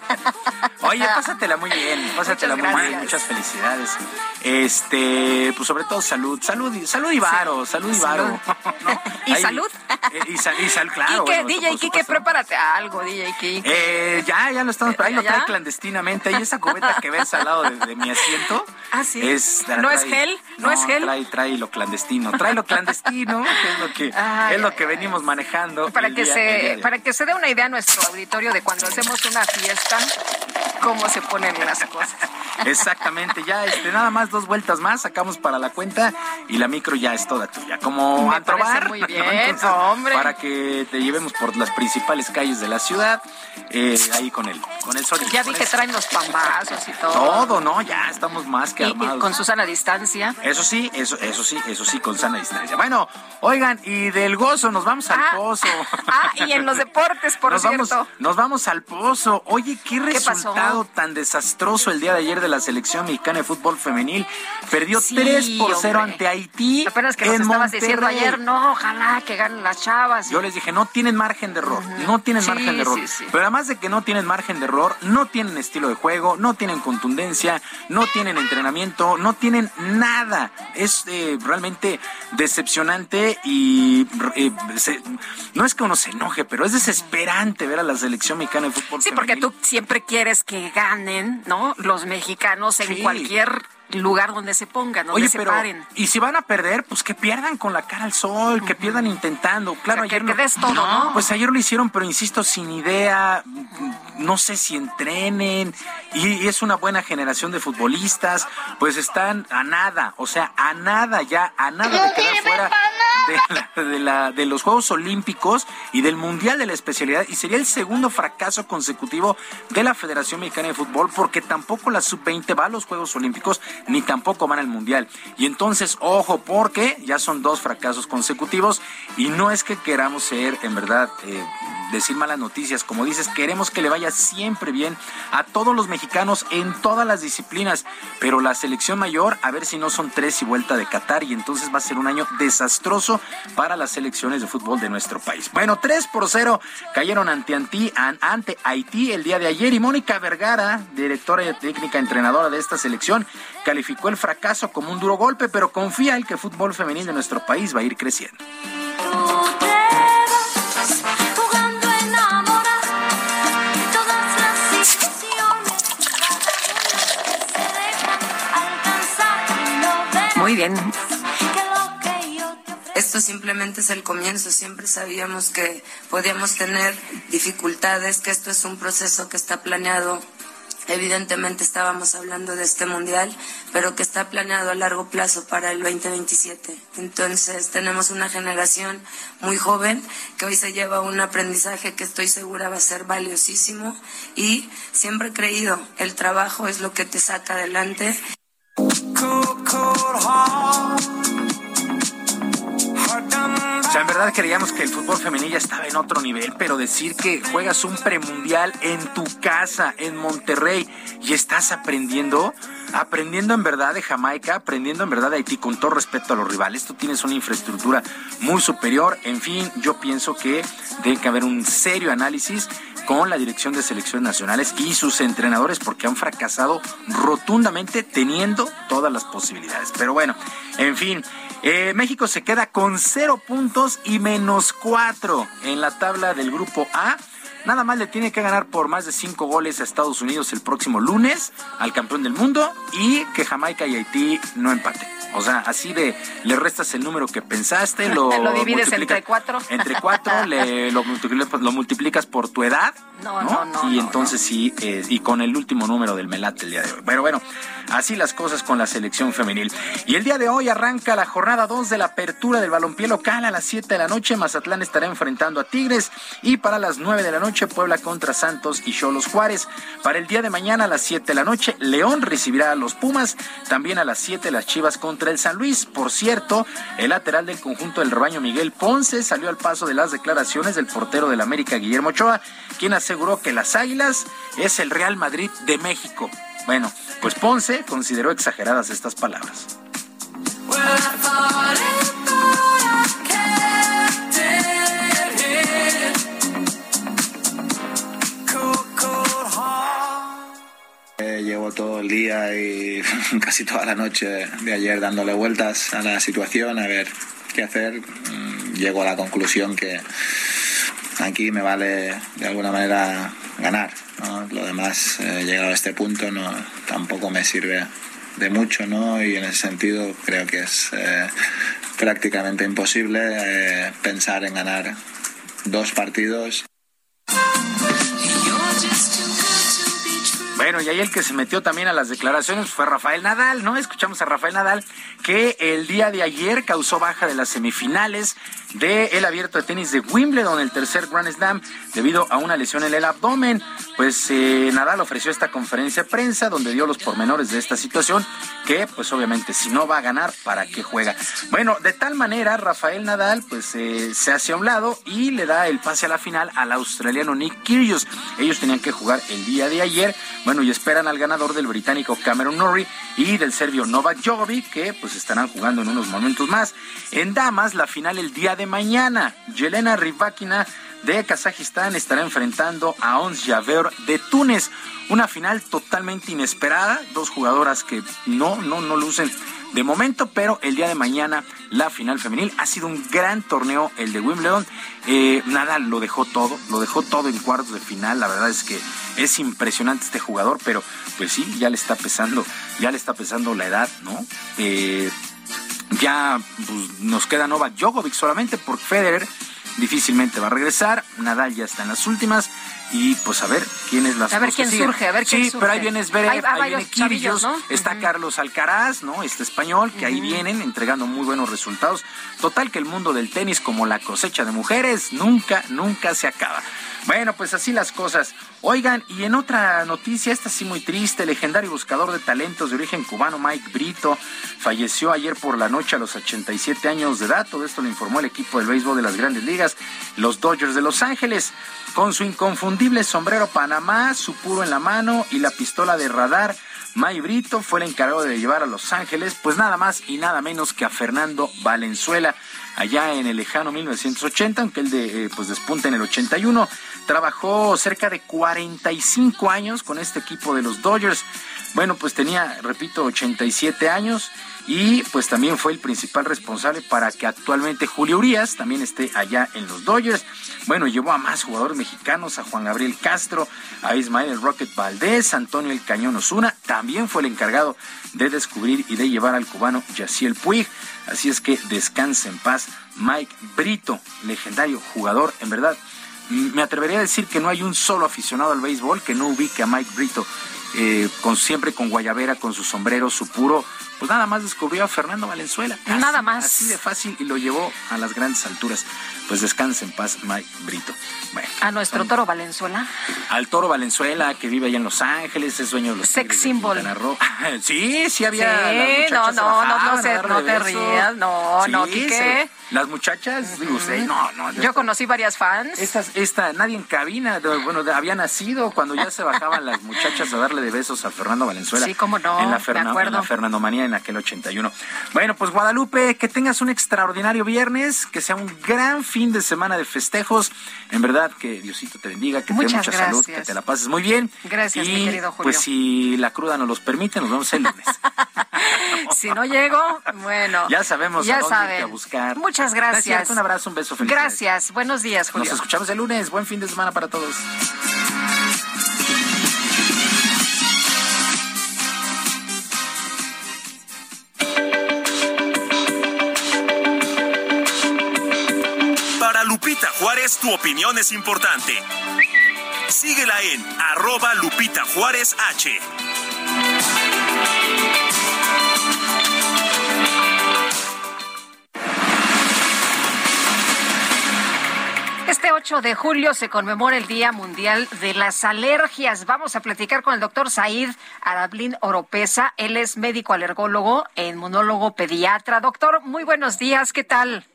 Oye, pásatela muy bien, pásatela muy bien, muchas felicidades. Este, pues sobre todo salud, salud, y, salud y varo, salud y varo. [laughs] ¿Y salud? Eh, y, salud, claro. Quique, DJ Kike, prepárate algo, DJ Kike. Eh, ya, ya lo estamos, ahí lo trae clandestinamente. Ahí esa cubeta que ves al lado de, mi asiento. Ah, sí. Es, ¿No es gel? ¿No, es gel? Trae, trae lo clandestino. Trae lo clandestino, que es lo que, es lo que venimos manejando. Para que, se, para que se dé una idea a nuestro auditorio de cuando hacemos una fiesta, cómo se ponen las cosas. Exactamente, ya este, nada más dos vueltas más, sacamos para la cuenta y la micro ya es toda tuya. Como a probar, muy [laughs] bien, hombre. Para que te llevemos por las principales calles de la ciudad, eh, ahí con el, con el sol. Ya vi que traen los pambazos y todo. Todo, no, ya estamos más que armados. Y con su sana distancia. Eso sí, eso, eso sí, eso sí, con sana distancia. Bueno, oigan, y del gozo nos vamos al ah, pozo. [laughs] Ah, y en los deportes, por nos cierto. Vamos, nos vamos al pozo. Oye, qué resultado tan desastroso el día de ayer de la selección mexicana de fútbol femenil. Perdió 3 por 0 ante Haití. Apenas que nos estabas diciendo ayer, no, ojalá que ganen las chavas. Yo les dije, no tienen margen de error, no tienen margen de error. Pero además de que no tienen margen de error, no tienen estilo de juego, no tienen contundencia, no tienen entrenamiento, no tienen nada. Es eh, realmente decepcionante y eh, no es que uno se enoje, pero es desesperante ver a la selección mexicana de fútbol. Sí, porque tú siempre quieres que ganen, ¿no? Los mexicanos en cualquier lugar donde se pongan, donde se paren. Y si van a perder, pues que pierdan con la cara al sol, que pierdan intentando. Claro, ayer que des todo, ¿no? Pues ayer lo hicieron, pero insisto, sin idea, no sé si entrenen, y, es una buena generación de futbolistas, pues están a nada, o sea, a nada ya, a nada de quedar fuera de, la, de, los Juegos Olímpicos y del Mundial de la especialidad, y sería el segundo fracaso consecutivo de la Federación Mexicana de Fútbol, porque tampoco la Sub-20 va a los Juegos Olímpicos ni tampoco van al Mundial. Y entonces, ojo, porque ya son dos fracasos consecutivos y no es que queramos ser, en verdad, eh, decir malas noticias. Como dices, queremos que le vaya siempre bien a todos los mexicanos en todas las disciplinas, pero la selección mayor, a ver si no son tres y vuelta de Qatar y entonces va a ser un año desastroso para las selecciones de fútbol de nuestro país. Bueno, 3 por 0 cayeron ante, ante Haití el día de ayer y Mónica Vergara, directora técnica entrenadora de esta selección, calificó el fracaso como un duro golpe, pero confía en que el fútbol femenil de nuestro país va a ir creciendo. Muy bien. Esto simplemente es el comienzo. Siempre sabíamos que podíamos tener dificultades, que esto es un proceso que está planeado Evidentemente estábamos hablando de este mundial, pero que está planeado a largo plazo para el 2027. Entonces tenemos una generación muy joven que hoy se lleva un aprendizaje que estoy segura va a ser valiosísimo y siempre he creído, el trabajo es lo que te saca adelante. O sea, en verdad creíamos que el fútbol femenil ya estaba en otro nivel, pero decir que juegas un premundial en tu casa, en Monterrey, y estás aprendiendo, aprendiendo en verdad de Jamaica, aprendiendo en verdad de Haití, con todo respeto a los rivales. Tú tienes una infraestructura muy superior. En fin, yo pienso que debe que haber un serio análisis con la dirección de selecciones nacionales y sus entrenadores porque han fracasado rotundamente teniendo todas las posibilidades. Pero bueno, en fin, eh, México se queda con cero puntos y menos cuatro en la tabla del grupo A. Nada más le tiene que ganar por más de cinco goles a Estados Unidos el próximo lunes al campeón del mundo y que Jamaica y Haití no empaten. O sea, así de le restas el número que pensaste, [laughs] lo, lo divides entre cuatro. [laughs] Entre cuatro, le, lo, multiplicas, por tu edad. No, no, no. y entonces sí, eh, y con el último número del Melate el día de hoy. Pero bueno, así las cosas con la selección femenil. Y el día de hoy arranca la jornada 2 de la apertura del balompié local a las 7 de la noche. Mazatlán estará enfrentando a Tigres. Y para las 9 de la noche, Puebla contra Santos y Cholos Juárez. Para el día de mañana a las 7 de la noche, León recibirá a los Pumas. También a las 7 las Chivas contra el San Luis. Por cierto, el lateral del conjunto del rebaño Miguel Ponce salió al paso de las declaraciones del portero del América Guillermo Ochoa, quien aseguró que las Águilas es el Real Madrid de México. Bueno, pues Ponce consideró exageradas estas palabras. Llevo todo el día y [laughs] casi toda la noche de ayer dándole vueltas a la situación, a ver qué hacer. Mm, llego a la conclusión que aquí me vale de alguna manera ganar. Lo demás, eh, llegado a este punto, no, tampoco me sirve de mucho, ¿no? Y en ese sentido creo que es eh, prácticamente imposible eh, pensar en ganar dos partidos. Bueno, y ahí el que se metió también a las declaraciones fue Rafael Nadal, ¿no? Escuchamos a Rafael Nadal que el día de ayer causó baja de las semifinales del abierto de tenis de Wimbledon, el tercer Grand Slam, debido a una lesión en el abdomen. Pues eh, Nadal ofreció esta conferencia de prensa donde dio los pormenores de esta situación, que pues obviamente si no va a ganar, ¿para qué juega? Bueno, de tal manera, Rafael Nadal pues eh, se hace a un lado y le da el pase a la final al australiano Nick Kyrgios. Ellos tenían que jugar el día de ayer, bueno, y esperan al ganador del británico Cameron Norrie y del serbio Novak Djokovic, que pues estarán jugando en unos momentos más. En damas, la final el día de mañana. Yelena Rybakina de Kazajistán estará enfrentando a Ons Javer de Túnez. Una final totalmente inesperada, dos jugadoras que no, no, no lucen de momento, pero el día de mañana la final femenil ha sido un gran torneo el de Wimbledon. Eh, nada, lo dejó todo, lo dejó todo en cuartos de final. La verdad es que es impresionante este jugador, pero pues sí, ya le está pesando, ya le está pesando la edad, ¿no? Eh, ya pues, nos queda Novak Djokovic solamente por Federer difícilmente va a regresar. Nadal ya está en las últimas. Y pues a ver quién es la A ver quién surge, a ver quién Sí, surge. pero ahí viene Zverev, hay ahí viene ¿no? está. Carlos Alcaraz, ¿no? Este español, que ahí vienen entregando muy buenos resultados. Total que el mundo del tenis, como la cosecha de mujeres, nunca, nunca se acaba. Bueno, pues así las cosas. Oigan, y en otra noticia, esta sí muy triste, el legendario buscador de talentos de origen cubano Mike Brito falleció ayer por la noche a los 87 años de edad. Todo esto lo informó el equipo del béisbol de las grandes ligas, los Dodgers de Los Ángeles. Con su inconfundible sombrero Panamá, su puro en la mano y la pistola de radar, Mike Brito fue el encargado de llevar a Los Ángeles, pues nada más y nada menos que a Fernando Valenzuela allá en el lejano 1980, aunque él de, eh, pues despunta en el 81. Trabajó cerca de 45 años con este equipo de los Dodgers. Bueno, pues tenía, repito, 87 años y pues también fue el principal responsable para que actualmente Julio Urias también esté allá en los Dodgers. Bueno, llevó a más jugadores mexicanos, a Juan Gabriel Castro, a Ismael el Rocket Valdés, Antonio el Cañón Osuna, también fue el encargado de descubrir y de llevar al cubano Yaciel Puig. Así es que descanse en paz Mike Brito, legendario jugador, en verdad. mm, Me atrevería a decir que no hay un solo aficionado al béisbol que no ubique a Mike Brito, eh, con, siempre con guayabera, con su sombrero, su puro. Pues nada más descubrió a Fernando Valenzuela. Así- Nada más. Así de fácil y lo llevó a las grandes alturas. Pues descanse en paz Mike Brito. Bueno, A nuestro toro Valenzuela. al Toro Valenzuela, que vive allá en Los Ángeles, es dueño de los Sex symbol. [laughs] Sí, sí había. Sí, no, no, bajaban no, no sé, no te rías, no, no, Sí, Quique. se- Las muchachas, digo usted, no, no. Yo conocí varias fans. Estas, esta, nadie en cabina, bueno, había nacido cuando ya se bajaban las muchachas a darle de besos a Fernando Valenzuela. Sí, cómo no, En la, me Ferna- acuerdo. en la Fernandomanía en aquel 81. Bueno, pues Guadalupe, que tengas un extraordinario viernes, que sea un gran fin de semana de festejos. En verdad, que Diosito te bendiga, que te dé Muchas mucha salud, gracias. que te la pases muy bien. Gracias, y, mi querido Julio. Pues si la cruda nos los permite, nos vemos el lunes. [laughs] Si no llego, bueno. ya sabemos ya a dónde saben. irte a buscar. Muchas gracias. cierto, un abrazo, un beso, felicidades. Gracias. Buenos días, Julio. Nos escuchamos el lunes. Buen fin de semana para todos. Lupita Juárez, tu opinión es importante. Síguela en arroba Lupita Juárez H. Este 8 de julio se conmemora el Día Mundial de las Alergias. Vamos a platicar con el doctor Said Arablín Oropesa. Él es médico alergólogo e inmunólogo pediatra. Doctor, muy buenos días. ¿Qué tal?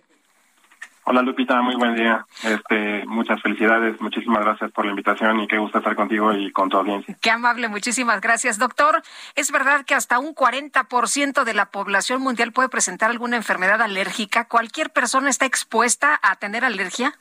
Hola Lupita, muy buen día. Este, muchas felicidades, muchísimas gracias por la invitación y qué gusto estar contigo y con tu audiencia. Qué amable, muchísimas gracias. Doctor, ¿es verdad que hasta un 40% de la población mundial puede presentar alguna enfermedad alérgica? ¿Cualquier persona está expuesta a tener alergia?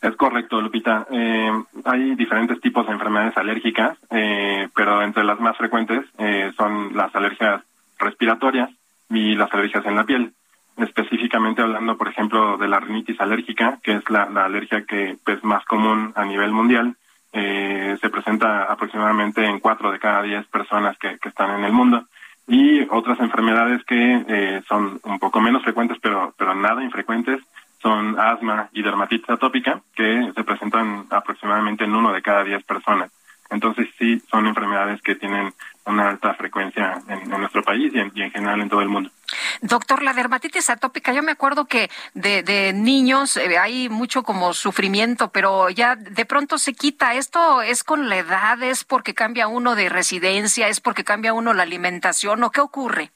Es correcto, Lupita. Eh, hay diferentes tipos de enfermedades alérgicas, eh, pero entre las más frecuentes eh, son las alergias respiratorias y las alergias en la piel. Específicamente hablando, por ejemplo, de la rinitis alérgica, que es la, alergia que es más común a nivel mundial, eh, se presenta aproximadamente en cuatro de cada diez personas que, que están en el mundo. Y otras enfermedades que eh, son un poco menos frecuentes, pero, pero nada infrecuentes, son asma y dermatitis atópica, que se presentan aproximadamente en uno de cada diez personas. Entonces sí, son enfermedades que tienen una alta frecuencia en, nuestro país y en general en todo el mundo. Doctor, la dermatitis atópica, yo me acuerdo que de, de niños eh, hay mucho como sufrimiento, pero ya de pronto se quita. ¿Esto es con la edad? ¿Es porque cambia uno de residencia? ¿Es porque cambia uno la alimentación? ¿O qué ocurre?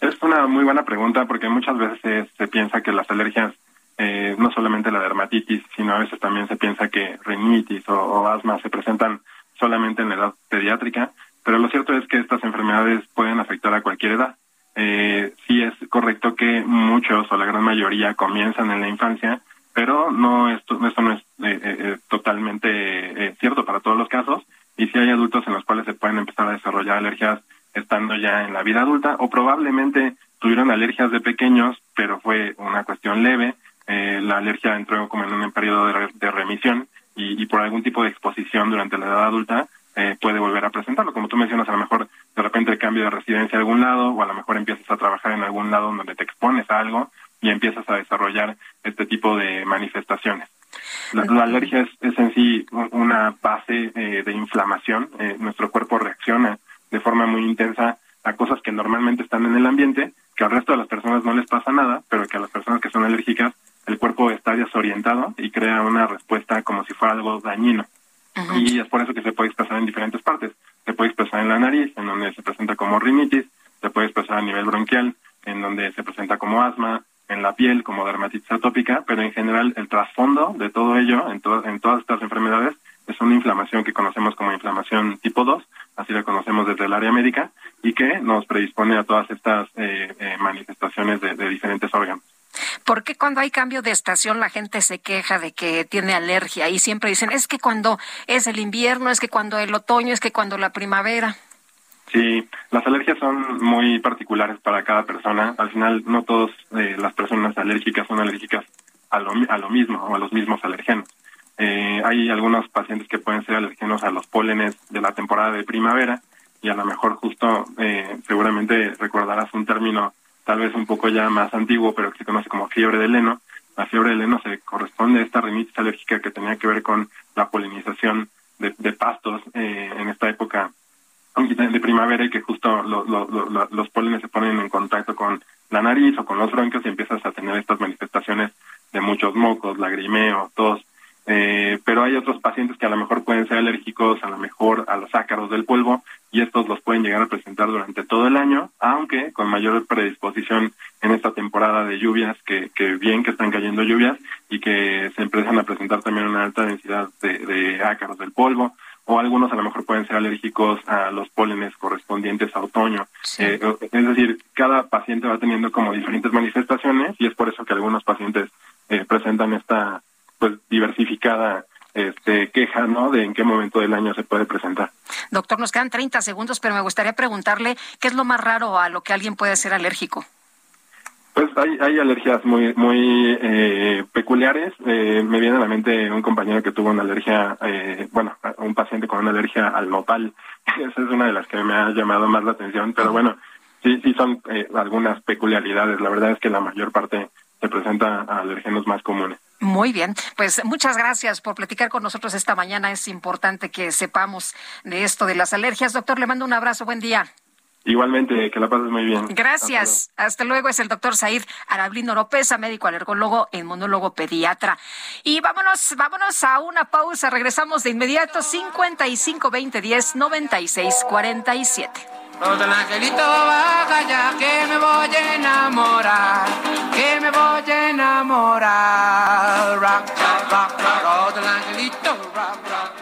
Es una muy buena pregunta porque muchas veces se piensa que las alergias, eh, no solamente la dermatitis, sino a veces también se piensa que rinitis o, o asma se presentan solamente en la edad pediátrica, pero lo cierto es que estas enfermedades pueden afectar a cualquier edad. Eh, sí es correcto que muchos o la gran mayoría comienzan en la infancia, pero no esto, esto no es eh, eh, totalmente eh, cierto para todos los casos y sí hay adultos en los cuales se pueden empezar a desarrollar alergias estando ya en la vida adulta o probablemente tuvieron alergias de pequeños, pero fue una cuestión leve. Eh, la alergia entró como en un periodo de, re- de remisión y, y por algún tipo de exposición durante la edad adulta eh, puede volver a presentarlo. Como tú mencionas, a lo mejor de repente el cambio de residencia a algún lado o a lo mejor empiezas a trabajar en algún lado donde te expones a algo y empiezas a desarrollar este tipo de manifestaciones. La, la alergia es, es en sí un- una base eh, de inflamación. Eh, nuestro cuerpo reacciona de forma muy intensa a cosas que normalmente están en el ambiente, que al resto de las personas no les pasa nada, pero que a las personas que son alérgicas el cuerpo está desorientado y crea una respuesta como si fuera algo dañino. Y es por eso que se puede expresar en diferentes partes. Se puede expresar en la nariz, en donde se presenta como rinitis, se puede expresar a nivel bronquial, en donde se presenta como asma, en la piel como dermatitis atópica, pero en general el trasfondo de todo ello, en, to- en todas estas enfermedades, es una inflamación que conocemos como inflamación tipo 2, así la conocemos desde el área médica, y que nos predispone a todas estas eh, eh, manifestaciones de, de diferentes órganos. ¿Por qué cuando hay cambio de estación la gente se queja de que tiene alergia? Y siempre dicen, es que cuando es el invierno, es que cuando el otoño, es que cuando la primavera. Sí, las alergias son muy particulares para cada persona. Al final, no todas eh, las personas alérgicas son alérgicas a lo, a lo mismo o a los mismos alergenos. Eh, hay algunos pacientes que pueden ser alergenos a los pólenes de la temporada de primavera y a lo mejor justo, eh, seguramente recordarás un término tal vez un poco ya más antiguo, pero que se conoce como fiebre del heno. La fiebre del heno se corresponde a esta rinitis alérgica que tenía que ver con la polinización de, de pastos eh, en esta época de primavera y que justo lo- los pólenes se ponen en contacto con la nariz o con los bronquios y empiezas a tener estas manifestaciones de muchos mocos, lagrimeo, tos. Eh, pero hay otros pacientes que a lo mejor pueden ser alérgicos a lo mejor a los ácaros del polvo y estos los pueden llegar a presentar durante todo el año, aunque con mayor predisposición en esta temporada de lluvias, que, que bien que están cayendo lluvias y que se empiezan a presentar también una alta densidad de, de ácaros del polvo o algunos a lo mejor pueden ser alérgicos a los pólenes correspondientes a otoño. Eh, es decir, cada paciente va teniendo como diferentes manifestaciones y es por eso que algunos pacientes eh, presentan esta pues diversificada este, queja, ¿no? De en qué momento del año se puede presentar. Doctor, nos quedan 30 segundos, pero me gustaría preguntarle qué es lo más raro a lo que alguien puede ser alérgico. Pues hay, hay alergias muy muy eh, peculiares. Eh, me viene a la mente un compañero que tuvo una alergia, eh, bueno, un paciente con una alergia al nopal. [laughs] Esa es una de las que me ha llamado más la atención. Pero bueno, sí sí son eh, algunas peculiaridades. La verdad es que la mayor parte se presenta a alergenos más comunes. Muy bien, pues muchas gracias por platicar con nosotros esta mañana. Es importante que sepamos de esto de las alergias. Doctor, le mando un abrazo. Buen día. Igualmente, que la pases muy bien. Gracias. Hasta luego. Es el doctor Said Arablino Oropesa, médico alergólogo e inmunólogo pediatra. Y vámonos, vámonos a una pausa. Regresamos de inmediato. 55 20 10 96 47. Lo del angelito baja ya que me voy a enamorar, que me voy a enamorar. Rock, rock, rock, rock. Lo del angelito rock, rock,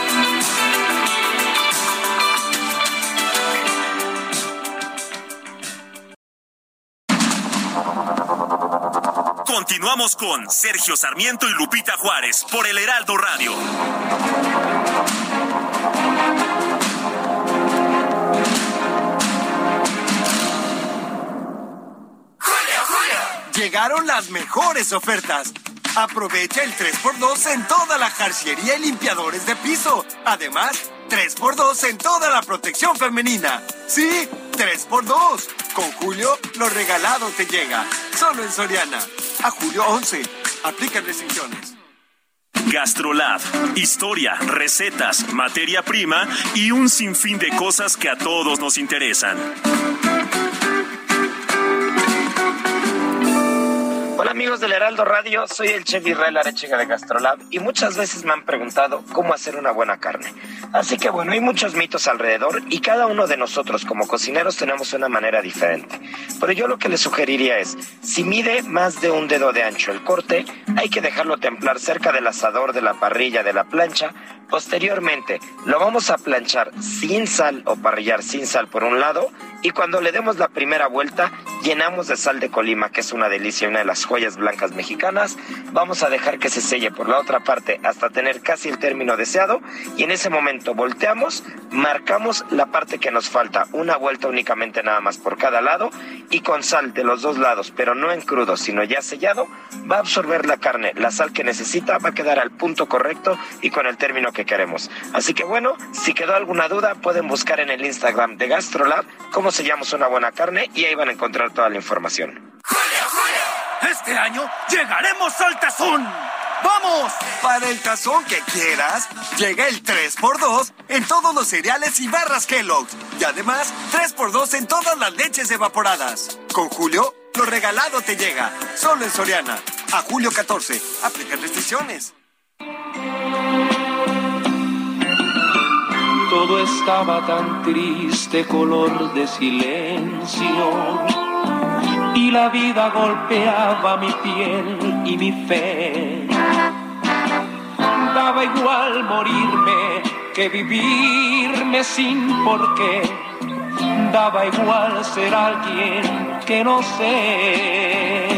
Continuamos con Sergio Sarmiento y Lupita Juárez por el Heraldo Radio. Llegaron las mejores ofertas. Aprovecha el 3x2 en toda la jarciería y limpiadores de piso. Además, 3x2 en toda la protección femenina. Sí, 3x2. Con Julio, lo regalado te llega. Solo en Soriana. A julio 11. Aplican restricciones. Gastrolab. Historia, recetas, materia prima y un sinfín de cosas que a todos nos interesan. Hola amigos del Heraldo Radio, soy el chef Israel Arechiga de Gastrolab y muchas veces me han preguntado cómo hacer una buena carne. Así que bueno, hay muchos mitos alrededor y cada uno de nosotros como cocineros tenemos una manera diferente. Pero yo lo que les sugeriría es, si mide más de un dedo de ancho el corte, hay que dejarlo templar cerca del asador, de la parrilla, de la plancha. Posteriormente, lo vamos a planchar sin sal o parrillar sin sal por un lado y cuando le demos la primera vuelta, llenamos de sal de Colima, que es una delicia, una de las joyas blancas mexicanas. Vamos a dejar que se selle por la otra parte hasta tener casi el término deseado y en ese momento volteamos, marcamos la parte que nos falta, una vuelta únicamente nada más por cada lado y con sal de los dos lados, pero no en crudo, sino ya sellado, va a absorber la carne, la sal que necesita va a quedar al punto correcto y con el término que queremos. Así que bueno, si quedó alguna duda, pueden buscar en el Instagram de GastroLab cómo sellamos una buena carne y ahí van a encontrar toda la información. Este año llegaremos al tazón. ¡Vamos! Para el tazón que quieras, llega el 3x2 en todos los cereales y barras Kellogg's. Y además, 3x2 en todas las leches evaporadas. Con Julio, lo regalado te llega. Solo en Soriana. A julio 14. Aplican restricciones. Todo estaba tan triste, color de silencio. Y la vida golpeaba mi piel y mi fe. Daba igual morirme que vivirme sin por qué. Daba igual ser alguien que no sé.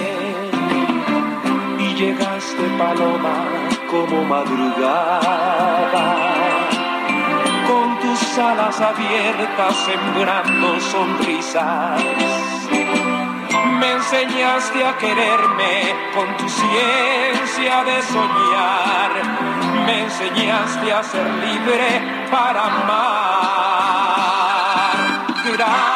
Y llegaste paloma como madrugada tus alas abiertas sembrando sonrisas. Me enseñaste a quererme con tu ciencia de soñar. Me enseñaste a ser libre para amar. Gracias.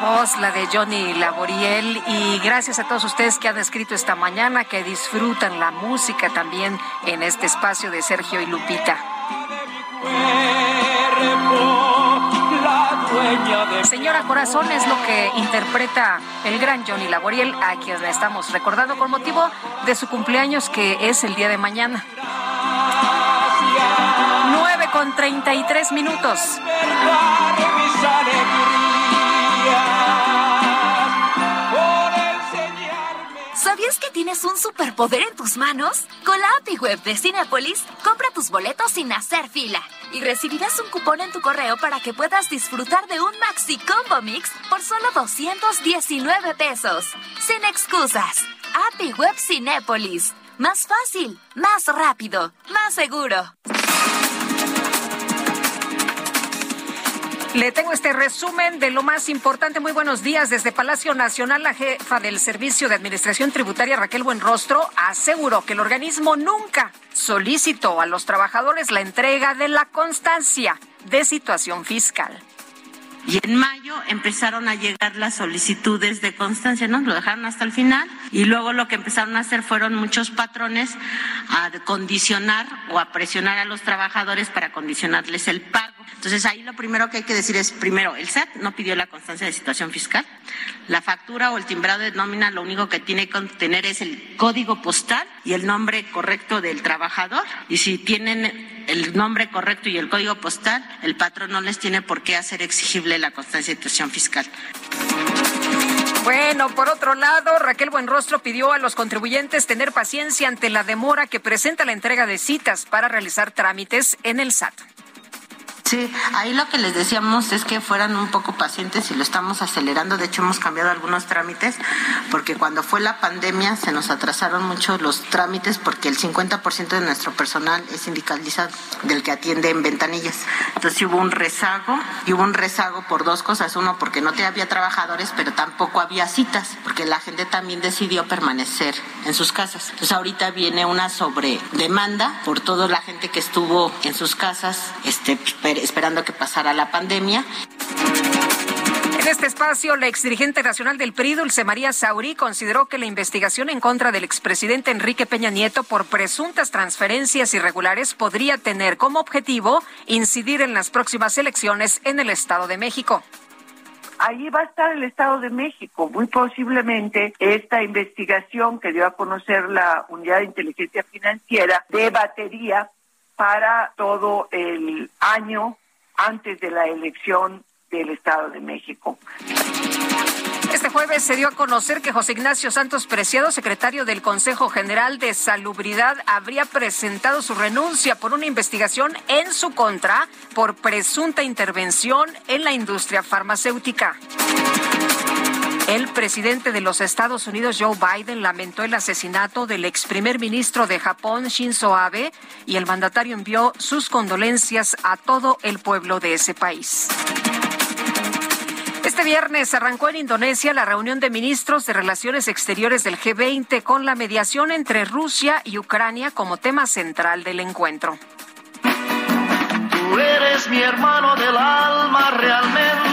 Voz la de Johnny Laboriel y gracias a todos ustedes que han escrito esta mañana, que disfrutan la música también en este espacio de Sergio y Lupita. Señora Corazón es lo que interpreta el gran Johnny Laboriel, a quien le estamos recordando con motivo de su cumpleaños que es el día de mañana. 9 con 33 minutos. ¿Sabías que tienes un superpoder en tus manos? Con la API Web de Cinepolis, compra tus boletos sin hacer fila y recibirás un cupón en tu correo para que puedas disfrutar de un Maxi Combo Mix por solo 219 pesos. Sin excusas. API Web Cinepolis. Más fácil, más rápido, más seguro. Le tengo este resumen de lo más importante. Muy buenos días. Desde Palacio Nacional, la jefa del Servicio de Administración Tributaria, Raquel Buenrostro, aseguró que el organismo nunca solicitó a los trabajadores la entrega de la constancia de situación fiscal. Y en mayo empezaron a llegar las solicitudes de constancia, ¿no? Lo dejaron hasta el final y luego lo que empezaron a hacer fueron muchos patrones a condicionar o a presionar a los trabajadores para condicionarles el pago. Entonces ahí lo primero que hay que decir es, primero, el SAT no pidió la constancia de situación fiscal. La factura o el timbrado de nómina lo único que tiene que contener es el código postal y el nombre correcto del trabajador. Y si tienen el nombre correcto y el código postal, el patrón no les tiene por qué hacer exigible la constancia de fiscal. Bueno, por otro lado, Raquel Buenrostro pidió a los contribuyentes tener paciencia ante la demora que presenta la entrega de citas para realizar trámites en el SAT. Sí, ahí lo que les decíamos es que fueran un poco pacientes y lo estamos acelerando. De hecho, hemos cambiado algunos trámites porque cuando fue la pandemia se nos atrasaron mucho los trámites porque el 50% de nuestro personal es sindicalizado, del que atiende en ventanillas. Entonces hubo un rezago y hubo un rezago por dos cosas. Uno, porque no te había trabajadores, pero tampoco había citas, porque la gente también decidió permanecer en sus casas. Entonces ahorita viene una sobredemanda por toda la gente que estuvo en sus casas, este, esperando que pasara la pandemia. En este espacio, la exdirigente nacional del PRI, Dulce María Saurí, consideró que la investigación en contra del expresidente Enrique Peña Nieto por presuntas transferencias irregulares podría tener como objetivo incidir en las próximas elecciones en el Estado de México ahí va a estar el Estado de México. Muy posiblemente esta investigación que dio a conocer la Unidad de Inteligencia Financiera de batería para todo el año antes de la elección del Estado de México. Este jueves se dio a conocer que José Ignacio Santos Preciado, secretario del Consejo General de Salubridad, habría presentado su renuncia por una investigación en su contra por presunta intervención en la industria farmacéutica. El presidente de los Estados Unidos, Joe Biden, lamentó el asesinato del ex primer ministro de Japón, Shinzo Abe, y el mandatario envió sus condolencias a todo el pueblo de ese país. Este viernes arrancó en Indonesia la reunión de ministros de Relaciones Exteriores del G20 con la mediación entre Rusia y Ucrania como tema central del encuentro. Tú eres mi hermano del alma, realmente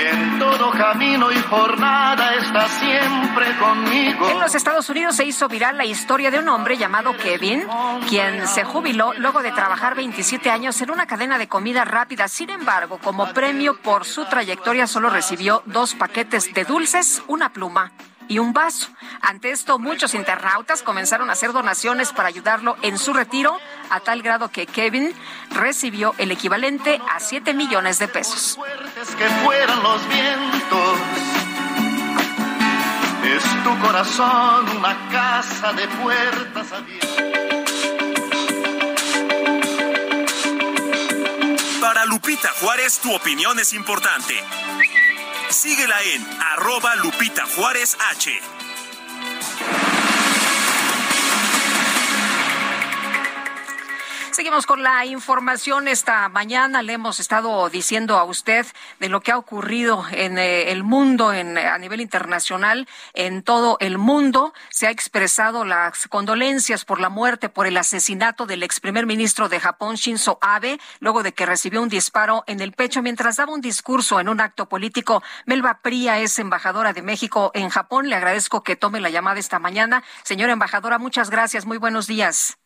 en todo camino y jornada está siempre conmigo. En los Estados Unidos se hizo viral la historia de un hombre llamado Kevin, quien se jubiló luego de trabajar 27 años en una cadena de comida rápida. Sin embargo, como premio por su trayectoria solo recibió dos paquetes de dulces, una pluma y un vaso. Ante esto, muchos internautas comenzaron a hacer donaciones para ayudarlo en su retiro, a tal grado que Kevin recibió el equivalente a 7 millones de pesos. Que fueran los vientos. Es tu corazón una casa de puertas abiertas. Para Lupita Juárez, tu opinión es importante. Síguela en arroba Lupita Juárez H. Seguimos con la información. Esta mañana le hemos estado diciendo a usted de lo que ha ocurrido en eh, el mundo, en, a nivel internacional, en todo el mundo. Se ha expresado las condolencias por la muerte, por el asesinato del ex primer ministro de Japón, Shinzo Abe, luego de que recibió un disparo en el pecho mientras daba un discurso en un acto político. Melba Pría es embajadora de México en Japón. Le agradezco que tome la llamada esta mañana. Señora embajadora, muchas gracias. Muy buenos días.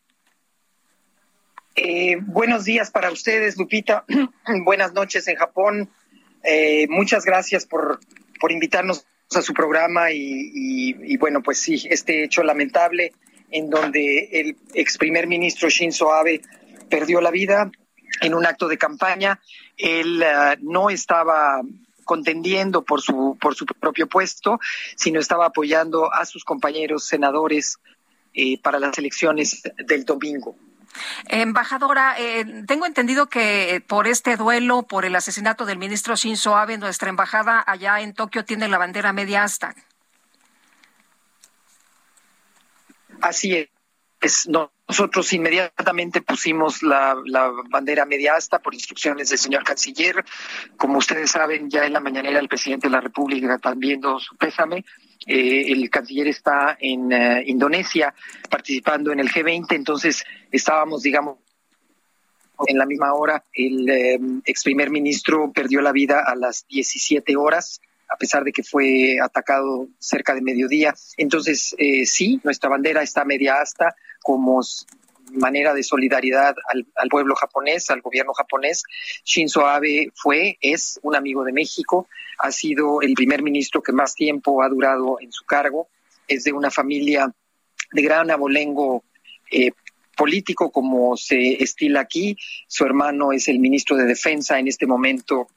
Eh, buenos días para ustedes, Lupita. [clears throat] Buenas noches en Japón. Eh, muchas gracias por, por invitarnos a su programa y, bueno, pues sí, este hecho lamentable en donde el ex primer ministro Shinzo Abe perdió la vida en un acto de campaña. Él eh, no estaba contendiendo por su, por su propio puesto, sino estaba apoyando a sus compañeros senadores para las elecciones del domingo. Embajadora, eh, tengo entendido que por este duelo, por el asesinato del ministro Shinzo Abe, nuestra embajada allá en Tokio tiene la bandera media asta. Así es. Nosotros inmediatamente pusimos la, bandera media asta por instrucciones del señor canciller. Como ustedes saben, ya en la mañanera el presidente de la República también dio su pésame. Eh, el canciller está en eh, Indonesia participando en el G20, entonces estábamos, digamos, en la misma hora. El eh, ex primer ministro perdió la vida a las 17 horas a pesar de que fue atacado cerca de mediodía. Entonces, sí, nuestra bandera está media asta como manera de solidaridad al, al, pueblo japonés, al gobierno japonés. Shinzo Abe fue, es un amigo de México, ha sido el primer ministro que más tiempo ha durado en su cargo, es de una familia de gran abolengo eh, político como se estila aquí. Su hermano es el ministro de Defensa en este momento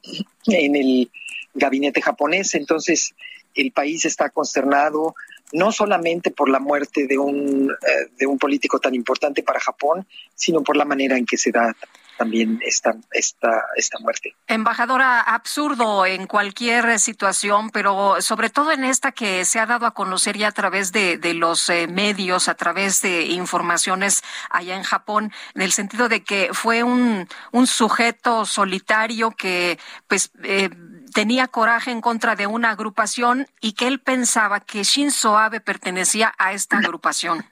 en el gabinete japonés. Entonces, el país está consternado no solamente por la muerte de un, eh, de un político tan importante para Japón, sino por la manera en que se da también esta, esta, esta muerte. Embajadora, absurdo en cualquier situación, pero sobre todo en esta que se ha dado a conocer ya a través de, de los eh, medios, a través de informaciones allá en Japón, en el sentido de que fue un, un sujeto solitario que pues eh, tenía coraje en contra de una agrupación y que él pensaba que Shinzo Abe pertenecía a esta agrupación.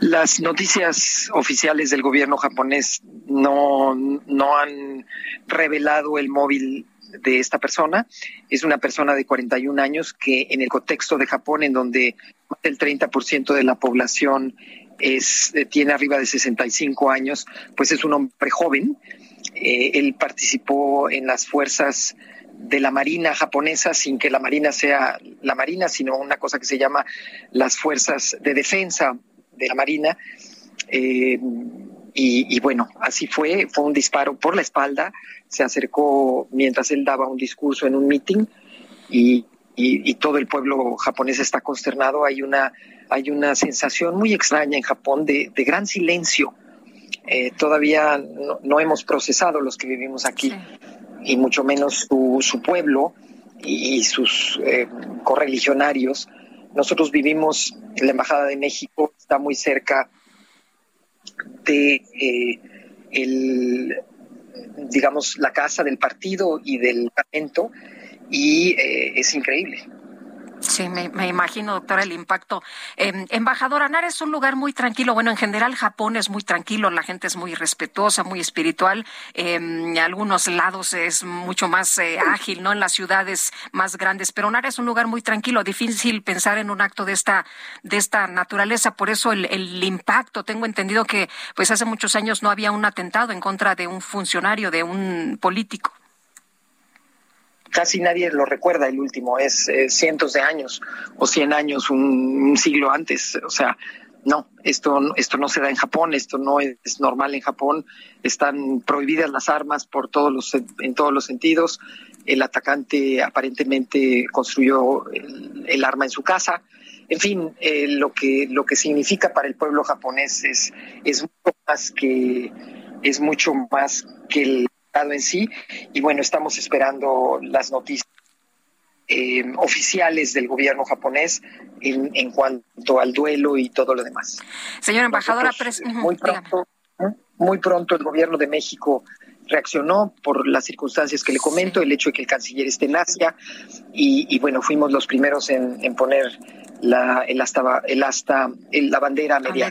Las noticias oficiales del gobierno japonés no, no han revelado el móvil de esta persona. Es una persona de 41 años que en el contexto de Japón, en donde el 30% de la población es, eh, tiene arriba de 65 años, pues es un hombre joven. Eh, él participó en las fuerzas de la Marina japonesa sin que la Marina sea la Marina, sino una cosa que se llama las fuerzas de defensa de la Marina. Eh, y, bueno, así fue, fue un disparo por la espalda, se acercó mientras él daba un discurso en un meeting y, todo el pueblo japonés está consternado. Hay una, hay una sensación muy extraña en Japón de, gran silencio. Eh, todavía no, hemos procesado los que vivimos aquí y mucho menos su, pueblo y, sus eh, correligionarios. Nosotros vivimos, en la Embajada de México está muy cerca de eh, el, digamos, la casa del partido y del parlamento y es increíble. Sí, me, imagino, doctora, el impacto. Eh, embajadora, Nara es un lugar muy tranquilo. Bueno, en general Japón es muy tranquilo, la gente es muy respetuosa, muy espiritual. en algunos lados es mucho más eh, ágil, ¿no? En las ciudades más grandes. Pero Nara es un lugar muy tranquilo, difícil pensar en un acto de esta, de esta naturaleza. Por eso el, el impacto, tengo entendido que pues hace muchos años no había un atentado en contra de un funcionario, de un político casi nadie lo recuerda el último, es cientos de años o cien años, un, siglo antes, o sea, no, esto, esto no se da en Japón, esto no es, normal en Japón, están prohibidas las armas por todos los, en todos los sentidos, el atacante aparentemente construyó el, arma en su casa, en fin, eh, lo que lo que significa para el pueblo japonés es, es mucho más que es mucho más que el en sí. Y bueno, estamos esperando las noticias eh, oficiales del gobierno japonés en, en, cuanto al duelo y todo lo demás. Señora embajadora, muy pronto, muy pronto el gobierno de México reaccionó por las circunstancias que le comento, el hecho de que el canciller esté en Asia y, bueno, fuimos los primeros en, en poner la, el hasta, el hasta, la bandera media.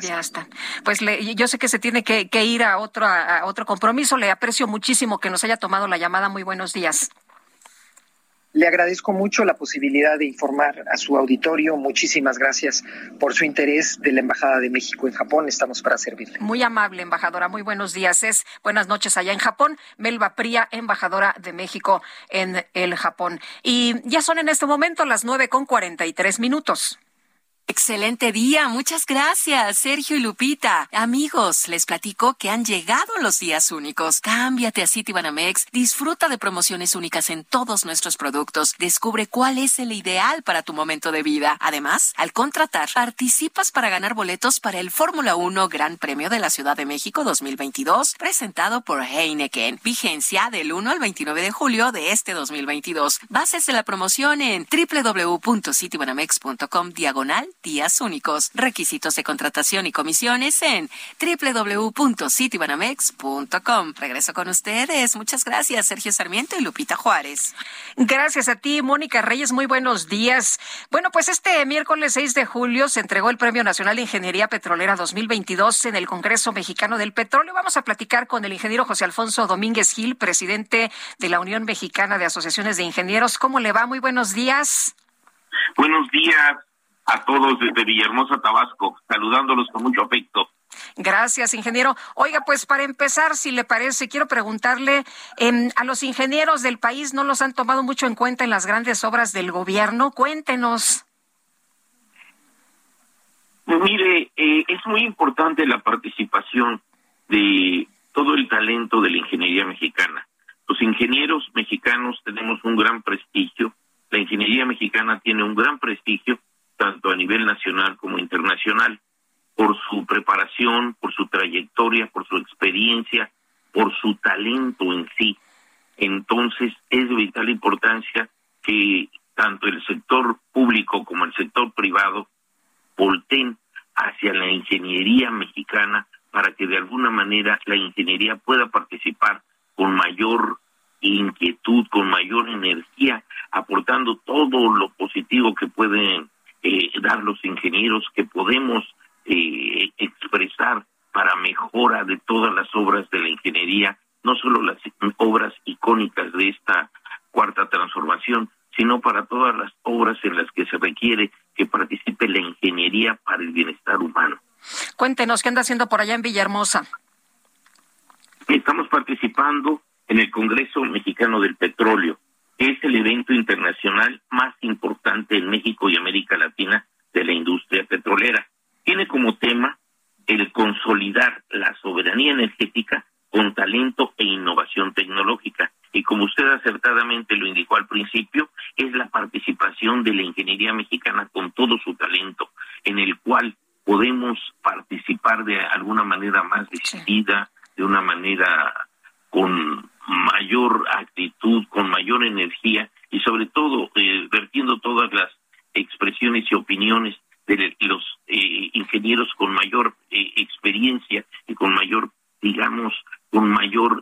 Pues le, yo sé que se tiene que, que ir a otro, a otro compromiso. Le aprecio muchísimo que nos haya tomado la llamada. Muy buenos días. Le agradezco mucho la posibilidad de informar a su auditorio. Muchísimas gracias por su interés de la Embajada de México en Japón. Estamos para servirle. Muy amable, embajadora. Muy buenos días. Es buenas noches allá en Japón. Melba Pría, embajadora de México en el Japón. Y ya son en este momento las nueve con cuarenta y tres minutos. Excelente día, muchas gracias, Sergio y Lupita. Amigos, les platico que han llegado los días únicos. Cámbiate a Citibanamex, disfruta de promociones únicas en todos nuestros productos, descubre cuál es el ideal para tu momento de vida. Además, al contratar, participas para ganar boletos para el Fórmula 1 Gran Premio de la Ciudad de México 2022, presentado por Heineken. Vigencia del 1 al 29 de julio de este 2022. Bases de la promoción en www.citibanamex.com diagonal días únicos. Requisitos de contratación y comisiones en www.citibanamex.com. Regreso con ustedes. Muchas gracias, Sergio Sarmiento y Lupita Juárez. Gracias a ti, Mónica Reyes. Muy buenos días. Bueno, pues este miércoles 6 de julio se entregó el Premio Nacional de Ingeniería Petrolera 2022 en el Congreso Mexicano del Petróleo. Vamos a platicar con el ingeniero José Alfonso Domínguez Gil, presidente de la Unión Mexicana de Asociaciones de Ingenieros. ¿Cómo le va? Muy buenos días. Buenos días a todos desde Villahermosa, Tabasco, saludándolos con mucho afecto. Gracias, ingeniero. Oiga, pues para empezar, si le parece, quiero preguntarle, em, a los ingenieros del país no los han tomado mucho en cuenta en las grandes obras del gobierno. Cuéntenos. Mire, eh, es muy importante la participación de todo el talento de la ingeniería mexicana. Los ingenieros mexicanos tenemos un gran prestigio. La ingeniería mexicana tiene un gran prestigio, tanto a nivel nacional como internacional, por su preparación, por su trayectoria, por su experiencia, por su talento en sí. Entonces es de vital importancia que tanto el sector público como el sector privado volteen hacia la ingeniería mexicana para que de alguna manera la ingeniería pueda participar con mayor inquietud, con mayor energía, aportando todo lo positivo que pueden eh, dar los ingenieros, que podemos eh, expresar para mejora de todas las obras de la ingeniería, no solo las obras icónicas de esta cuarta transformación, sino para todas las obras en las que se requiere que participe la ingeniería para el bienestar humano. Cuéntenos, ¿qué anda haciendo por allá en Villahermosa? Estamos participando en el Congreso Mexicano del Petróleo, es el evento internacional más importante en México y América Latina de la industria petrolera. Tiene como tema el consolidar la soberanía energética con talento e innovación tecnológica. Y como usted acertadamente lo indicó al principio, es la participación de la ingeniería mexicana con todo su talento, en el cual podemos participar de alguna manera más decidida, de una manera con mayor actitud, con mayor energía y sobre todo eh, vertiendo todas las expresiones y opiniones de los eh, ingenieros con mayor eh, experiencia y con mayor, digamos, con mayor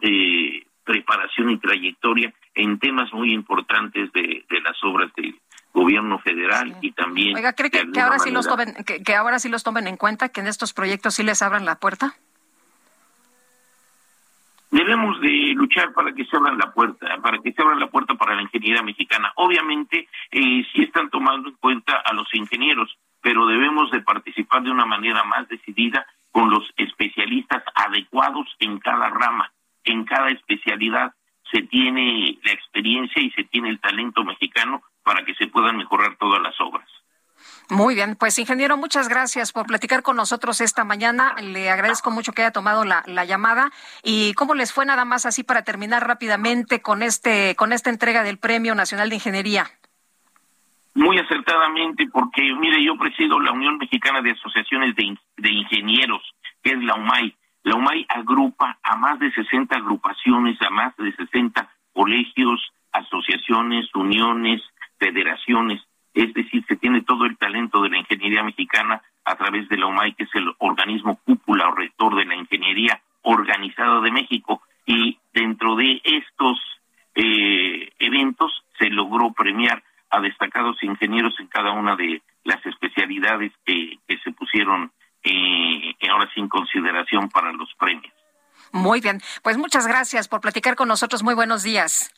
preparación y trayectoria en temas muy importantes de, las obras del gobierno federal y también Oiga, ¿cree que, ahora sí los tomen, que ahora sí los tomen en cuenta, que en estos proyectos sí les abran la puerta? Debemos de luchar para que se abran la puerta, para que se abra la puerta para la ingeniería mexicana. Obviamente, eh, sí están tomando en cuenta a los ingenieros, pero debemos de participar de una manera más decidida con los especialistas adecuados en cada rama, en cada especialidad se tiene la experiencia y se tiene el talento mexicano para que se puedan mejorar todas las obras. Muy bien, pues ingeniero, muchas gracias por platicar con nosotros esta mañana. Le agradezco mucho que haya tomado la, llamada. ¿Y cómo les fue nada más así para terminar rápidamente con este con esta entrega del Premio Nacional de Ingeniería? Muy acertadamente, porque mire, yo presido la Unión Mexicana de Asociaciones de, de Ingenieros, que es la UMAI. La UMAI agrupa a más de 60 agrupaciones, a más de 60 colegios, asociaciones, uniones, federaciones es decir, se tiene todo el talento de la ingeniería mexicana a través de la UMAI, que es el organismo cúpula o rector de la ingeniería organizada de México, y dentro de estos eh, eventos se logró premiar a destacados ingenieros en cada una de las especialidades que, se pusieron eh, ahora sin consideración para los premios. Muy bien, pues muchas gracias por platicar con nosotros. Muy buenos días.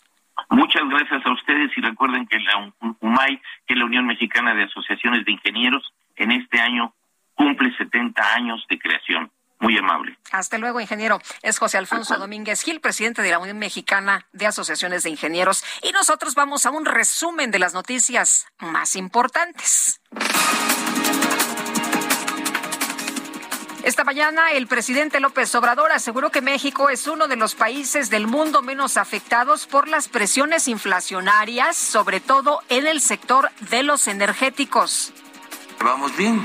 Muchas gracias a ustedes y recuerden que la UMAI, que es la Unión Mexicana de Asociaciones de Ingenieros, en este año cumple 70 años de creación. Muy amable. Hasta luego, ingeniero. Es José Alfonso Domínguez Gil, presidente de la Unión Mexicana de Asociaciones de Ingenieros. Y nosotros vamos a un resumen de las noticias más importantes. Esta mañana el presidente López Obrador aseguró que México es uno de los países del mundo menos afectados por las presiones inflacionarias, sobre todo en el sector de los energéticos. Vamos bien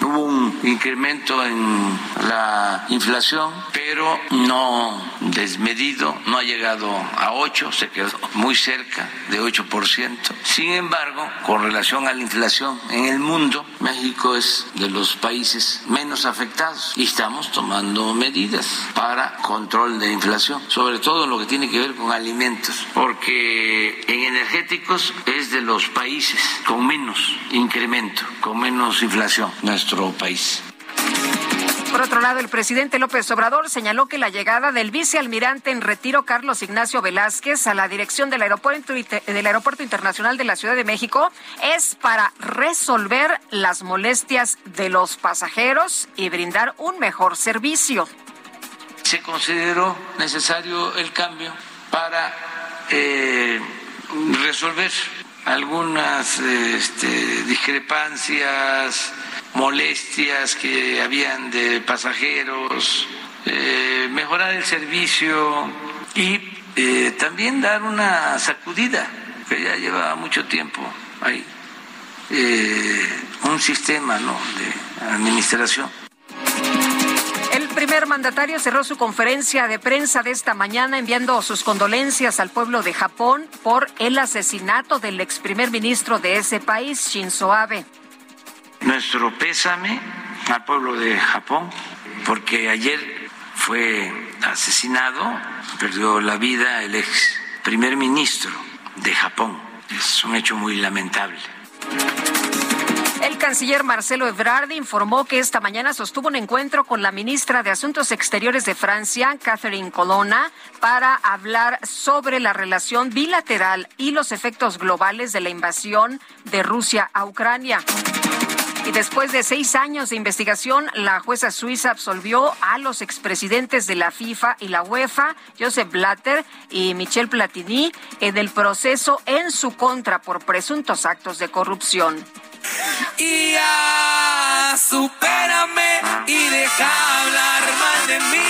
Hubo un incremento en la inflación, pero no desmedido, no ha llegado a 8, se quedó muy cerca de 8%. Sin embargo, con relación a la inflación en el mundo, México es de los países menos afectados y estamos tomando medidas para control de inflación, sobre todo en lo que tiene que ver con alimentos, porque en energéticos es de los países con menos incremento, con menos inflación país. Por otro lado, el presidente López Obrador señaló que la llegada del vicealmirante en retiro Carlos Ignacio Velázquez a la dirección del aeropuerto, del aeropuerto Internacional de la Ciudad de México es para resolver las molestias de los pasajeros y brindar un mejor servicio. Se consideró necesario el cambio para eh, resolver algunas este, discrepancias molestias que habían de pasajeros, eh, mejorar el servicio y eh, también dar una sacudida, que ya lleva mucho tiempo hay eh, un sistema ¿no? de administración. El primer mandatario cerró su conferencia de prensa de esta mañana enviando sus condolencias al pueblo de Japón por el asesinato del ex primer ministro de ese país, Shinzo Abe. Nuestro pésame al pueblo de Japón, porque ayer fue asesinado, perdió la vida el ex primer ministro de Japón. Es un hecho muy lamentable. El canciller Marcelo Ebrard informó que esta mañana sostuvo un encuentro con la ministra de Asuntos Exteriores de Francia, Catherine Colonna, para hablar sobre la relación bilateral y los efectos globales de la invasión de Rusia a Ucrania. Y después de seis años de investigación, la jueza suiza absolvió a los expresidentes de la FIFA y la UEFA, Joseph Blatter y Michel Platini, en el proceso en su contra por presuntos actos de corrupción. Y ya, supérame y deja hablar mal de mí.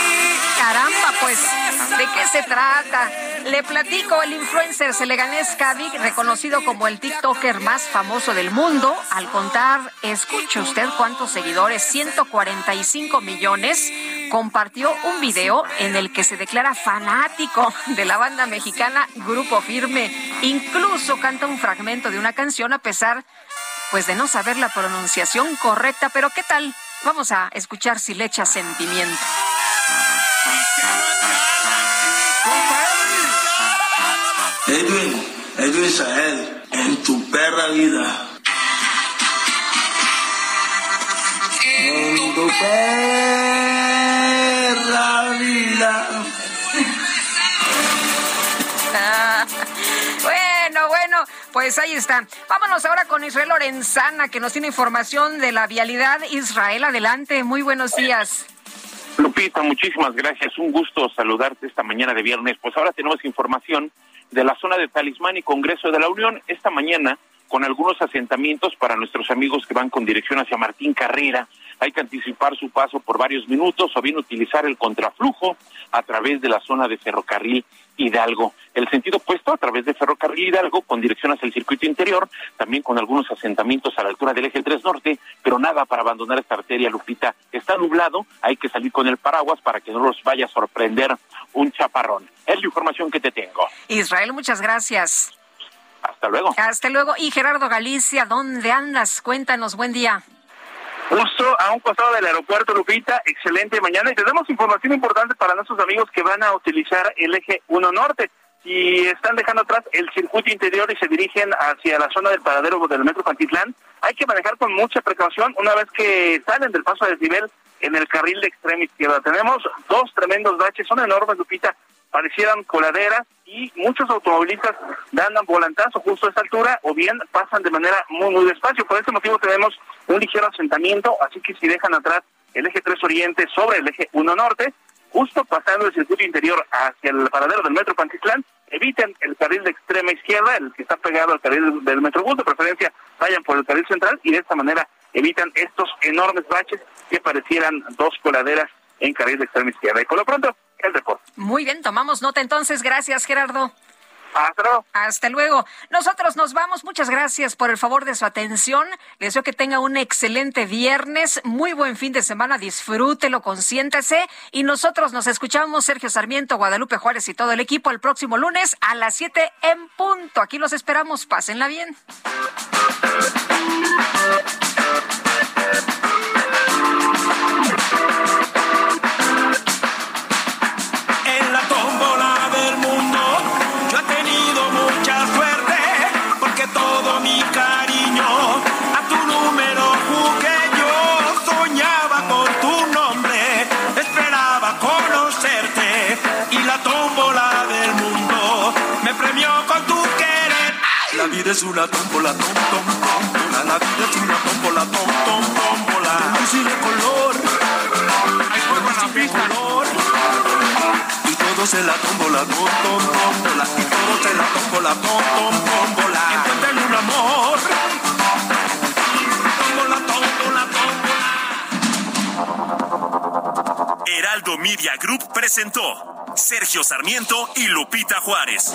¿De qué se trata? Le platico, el influencer Seleganés Kavik, reconocido como el TikToker más famoso del mundo, al contar, escuche usted cuántos seguidores, 145 millones, compartió un video en el que se declara fanático de la banda mexicana Grupo Firme. Incluso canta un fragmento de una canción a pesar pues de no saber la pronunciación correcta, pero ¿qué tal? Vamos a escuchar si le echa sentimiento. Edwin, Sahel, en tu perra vida. En tu perra vida. [laughs] bueno, bueno, pues ahí está. Vámonos ahora con Israel Lorenzana, que nos tiene información de la vialidad. Israel, adelante, muy buenos días. Lupita, muchísimas gracias. Un gusto saludarte esta mañana de viernes. Pues ahora tenemos información de la zona de Talismán y Congreso de la Unión. Esta mañana con algunos asentamientos para nuestros amigos que van con dirección hacia Martín Carrera. Hay que anticipar su paso por varios minutos o bien utilizar el contraflujo a través de la zona de ferrocarril Hidalgo. El sentido opuesto a través de ferrocarril Hidalgo con dirección hacia el circuito interior, también con algunos asentamientos a la altura del eje 3 norte, pero nada para abandonar esta arteria, Lupita. Está nublado, hay que salir con el paraguas para que no nos vaya a sorprender un chaparrón. Es la información que te tengo. Israel, muchas gracias. Hasta luego. Hasta luego. Y Gerardo Galicia, ¿dónde andas? Cuéntanos, buen día. Justo a un costado del aeropuerto, Lupita, excelente mañana. Y tenemos información importante para nuestros amigos que van a utilizar el eje 1 Norte. Si están dejando atrás el circuito interior y se dirigen hacia la zona del paradero del metro Pantitlán, hay que manejar con mucha precaución una vez que salen del paso de desnivel en el carril de extrema izquierda. Tenemos dos tremendos baches, son enormes, Lupita, parecieran coladeras y muchos automovilistas dan volantazo justo a esta altura o bien pasan de manera muy, muy despacio. Por este motivo tenemos un ligero asentamiento, así que si dejan atrás el eje 3 Oriente sobre el eje 1 Norte, justo pasando el circuito interior hacia el paradero del Metro Pantitlán, eviten el carril de extrema izquierda, el que está pegado al carril del Metrobús, de preferencia vayan por el carril central y de esta manera evitan estos enormes baches que parecieran dos coladeras en carril de extrema izquierda. Y por lo pronto, el deporte. Muy bien, tomamos nota entonces. Gracias, Gerardo. Hasta luego. Hasta luego. Nosotros nos vamos. Muchas gracias por el favor de su atención. Les deseo que tenga un excelente viernes, muy buen fin de semana. Disfrútelo, consiéntese. Y nosotros nos escuchamos, Sergio Sarmiento, Guadalupe Juárez y todo el equipo, el próximo lunes a las 7 en punto. Aquí los esperamos. Pásenla bien. Vida es una tómbola tom tom tómbola la vida es una tómbola tom tom tómbola de luz y de color hay formas y de color y todo se la tómbola, tom, tom, tómbola, y todo se la tómbola, tom, tom, tómbola. Encuentren un amor. Tómbola, tómbola, tómbola. Heraldo Media Group presentó Sergio Sarmiento y Lupita Juárez.